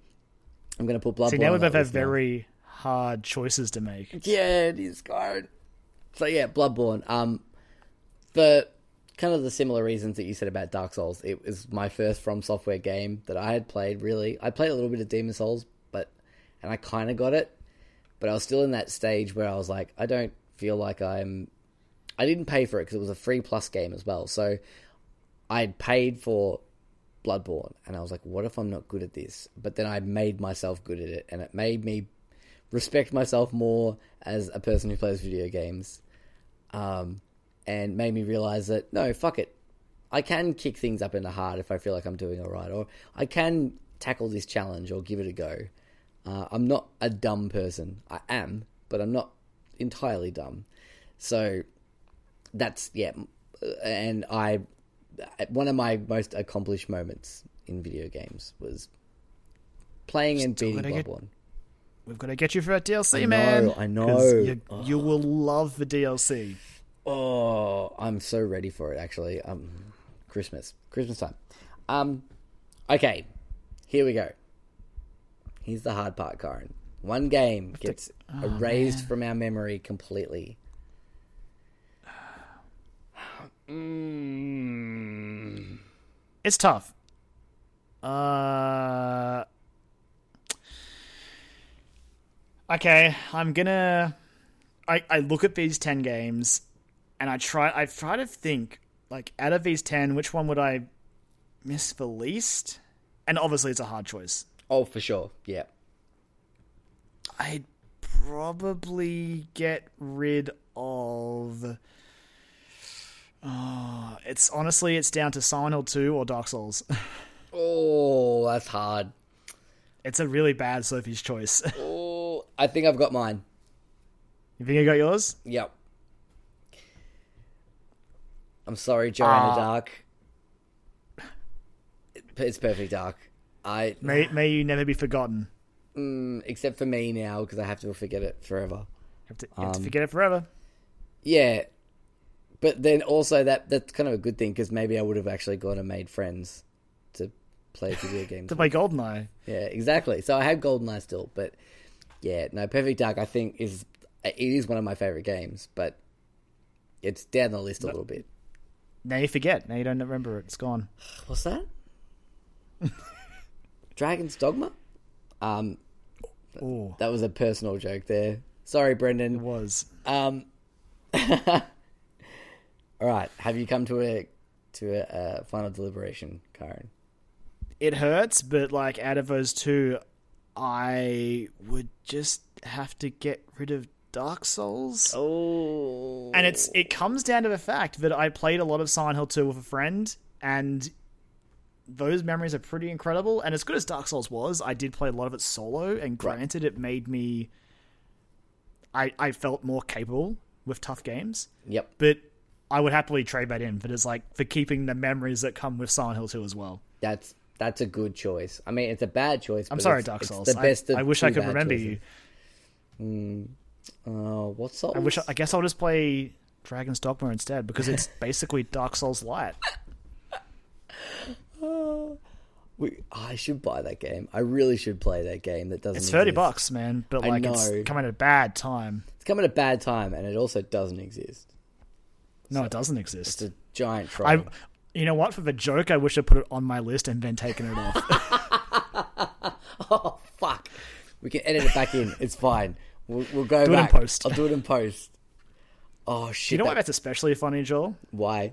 I'm going to put Bloodborne. See now we on that both have now. very hard choices to make. Yeah, it is Skyrim. So yeah, Bloodborne. Um, for kind of the similar reasons that you said about Dark Souls, it was my first From Software game that I had played. Really, I played a little bit of Demon's Souls, but and I kind of got it, but I was still in that stage where I was like, I don't feel like I'm. I didn't pay for it because it was a free plus game as well. So I'd paid for Bloodborne, and I was like, what if I'm not good at this? But then I made myself good at it, and it made me respect myself more as a person who plays video games, um, and made me realize that no, fuck it, I can kick things up into hard if I feel like I'm doing all right, or I can tackle this challenge or give it a go. Uh, I'm not a dumb person. I am, but I'm not entirely dumb. So that's yeah, and I one of my most accomplished moments in video games was playing and beating Bloodborne. We've got to get you for that DLC, I know, man. I know. You, you will love the DLC. Oh, I'm so ready for it. Actually, um, Christmas, Christmas time. Um, okay, here we go. Here's the hard part, Karen. One game gets erased from our memory completely. Mm. It's tough. Uh. Okay, I'm gonna. I I look at these ten games, and I try. I try to think like out of these ten, which one would I miss the least? And obviously, it's a hard choice. Oh, for sure. Yeah. I'd probably get rid of. Oh, it's honestly, it's down to Silent Hill 2 or Dark Souls. Oh, that's hard. it's a really bad Sophie's choice. Oh, I think I've got mine. you think you got yours? Yep. I'm sorry, Joanna Ah. Dark. It's perfect dark. I May may you never be forgotten. mm, except for me now because I have to forget it forever. You have to, you have to Um, forget it forever. Yeah, but then also that that's kind of a good thing because maybe I would have actually gone and made friends to play video games. To play Goldeneye. Yeah, exactly. So I have GoldenEye still, but yeah, no, Perfect Dark I think is it is one of my favorite games, but it's down the list a little bit. Now you forget. Now you don't remember it. It's gone. What's that? Dragon's Dogma? Um, Oh, that was a personal joke there. Sorry, Brendan. it was. Um, all right. Have you come to a to a, uh final deliberation, Karen? It hurts, but like out of those two, I would just have to get rid of Dark Souls. Oh, And it's it comes down to the fact that I played a lot of Silent Hill 2 with a friend, and those memories are pretty incredible. And as good as Dark Souls was, I did play a lot of it solo, and granted, it made me. I I felt more capable with tough games, Yep. but I would happily trade that in for just like for keeping the memories that come with Silent Hill 2 as well. That's That's a good choice. I mean, it's a bad choice. I'm but sorry, it's- Dark Souls. The best I, I wish I could remember choices. you. Uh, what Souls? I wish. I guess I'll just play Dragon's Dogma instead because it's basically Dark Souls light. We, I should buy that game. I really should play that game. That doesn't. It's thirty exist. bucks, man. But like, it's coming at a bad time. It's coming at a bad time, and it also doesn't exist. No, it doesn't exist. It's a giant troll. I, you know what? For the joke, I wish I put it on my list and then taken it off. Oh fuck! We can edit it back in. It's fine. We'll, we'll go Do it in post. I'll do it in post. Oh shit! you know why that's especially funny, Joel? why?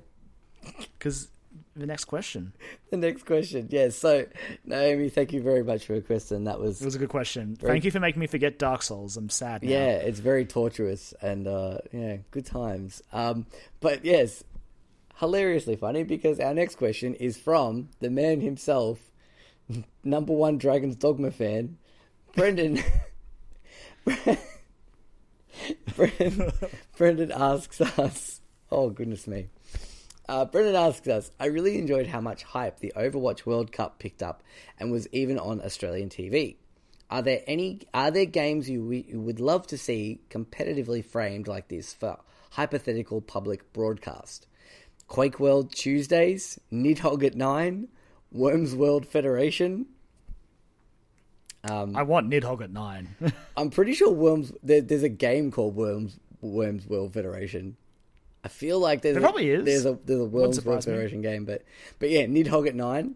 Because the next question. The next question. Yeah. So Naomi, thank you very much for your question. That was It was a good question. Thank you for making me forget Dark Souls. I'm sad now. yeah. It's very torturous and uh, yeah, good times. Um, but yes, hilariously funny because our next question is from the man himself, number one Dragon's Dogma fan, Brendan. Brendan, Brendan asks us, oh goodness me. Uh, Brendan asks us, I really enjoyed how much hype the Overwatch World Cup picked up and was even on Australian TV. Are there any are there games you, you would love to see competitively framed like this for hypothetical public broadcast? Quake World Tuesdays, Nidhogg at 9, Worms World Federation, um, I want Nidhogg at nine. I'm pretty sure Worms. There, there's a game called Worms Worms World Federation. I feel like there's There a, probably is. There's a there's a Worms World surprise me. Federation game, but but yeah, Nidhogg at nine.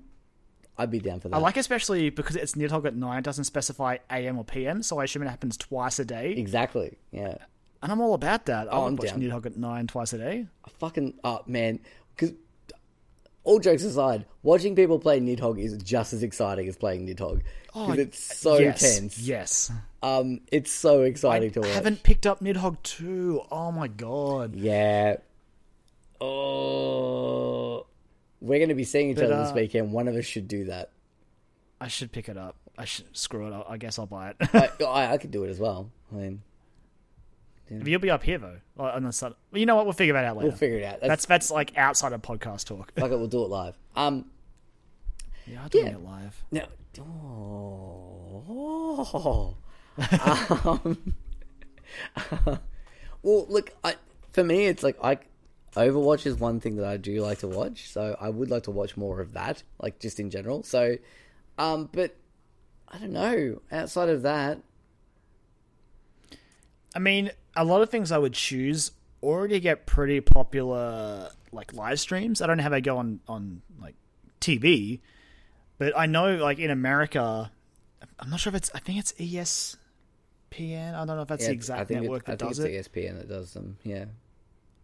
I'd be down for that. I like especially because it's Nidhogg at nine. It doesn't specify AM or PM, so I assume it happens twice a day. exactly. Yeah, And I'm all about that. I Oh, would I'm watch down. Nidhogg at nine twice a day. I fucking oh man, because all jokes aside, watching people play Nidhogg is just as exciting as playing Nidhogg because it's so Oh, yes, tense. Yes. Um, it's so I exciting to watch. I haven't picked up Nidhogg 2. Oh my god. Yeah. Oh, we're going to be seeing each But, other uh, this weekend. One of us should do that. I should pick it up. I should screw it up. I guess I'll buy it. I, I, I could do it as well. I mean, You'll be up here though. Or on the sun. Well, you know what? We'll figure that out later. we'll figure it out. That's, that's that's like outside of podcast talk. fuck it. We'll do it live. Um, yeah, I'm doing Yeah. it live. now, oh, um, well, look, I, for me, it's like I, Overwatch is one thing that I do like to watch. So I would like to watch more of that, like just in general. So, um, but I don't know. Outside of that, I mean, a lot of things I would choose already get pretty popular, like live streams. I don't know how they go on on like TV, but I know like in America, I'm not sure if it's. I think it's ESPN. I don't know if that's yeah, the I exact think network it, I that think does it's it. ESPN that does them. Yeah.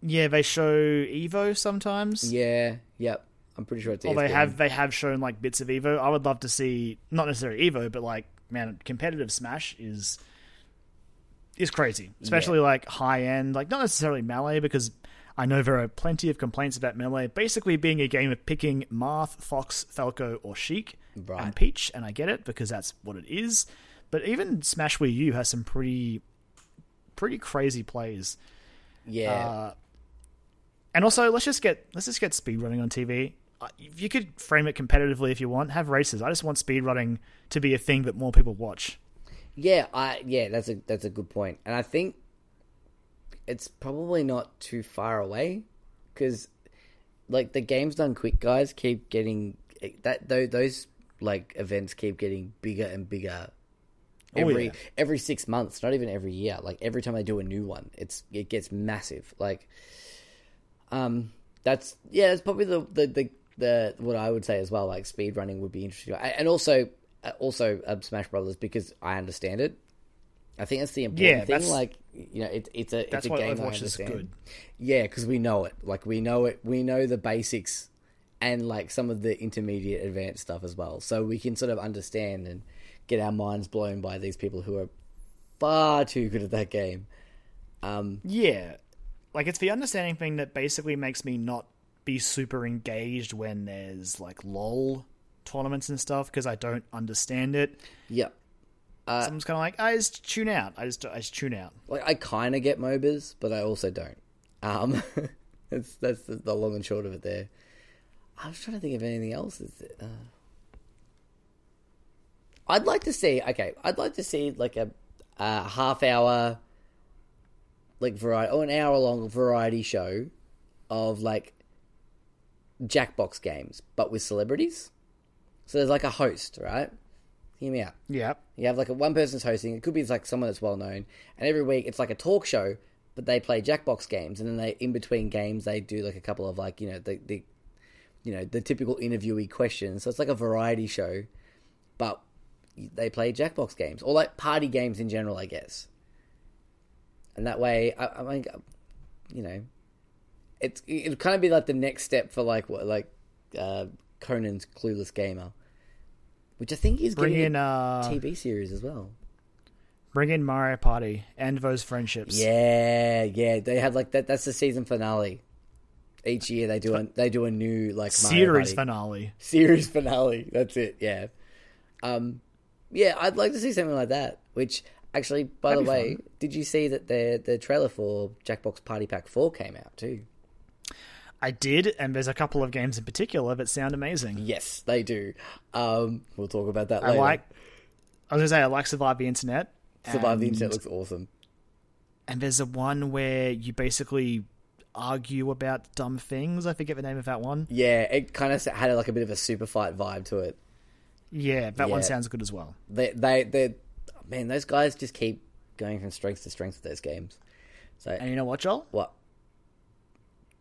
Yeah, they show Evo sometimes. Yeah, yep. I'm pretty sure it's Or they have they have shown like bits of Evo. I would love to see not necessarily Evo, but like man, competitive Smash is is crazy, especially like high end, like not necessarily melee because I know there are plenty of complaints about melee basically being a game of picking Marth, Fox, Falco, or Sheik Right. and Peach, and I get it because that's what it is. But even Smash Wii U has some pretty pretty crazy plays. Yeah. Uh, and also, let's just get let's just get speed running on TV. Uh, You could frame it competitively if you want. Have races. I just want speedrunning to be a thing that more people watch. Yeah, I yeah, that's a that's a good point. And I think it's probably not too far away cuz like the games done quick guys keep getting that tho- those like events keep getting bigger and bigger Oh, every yeah. every 6 months, not even every year. Like every time they do a new one, it's it gets massive. Like um that's yeah, it's probably the the, the the what I would say as well. Like speed running would be interesting, and also also um, Smash Brothers because I understand it. I think that's the important Yeah, thing. Like you know, it's it's a That's it's a game I Overwatch is understand. good. Yeah, because we know it. Like we know it. We know the basics and like some of the intermediate advanced stuff as well. So we can sort of understand and get our minds blown by these people who are far too good at that game. Um, Yeah, like it's the understanding thing that basically makes me not be super engaged when there's like lol tournaments and stuff because I don't understand it. yeah. So I'm just kind of like, I just tune out. I just I just tune out. like I kind of get MOBAs, but I also don't. Um, that's that's the, the long and short of it. There, I was trying to think of anything else. Is it, uh, I'd like to see. Okay, I'd like to see like a, a half hour, like variety or an hour long variety show of like Jackbox games, but with celebrities. So there's like a host, right? Hear me out. Yeah. You have like a one person's hosting. It could be like someone that's well known, and every week it's like a talk show, but they play Jackbox games, and then they in between games they do like a couple of like you know the the you know the typical interviewee questions. So it's like a variety show, but they play Jackbox games or like party games in general, I guess. And that way, I, I mean, you know, it's it'd kind of be like the next step for like what like uh, Conan's Clueless Gamer, which I think is Bring in a uh, TV series as well. bring in Mario Party and those friendships. Yeah, yeah, they had like that. That's the season finale. Each year they do a they do a new like Mario Series finale. series finale. That's it. Yeah. Um, yeah, I'd like to see something like that. Which actually, by That'd the way, fun. did you see that the the trailer for Jackbox Party Pack Four came out too? I did, and there's a couple of games in particular that sound amazing. Yes, they do. Um, we'll talk about that I later. like. I was gonna say I like Survive the Internet. Survive the Internet looks awesome. and there's a one where you basically argue about dumb things. I forget the name of that one. Yeah, it kind of had like a bit of a super fight vibe to it. Yeah, that one sounds good as well. They they they man, those guys just keep going from strength to strength with those games. So And you know what, Joel? what?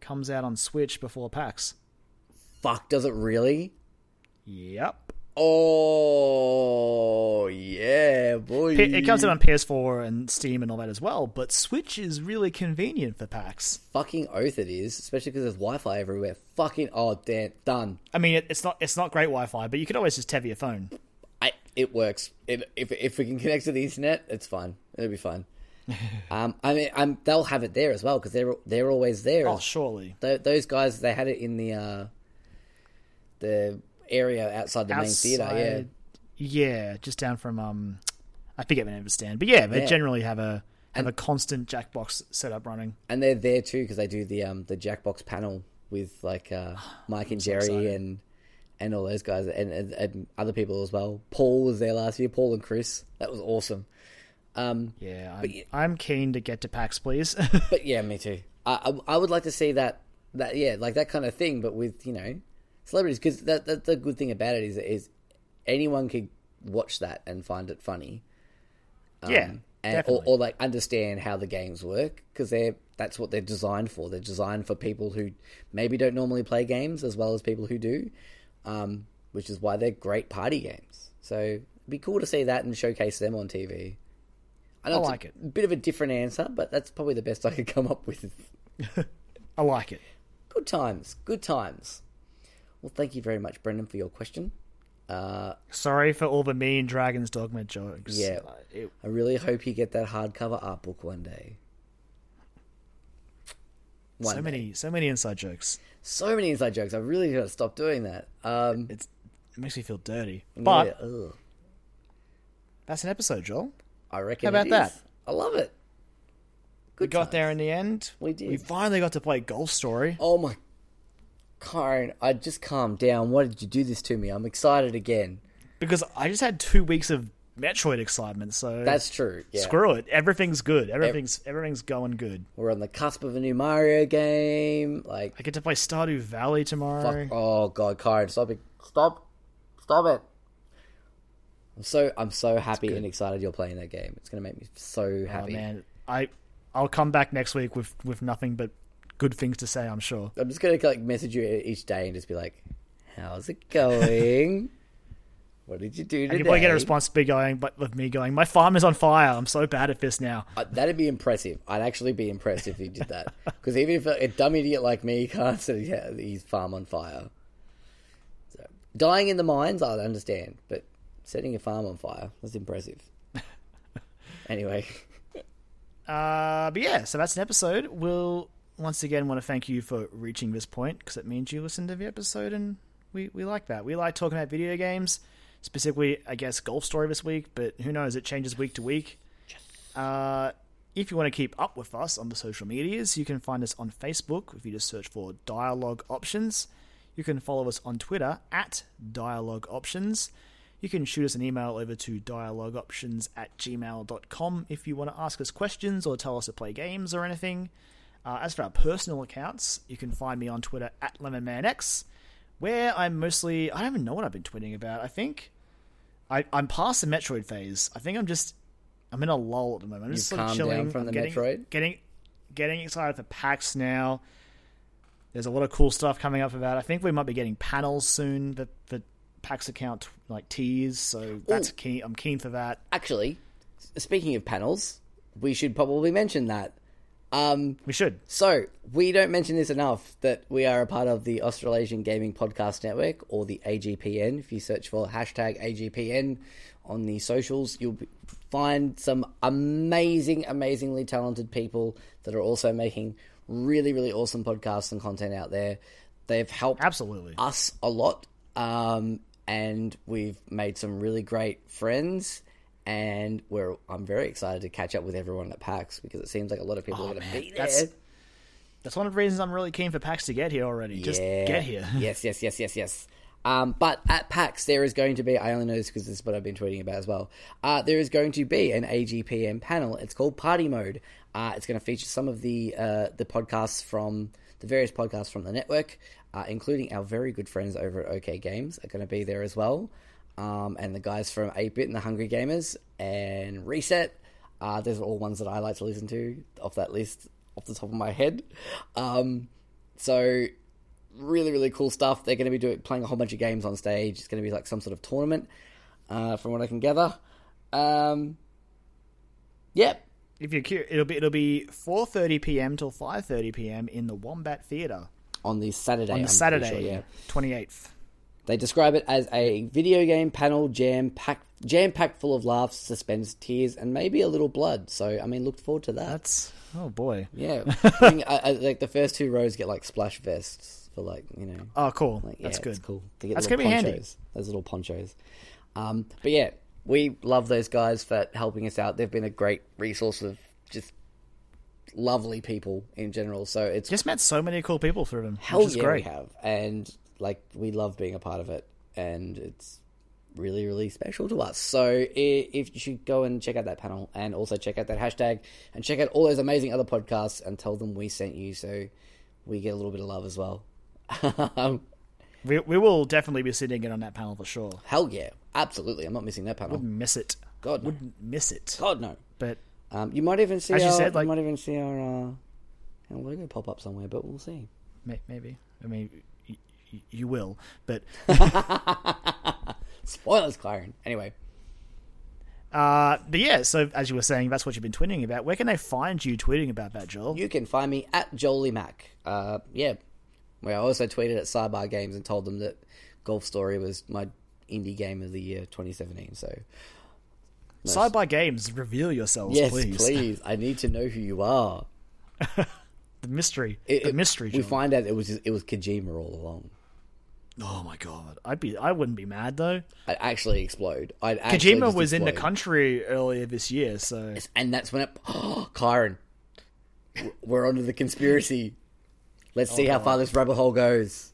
Comes out on Switch before PAX. Fuck, does it really? Yep. Oh yeah, boy. It comes out on PS4 and Steam and all that as well, but Switch is really convenient for PAX. Fucking oath it is, especially because there's Wi-Fi everywhere. Fucking oh damn, done. I mean, it, it's not it's not great Wi-Fi, but you could always just tether your phone. I it works. It, if if we can connect to the internet, it's fine. It'll be fine. um, I mean, I'm, they'll have it there as well because they're they're always there. Oh, surely. Th- those guys, they had it in the uh, the area outside the main theater. Yeah, yeah, just down from um, I forget the name of the stand, but yeah, they Yeah. generally have a have And- a constant Jackbox setup running. and they're there too because they do the um the Jackbox panel with like uh, Mike and Jerry excited. and and all those guys and, and and other people as well. Paul was there last year. Paul and Chris. That was awesome. Um, Yeah, I'm, But I'm keen to get to PAX, please. but yeah, me too. I, I I would like to see that that yeah like that kind of thing, but with you know celebrities because that that's the good thing about it is is anyone could watch that and find it funny. yeah, Um, and, or, or like understand how the games work because they're that's what they're designed for. They're designed for people who maybe don't normally play games as well as people who do, um, which is why they're great party games. So it'd be cool to see that and showcase them on TV. I know I like a it. bit of a different answer, but that's probably the best I could come up with. I like it. Good times, good times. Well, thank you very much, Brendan, for your question. Uh, Sorry for all the mean Dragons Dogma jokes. Yeah. Uh, it- I really hope you get that hardcover art book one day. One so day. many, so many inside jokes. so many inside jokes. I really got to stop doing that. Um, It's it makes me feel dirty. But yeah, that's an episode, Joel. I reckon. How about it that? is. I love it. We Good got times. there in the end. We did. We finally got to play Golf Story. Oh my, Karen! I just calmed down. Why did you do this to me? I'm excited again. because I just had two weeks of Metroid excitement. So That's true. Yeah, screw it. Everything's good. Everything's everything's going good. we're on the cusp of a new Mario game. Like, I get to play Stardew Valley tomorrow. fuck. Oh god, Karen, stop it! Stop! Stop it! I'm so I'm so happy and excited you're playing that game. It's gonna make me so Oh happy. man, I I'll come back next week with with nothing but good things to say. I'm sure. I'm just gonna like message you each day and just be like, "How's it going? what did you do And today?" you probably get a response to be going, but with me going, my farm is on fire. I'm so bad at this now. Uh, that'd be impressive. I'd actually be impressed if you did that. Because even if a, a dumb idiot like me can't set his- his farm on fire, so, dying in the mines, I'd understand. But setting a farm on fire—that's impressive. anyway, Uh, but yeah, so that's an episode. We'll once again want to thank you for reaching this point because it means you listened to the episode, and we we like that. We like talking about video games, specifically, I guess, Golf Story this week. But who knows? It changes week to week. Uh, if you want to keep up with us on the social medias, you can find us on Facebook if you just search for Dialogue Options. You can follow us on Twitter at Dialogue Options. You can shoot us an email over to dialogueoptions at gmail.com if you want to ask us questions or tell us to play games or anything. Uh, as for our personal accounts, you can find me on Twitter at LemonManX, where I'm mostly. I don't even know what I've been tweeting about. I think I, I'm past the Metroid phase. I think I'm just. I'm in a lull at the moment. I'm just You've sort of calmed chilling. down from I'm the getting, Metroid? Getting, getting excited for PAX now. There's a lot of cool stuff coming up about. I think we might be getting panels soon that the PAX account like tease. So that's Ooh. keen. I'm keen for that. Actually, speaking of panels, we should probably mention that. Um, We should. so we don't mention this enough that we are a part of the Australasian Gaming Podcast Network or the AGPN. If you search for hashtag AGPN on the socials, you'll find some amazing, amazingly talented people that are also making really, really awesome podcasts and content out there. They've helped Absolutely. us a lot, um, and we've made some really great friends. And we're I'm very excited to catch up with everyone at PAX because it seems like a lot of people are going to be there. That's that's one of the reasons I'm really keen for PAX to get here already. Just get here. yes, yes, yes, yes, yes. Um, but at PAX, there is going to be, I only know this because this is what I've been tweeting about as well. Uh, there is going to be an AGPN panel. It's called Party Mode. Uh, it's going to feature some of the uh, the podcasts from the various podcasts from the network, uh, including our very good friends over at OK Games are going to be there as well. Um, and the guys from 8-Bit and the Hungry Gamers and Reset. Uh, those are all ones that I like to listen to off that list off the top of my head. Um, so really really cool stuff. They're going to be doing playing a whole bunch of games on stage. It's going to be like some sort of tournament, uh, from what I can gather. Um, yep, If you're curious, it'll be it'll be 4:30 p.m. till 5:30 p.m. in the Wombat Theatre on the Saturday. on I'm the Saturday, sure, yeah. 28th. They describe it as a video game panel jam packed, jam packed full of laughs, suspense, tears, and maybe a little blood. So I mean, look forward to that. That's oh boy. yeah, I, I, like the first two rows get like splash vests for like you know Oh, cool. Like, yeah, That's good. Cool. They get That's gonna be handy. Those little ponchos. Um, but yeah, we love those guys for helping us out. They've been a great resource of just lovely people in general. So it's Just met so many cool people through them. hell yeah great. we have, and like we love being a part of it, and it's really really special to us. So if you should go and check out that panel, and also check out that hashtag, and check out all those amazing other podcasts, and tell them we sent you, so we get a little bit of love as well. We we will definitely be sitting in on that panel for sure. Hell yeah, absolutely. I'm not missing that panel. Wouldn't miss it. God no. Wouldn't miss it. God no. But Um, you might even see As you our, said, like- you might even see our, uh, our logo pop up somewhere, but we'll see. may, maybe. I mean, y- y- you will. But Spoilers, Kyron. Anyway, uh, but yeah. So as you were saying, that's what you've been tweeting about. Where can they find you tweeting about that, Joel? you can find me at Jolie Mac. Uh, yeah, where I also tweeted at Sidebar Games and told them that Golf Story was my indie game of the year 2017. So Sidebar Games, reveal yourselves, yes, please. please. I need to know who you are. The mystery, It- the it- mystery. We find out it was it was Kojima all along. Oh my god, I'd be. I wouldn't be mad though. I'd actually explode. I'd actually Kojima was in the country earlier this year, so and that's when it. Oh, Kyron, we're onto the conspiracy. Let's oh, see how far this rabbit hole goes.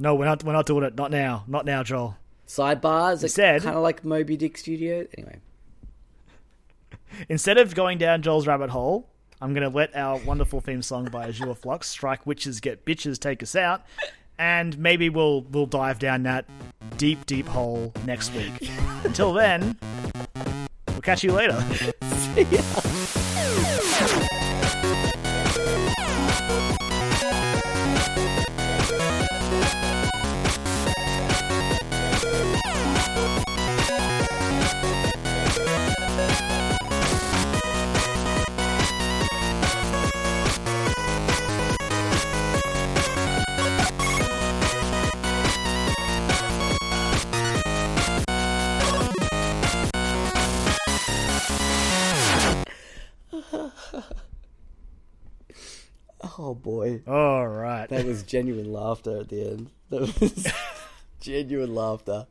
no, we're not. We're not doing it. Not now. Not now, Joel. Sidebars, Instead- kind of like Moby Dick Studio. Anyway, Instead of going down Joel's rabbit hole, I'm going to let our wonderful theme song by Azure Flux, "Strike Witches Get Bitches," take us out, and maybe we'll we'll dive down that deep, deep hole next week. Until then, we'll catch you later. oh boy, All right. that was genuine laughter at the end. That was genuine laughter.